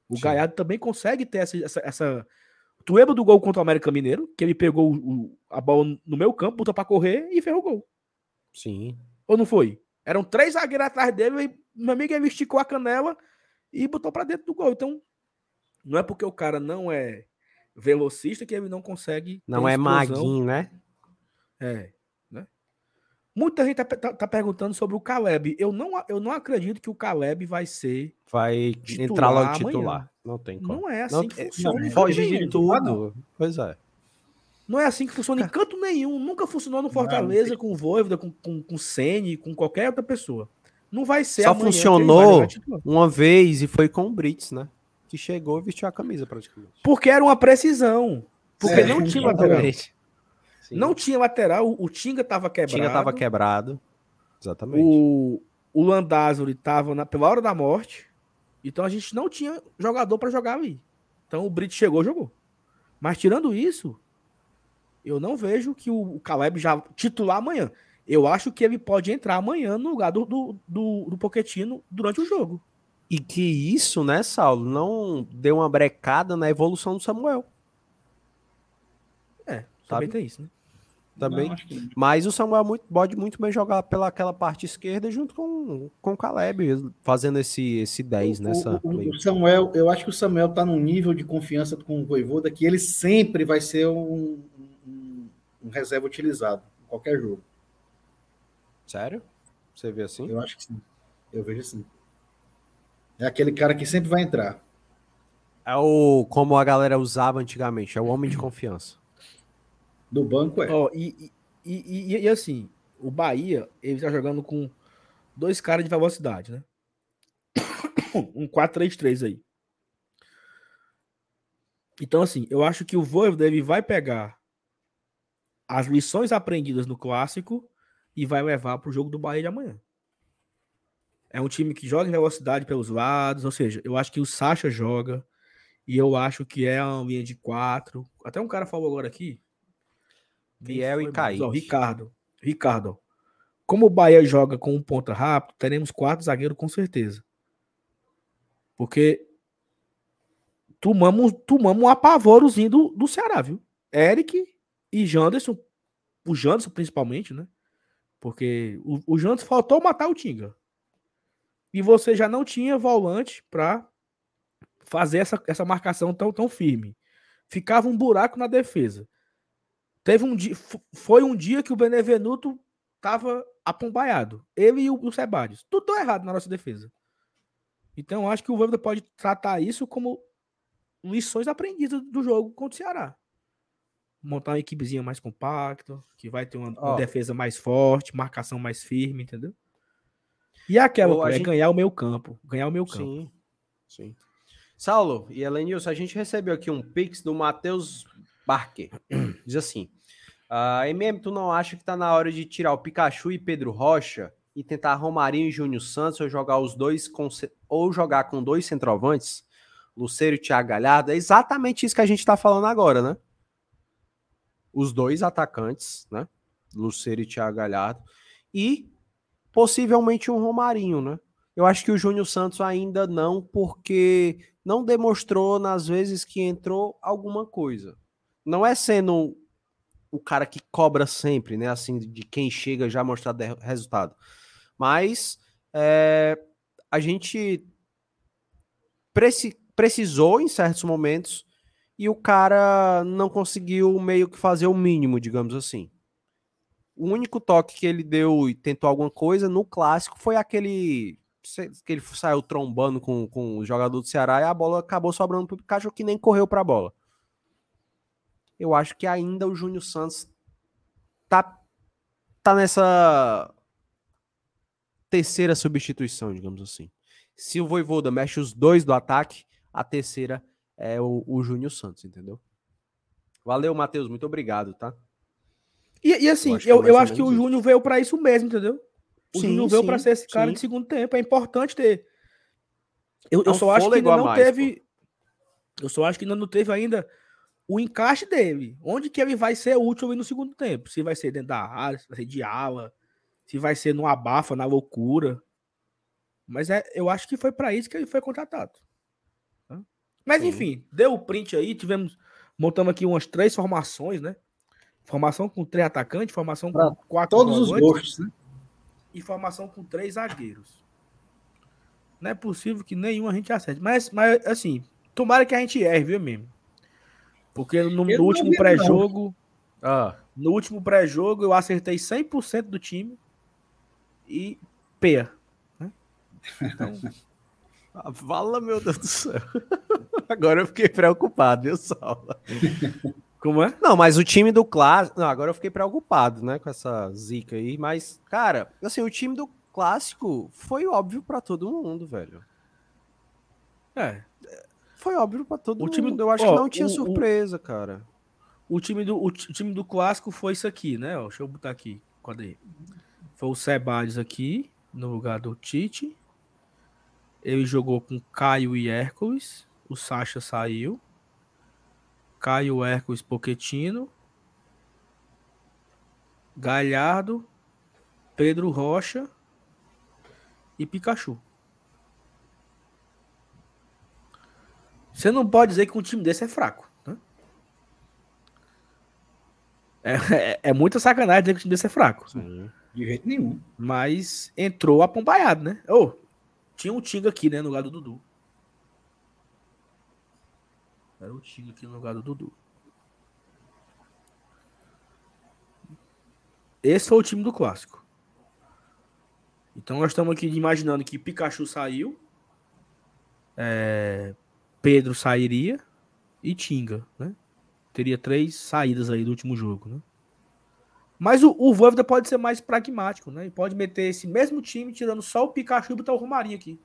O Sim. Galhardo também consegue ter essa, essa, essa... Tu lembra do gol contra o América Mineiro? Que ele pegou o, a bola no meu campo, botou pra correr e ferrou o gol. Sim. Ou não foi? Eram três zagueiros atrás dele, e meu amigo ele esticou a canela e botou para dentro do gol. Então, não é porque o cara não é velocista que ele não consegue. Não é maguinho, né? É. Muita gente tá, tá, tá, perguntando sobre o Caleb. Eu não, eu não acredito que o Caleb vai ser. Vai entrar logo titular. Não tem como. Não é assim não, que funciona. Não, foge de tudo. Pois é. Não é assim que funciona em canto nenhum. Nunca funcionou no Fortaleza, com o Voivoda, com, com, com o Sene, com qualquer outra pessoa. Não vai ser Só funcionou uma vez e foi com o Brits, né? Que chegou e vestiu a camisa praticamente. Porque era uma precisão. Porque é, não tinha lateral. Sim. Não tinha lateral, o Tinga tava quebrado. Tinga tava quebrado. Exatamente. O, o Landázuri estava na, pela hora da morte, então a gente não tinha jogador para jogar ali. Então o Brito chegou, jogou. Mas tirando isso, eu não vejo que o, o Caleb já titular amanhã. Eu acho que ele pode entrar amanhã no lugar do, do, do, do Pochettino durante o jogo. E que isso, né, Saulo, não deu uma brecada na evolução do Samuel. É, também tem isso, né? Também. Não. Mas o Samuel muito, pode muito bem jogar pela aquela parte esquerda junto com, com o Caleb, fazendo esse, esse 10 o, nessa. O, o, Samuel, eu acho que o Samuel tá num nível de confiança com o Voivoda que ele sempre vai ser um, um, um reserva utilizado em qualquer jogo. Sério? Você vê assim? Eu acho que sim. Eu vejo assim. É aquele cara que sempre vai entrar. É o como a galera usava antigamente, é o homem de confiança. Do banco é. Oh, e, e, e, e, assim, o Bahia, ele tá jogando com dois caras de velocidade, né? *coughs* Um 4-3-3 aí. Então, assim, eu acho que o Voivoda ele vai pegar as lições aprendidas no clássico e vai levar para o jogo do Bahia de amanhã. É um time que joga em velocidade pelos lados, ou seja, eu acho que o Sacha joga e eu acho que é uma linha de quatro. Até um cara falou agora aqui, Biel e Kaique. Ricardo. Ricardo. Como o Bahia joga com um ponta rápido, teremos quatro zagueiros com certeza. Porque tomamos, tomamos um apavorozinho do, do Ceará, viu? Eric e Janderson, o Janderson principalmente, né? Porque o, o Janderson faltou matar o Tinga. E você já não tinha volante para fazer essa, essa marcação tão, tão firme. Ficava um buraco na defesa. Teve um dia, foi um dia que o Benevenuto tava apombaiado. Ele e o, Sebadios. Tudo errado na nossa defesa. Então, acho que o Voivoda pode tratar isso como lições aprendidas do jogo contra o Ceará. Montar uma equipezinha mais compacta, que vai ter uma, uma defesa mais forte, marcação mais firme, entendeu? E aquela, oh, é gente... ganhar o meu campo. Ganhar o meu campo. Sim, sim. Saulo e Elenilson, a gente recebeu aqui um pix do Matheus Barque. Diz assim: uh, MM, tu não acha que tá na hora de tirar o Pikachu e Pedro Rocha e tentar Romarinho e Júnior Santos ou jogar os dois com, ou jogar com dois centroavantes? Luceiro e Thiago Galhardo? É exatamente isso que a gente tá falando agora, né? Os dois atacantes, né? Luceiro e Thiago Galhardo. E possivelmente um Romarinho, né? Eu acho que o Júnior Santos ainda não, porque não demonstrou nas vezes que entrou alguma coisa não é sendo o cara que cobra sempre, né? Assim, de quem chega já mostrar resultado. Mas é, a gente preci precisou em certos momentos e o cara não conseguiu meio que fazer o mínimo, digamos assim. O único toque que ele deu e tentou alguma coisa no clássico foi aquele que ele saiu trombando com, com o jogador do Ceará e a bola acabou sobrando para o Pikachu que nem correu para a bola eu acho que ainda o Júnior Santos tá, tá nessa terceira substituição, digamos assim. Se o Voivoda mexe os dois do ataque, a terceira é o, o Júnior Santos, entendeu? Valeu, Matheus, muito obrigado, tá? E, e assim, eu, eu, acho que o Júnior veio para isso mesmo, entendeu? O sim, Júnior veio para ser esse cara sim. de segundo tempo. É importante ter. Eu, eu é só acho que ainda não mais, teve. Pô. Eu só acho que ainda não teve ainda o encaixe dele. Onde que ele vai ser útil no segundo tempo? Se vai ser dentro da área, se vai ser de ala, se vai ser no abafa, na loucura. Mas é, eu acho que foi para isso que ele foi contratado. Tá? Mas Sim. enfim, deu o print aí, tivemos montamos aqui umas três formações, né? Formação com três atacantes, formação pra com quatro todos os gostos, né? E formação com três zagueiros. Não é possível que nenhum a gente acerte. Mas, mas assim, tomara que a gente erre, viu mesmo? Porque no, no último pré-jogo. Ah. No último pré-jogo eu acertei 100% do time e P. Né? Então... *laughs* Fala, meu Deus do céu. *laughs* Agora eu fiquei preocupado, viu, Salva? Como é? Não, mas o time do clássico. Não, agora eu fiquei preocupado, né, com essa zica aí. Mas, cara, assim, o time do clássico foi óbvio para todo mundo, velho. É. Foi óbvio para todo o mundo. Time, eu acho ó, que não tinha o, surpresa, o, cara. O time, do, o time do clássico foi isso aqui, né? Ó, deixa eu botar aqui. Cadê? Foi o Sebades aqui. no lugar do Tite. Ele jogou com Caio e Hércules. O Sacha saiu. Caio, Hércules, Poquetino. Galhardo, Pedro Rocha e Pikachu. Você não pode dizer que um time desse é fraco. Né? É, é, é, muita sacanagem dizer que um time desse é fraco. Sim. De jeito nenhum. Mas entrou apombaiado, né? Oh, tinha um Tinga aqui, né? No lugar do Dudu. Era o Tinga aqui no lugar do Dudu. Esse foi o time do clássico. Então nós estamos aqui imaginando que Pikachu saiu, é, Pedro sairia e Tinga, né? Teria três saídas aí do último jogo, né? Mas o, o Voivoda pode ser mais pragmático, né? E pode meter esse mesmo time, tirando só o Pikachu e botar o Romarinho aqui.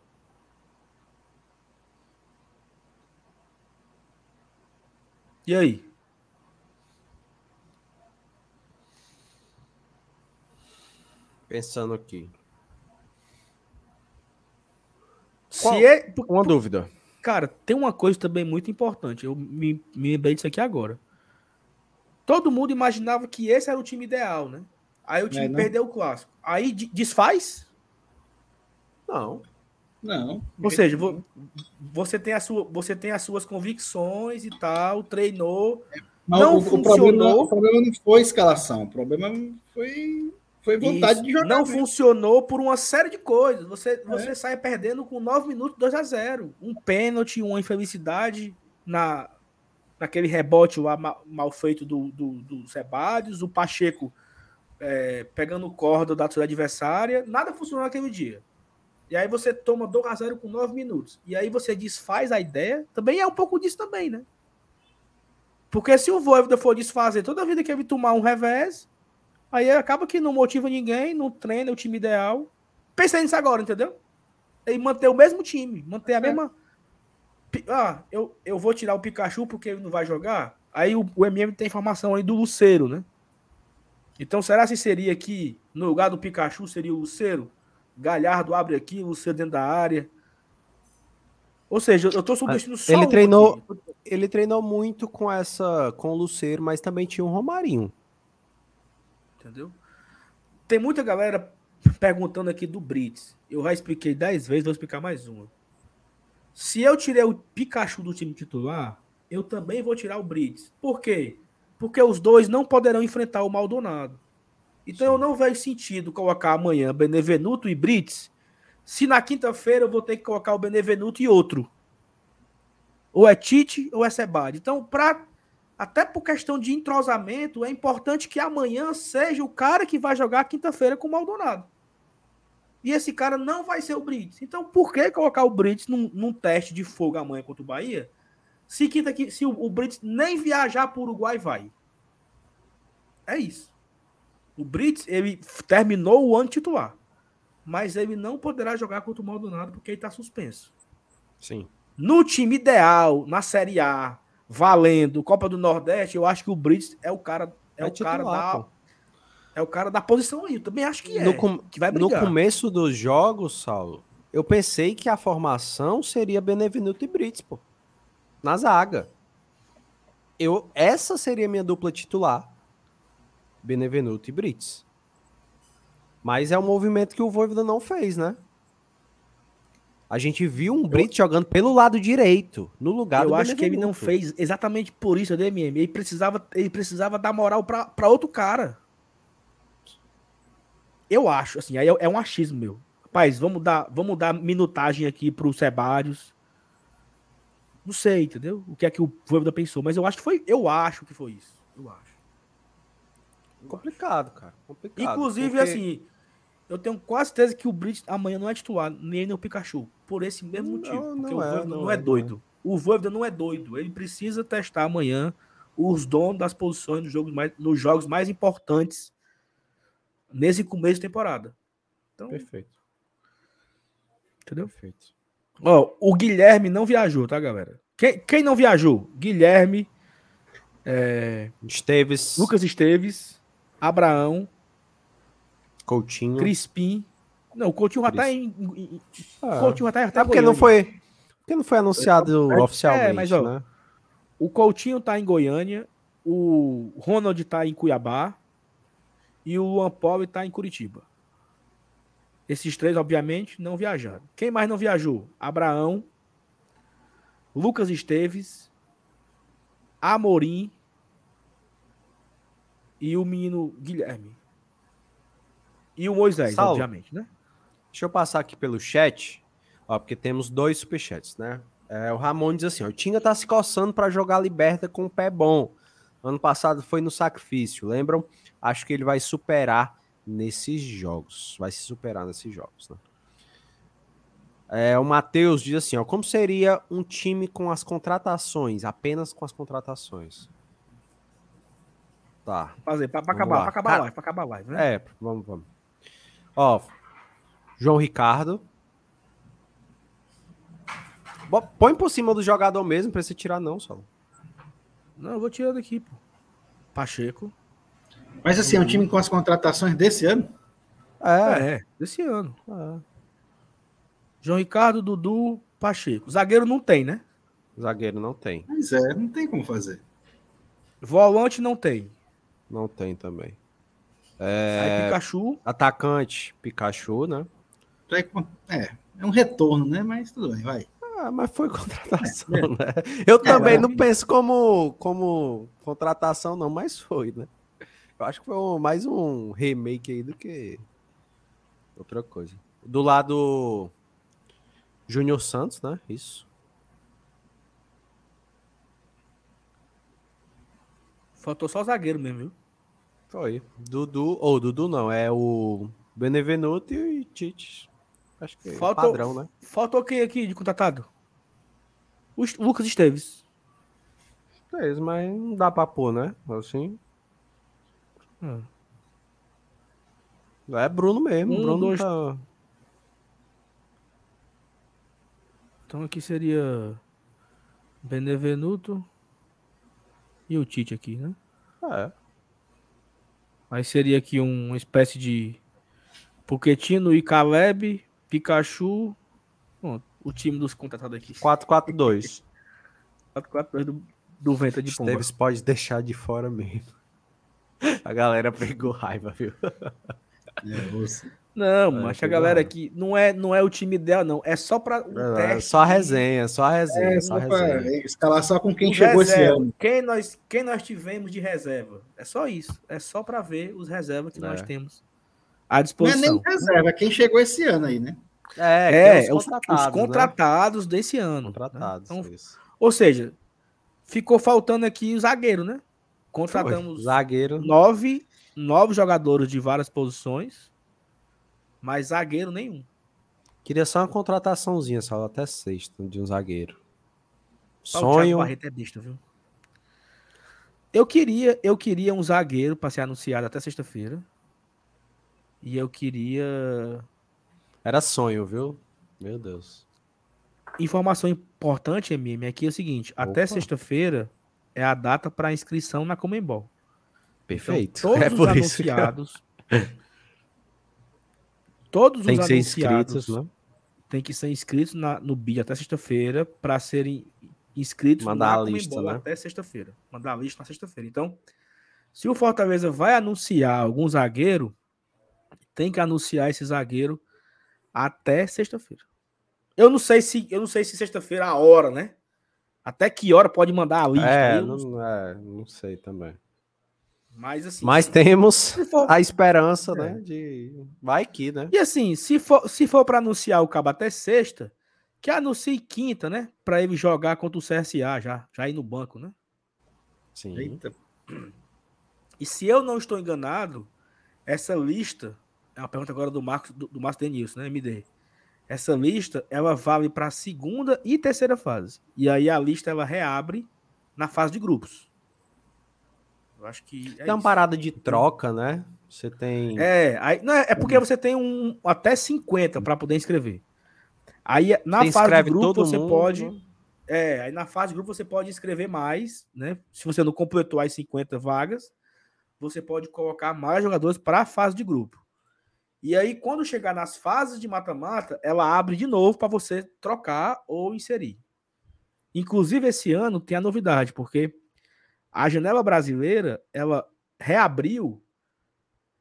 E aí? Pensando aqui. Se Qual? é... Uma dúvida. Cara, tem uma coisa também muito importante. Eu me, me lembrei disso aqui agora. Todo mundo imaginava que esse era o time ideal, né? Aí o time é, perdeu o clássico. Aí desfaz? Não. Não. Ou seja, você tem, a sua, você tem as suas convicções e tal, treinou. Mas não o, funcionou. O problema, o problema, não foi escalação, o problema foi, foi vontade Isso. de jogar. Não mesmo. funcionou por uma série de coisas. Você, é. você sai perdendo com 9 minutos 2 a 0 Um pênalti, uma infelicidade na, naquele rebote lá mal, mal feito do, do, do Sebadios, o Pacheco é, pegando corda da sua adversária, nada funcionou naquele dia. E aí você toma 2 a 0 com 9 minutos. E aí você desfaz a ideia, também é um pouco disso também, né? Porque se o Voivoda for desfazer toda a vida que ele tomar um revés, aí acaba que não motiva ninguém, não treina o time ideal. Pensei nisso agora, entendeu? E manter o mesmo time, manter a é. mesma ah, eu, eu vou tirar o Pikachu porque ele não vai jogar. Aí o, o MM tem informação aí do Luceiro, né? Então será que seria que no lugar do Pikachu seria o Luceiro? Galhardo abre aqui, o Luceiro dentro da área. Ou seja, eu tô substituindo só ele um treinou, aqui. ele treinou muito com essa com o Luceiro, mas também tinha um Romarinho. Entendeu? Tem muita galera perguntando aqui do Brits. Eu já expliquei dez vezes, vou explicar mais uma. Se eu tirei o Pikachu do time titular, eu também vou tirar o Brits. Por quê? Porque os dois não poderão enfrentar o Maldonado. Então Sim. eu não vejo sentido colocar amanhã Benevenuto e Brits, se na quinta-feira eu vou ter que colocar o Benevenuto e outro. Ou é Tite ou é Sebade. Então, pra, até por questão de entrosamento, é importante que amanhã seja o cara que vai jogar quinta-feira com o Maldonado. E esse cara não vai ser o Brits. Então, por que colocar o Brits num, num teste de fogo amanhã contra o Bahia? Se, quinta, se o, o Brits nem viajar para o Uruguai, vai. É isso. O Brits, ele terminou o ano titular. Mas ele não poderá jogar contra o Maldonado porque ele está suspenso. Sim. No time ideal, na Série A, valendo, Copa do Nordeste, eu acho que o Brits é o cara, é, é o titular, cara da, pô. É o cara da posição aí. Eu também acho que é. No, com... que vai no começo dos jogos, Saulo, eu pensei que a formação seria Benevenuto e Brits, pô. Na zaga. Eu, essa seria minha dupla titular. Benevenuto e Brits. Mas é um movimento que o Voivoda não fez, né? A gente viu um Brits jogando pelo lado direito, no lugar eu do Eu acho que ele não fez exatamente por isso, DMM. Ele precisava, ele precisava dar moral para outro cara. Eu acho, assim, aí é, é um achismo meu. Rapaz, vamos dar, vamos dar minutagem aqui pro Sebários. Não sei, entendeu? O que é que o Voivoda pensou, mas eu acho que foi, eu acho que foi isso. Eu acho. Complicado, cara. Complicado. Inclusive, porque... assim, eu tenho quase certeza que o Brit amanhã não é titular, nem o Pikachu. Por esse mesmo motivo. Não, porque não o é, Voivoda não, não é, é doido. Não é. O Voivoda não é doido. Ele precisa testar amanhã os donos das posições nos jogos mais, nos jogos mais importantes nesse começo de temporada. Então, Perfeito. Entendeu? Perfeito. Ó, o Guilherme não viajou, tá, galera? Quem, quem não viajou? Guilherme, é... Esteves, Lucas Esteves, Abraão, Coutinho, Crispim, Não, o Coutinho já tá em. Ah. Coutinho já tá, já tá É em porque não foi, porque não foi anunciado É, oficialmente, mas, ó, né? O Coutinho tá em Goiânia, o Ronald tá em Cuiabá e o Luan Pobre tá em Curitiba. Esses três, obviamente, não viajaram. Quem mais não viajou? Abraão, Lucas Esteves, Amorim e o menino Guilherme. E o Moisés, Saulo. obviamente, né? Deixa eu passar aqui pelo chat, ó, porque temos dois superchats, né? É, o Ramon diz assim, ó, o Tinga tá se coçando para jogar Liberta com o pé bom. Ano passado foi no sacrifício, lembram? Acho que ele vai superar nesses jogos. Vai se superar nesses jogos, né? É, o Matheus diz assim, ó, como seria um time com as contratações, apenas com as contratações? Tá. Fazer, pra, pra acabar, lá. pra acabar a live, pra acabar a live, né? É, vamos, vamos. Ó, João Ricardo. Põe por cima do jogador mesmo pra você tirar, não, só. Não, eu vou tirar daqui, pô. Pacheco. Mas assim, é um time com as contratações desse ano? É, É, desse ano. é. João Ricardo, Dudu, Pacheco. Zagueiro não tem, né? Zagueiro não tem. Pois é, não tem como fazer. Volante não tem. Não tem também. Aí Pikachu. Atacante, Pikachu, né? É, é um retorno, né? Mas tudo bem, vai. Ah, mas foi *laughs* contratação, né? Eu também não penso como, como contratação, não, mas foi, né? Eu acho que foi um- mais um remake aí do que outra coisa. Do lado Júnior Santos, né? Isso. Faltou só o zagueiro mesmo, viu? Foi. Dudu, ou Dudu não, é o Benevenuto e Tite. Acho que é Falta- padrão, né? Faltou quem aqui de contratado? O Lucas Esteves. É isso, mas não dá pra pôr, né? Assim. Hum. É Bruno mesmo. Um, Bruno dois- tá... Então aqui seria Benevenuto e o Tite aqui, né? É. Aí seria aqui um- uma espécie de Poquetino e Caleb, Pikachu. Pronto, o time dos contratados aqui. 4-4-2. 4-4-2 do, do Venta de Pomba. Esteves pode deixar de fora mesmo. A galera pegou raiva, viu? É, você. Não, É, mas a pegou galera aqui não é, não é o time ideal, não. É só para um É, teste. só a resenha, só a resenha, É, só a pra resenha. escalar só com quem Os chegou esse reserva. ano. Quem nós, quem nós tivemos de reserva. É só isso. É só para ver os reservas que É. nós temos à Não é disposição. nem reserva, é quem chegou esse ano aí, né? É, É, tem os, os contratados, contratados, né? desse ano. né? Contratados, Então, isso. ou seja, ficou faltando aqui o zagueiro, né? Foi. Contratamos Zagueiro. nove, nove jogadores de várias posições, mas zagueiro nenhum. Queria só uma contrataçãozinha, só até sexta, de um zagueiro. Sonho. Barreto é besta, viu? Eu queria, eu queria um zagueiro para ser anunciado até sexta-feira. E eu queria Era sonho, viu? Meu Deus. informação importante, MM, aqui é o seguinte: até Opa. sexta-feira é a data para inscrição na Comembol. Perfeito. Então, todos *laughs* é os anunciados. *laughs* todos tem os que ser anunciados inscritos, né? tem que ser inscritos na- no BID até sexta-feira para serem inscritos Mandar na a lista, Comembol né? até sexta-feira. Mandar a lista na sexta-feira. Então, se o Fortaleza vai anunciar algum zagueiro, tem que anunciar esse zagueiro até sexta-feira. Eu não sei se eu não sei se sexta-feira é a hora, né? Até que hora pode mandar a lista? É, não, é, não sei também. Mas assim, Mas temos for- a esperança, É. né? De. Vai que, né? E assim, se for, se for para anunciar o cabo até sexta, que anuncie quinta, né? Para ele jogar contra o CSA já, já ir no banco, né? Sim. Eita. E se eu não estou enganado, essa lista, é uma pergunta agora do Marcos do, do Márcio Denilson, né, MD. Essa lista, ela vale para a segunda e terceira fase. E aí a lista ela reabre na fase de grupos. Eu acho que é Tem uma isso. parada de troca, né? Você tem. É, aí, não, é é porque você tem um até 50 para poder inscrever. Aí na você fase de grupo você mundo, pode? É, aí na fase de grupo você pode escrever mais, né? Se você não completou as 50 vagas, você pode colocar mais jogadores para a fase de grupo. E aí, quando chegar nas fases de mata-mata, ela abre de novo para você trocar ou inserir. Inclusive, esse ano tem a novidade, porque a janela brasileira ela reabriu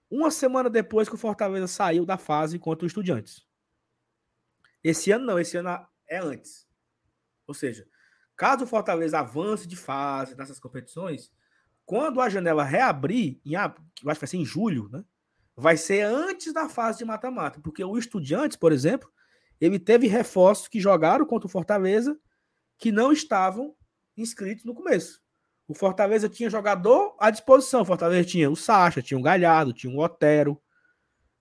uma semana depois que o Fortaleza saiu da fase contra o Estudiantes. Esse ano não, esse ano é antes. Ou seja, caso o Fortaleza avance de fase nessas competições, quando a janela reabrir, em, acho que vai ser em julho, né? Vai ser antes da fase de mata-mata, porque o Estudiantes, por exemplo, ele teve reforços que jogaram contra o Fortaleza que não estavam inscritos no começo. O Fortaleza tinha jogador à disposição. O Fortaleza tinha o Sacha, tinha o Galhardo, tinha o Otero.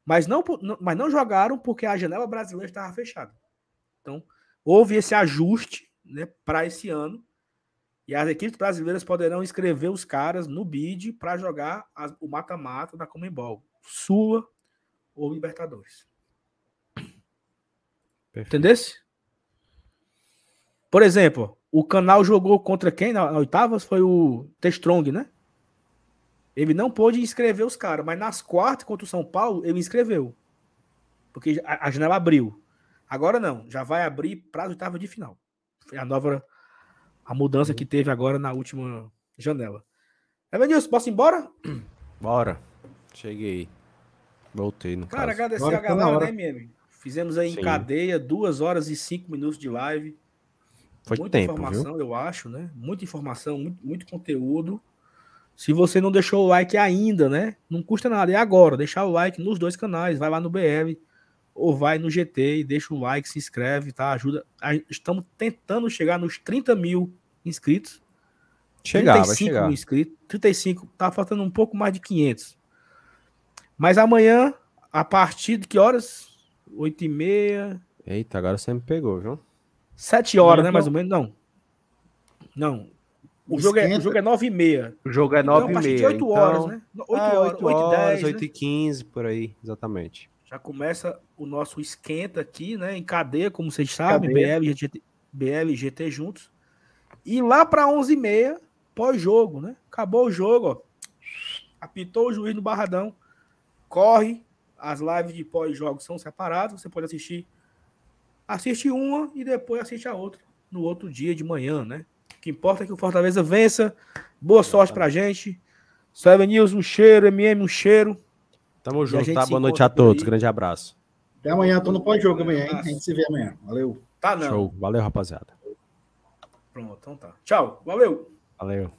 Mas não, mas não jogaram porque a janela brasileira estava fechada. Então, houve esse ajuste né, para esse ano. E as equipes brasileiras poderão inscrever os caras no bid para jogar as, o mata-mata da Comembol. Sula ou Libertadores. Entendesse? Por exemplo, o canal jogou contra quem na, na oitavas? Foi o T-Strong, né? Ele não pôde inscrever os caras, mas nas quartas contra o São Paulo, ele inscreveu. Porque a, a janela abriu. Agora não, já vai abrir para as oitavas de final. Foi a nova a mudança que teve agora na última janela. Evanilson, posso ir embora? Bora. Cheguei. Voltei no Cara, caso. agradecer Agora a galera, né, MM? Fizemos aí Sim. em cadeia duas horas e cinco minutos de live. Foi Muita tempo, informação, viu? eu acho, né? Muita informação, muito, muito conteúdo. Se você não deixou o like ainda, né? Não custa nada. É agora, deixar o like nos dois canais. Vai lá no BR ou vai no GT e deixa o like, se inscreve, tá? Ajuda. Estamos tentando chegar nos 30 mil inscritos. Chegar, 35 vai chegar. mil inscritos. 35, tá faltando um pouco mais de 500. Mas amanhã, a partir de que horas? 8 e meia. Eita, agora você me pegou, viu? Sete horas, né? Mais ou menos, não. Não. O jogo, é, o jogo é nove e meia. O jogo é nove então, e meia. De 8 horas, então... né? 8 é, horas, 8 horas, e 10, 8 né? e 15, por aí, exatamente. Já começa o nosso esquenta aqui, né? Em cadeia, como vocês sabem, BL, GT, BL e GT juntos. E lá para 11 e meia, pós-jogo, né? Acabou o jogo, ó. Apitou o juiz no Barradão. Corre. As lives de pós-jogo são separadas. Você pode assistir assiste uma e depois assiste a outra no outro dia de manhã, né? O que importa é que o Fortaleza vença. Boa sorte pra gente. Seven News, um cheiro. MM, um cheiro. Tamo junto, tá? Boa noite a todos. Grande abraço. Até amanhã, tô no pós-jogo amanhã, hein? A gente se vê amanhã. Valeu. Tá, não. Show. Valeu, rapaziada. Pronto, então tá. Tchau. Valeu. Valeu.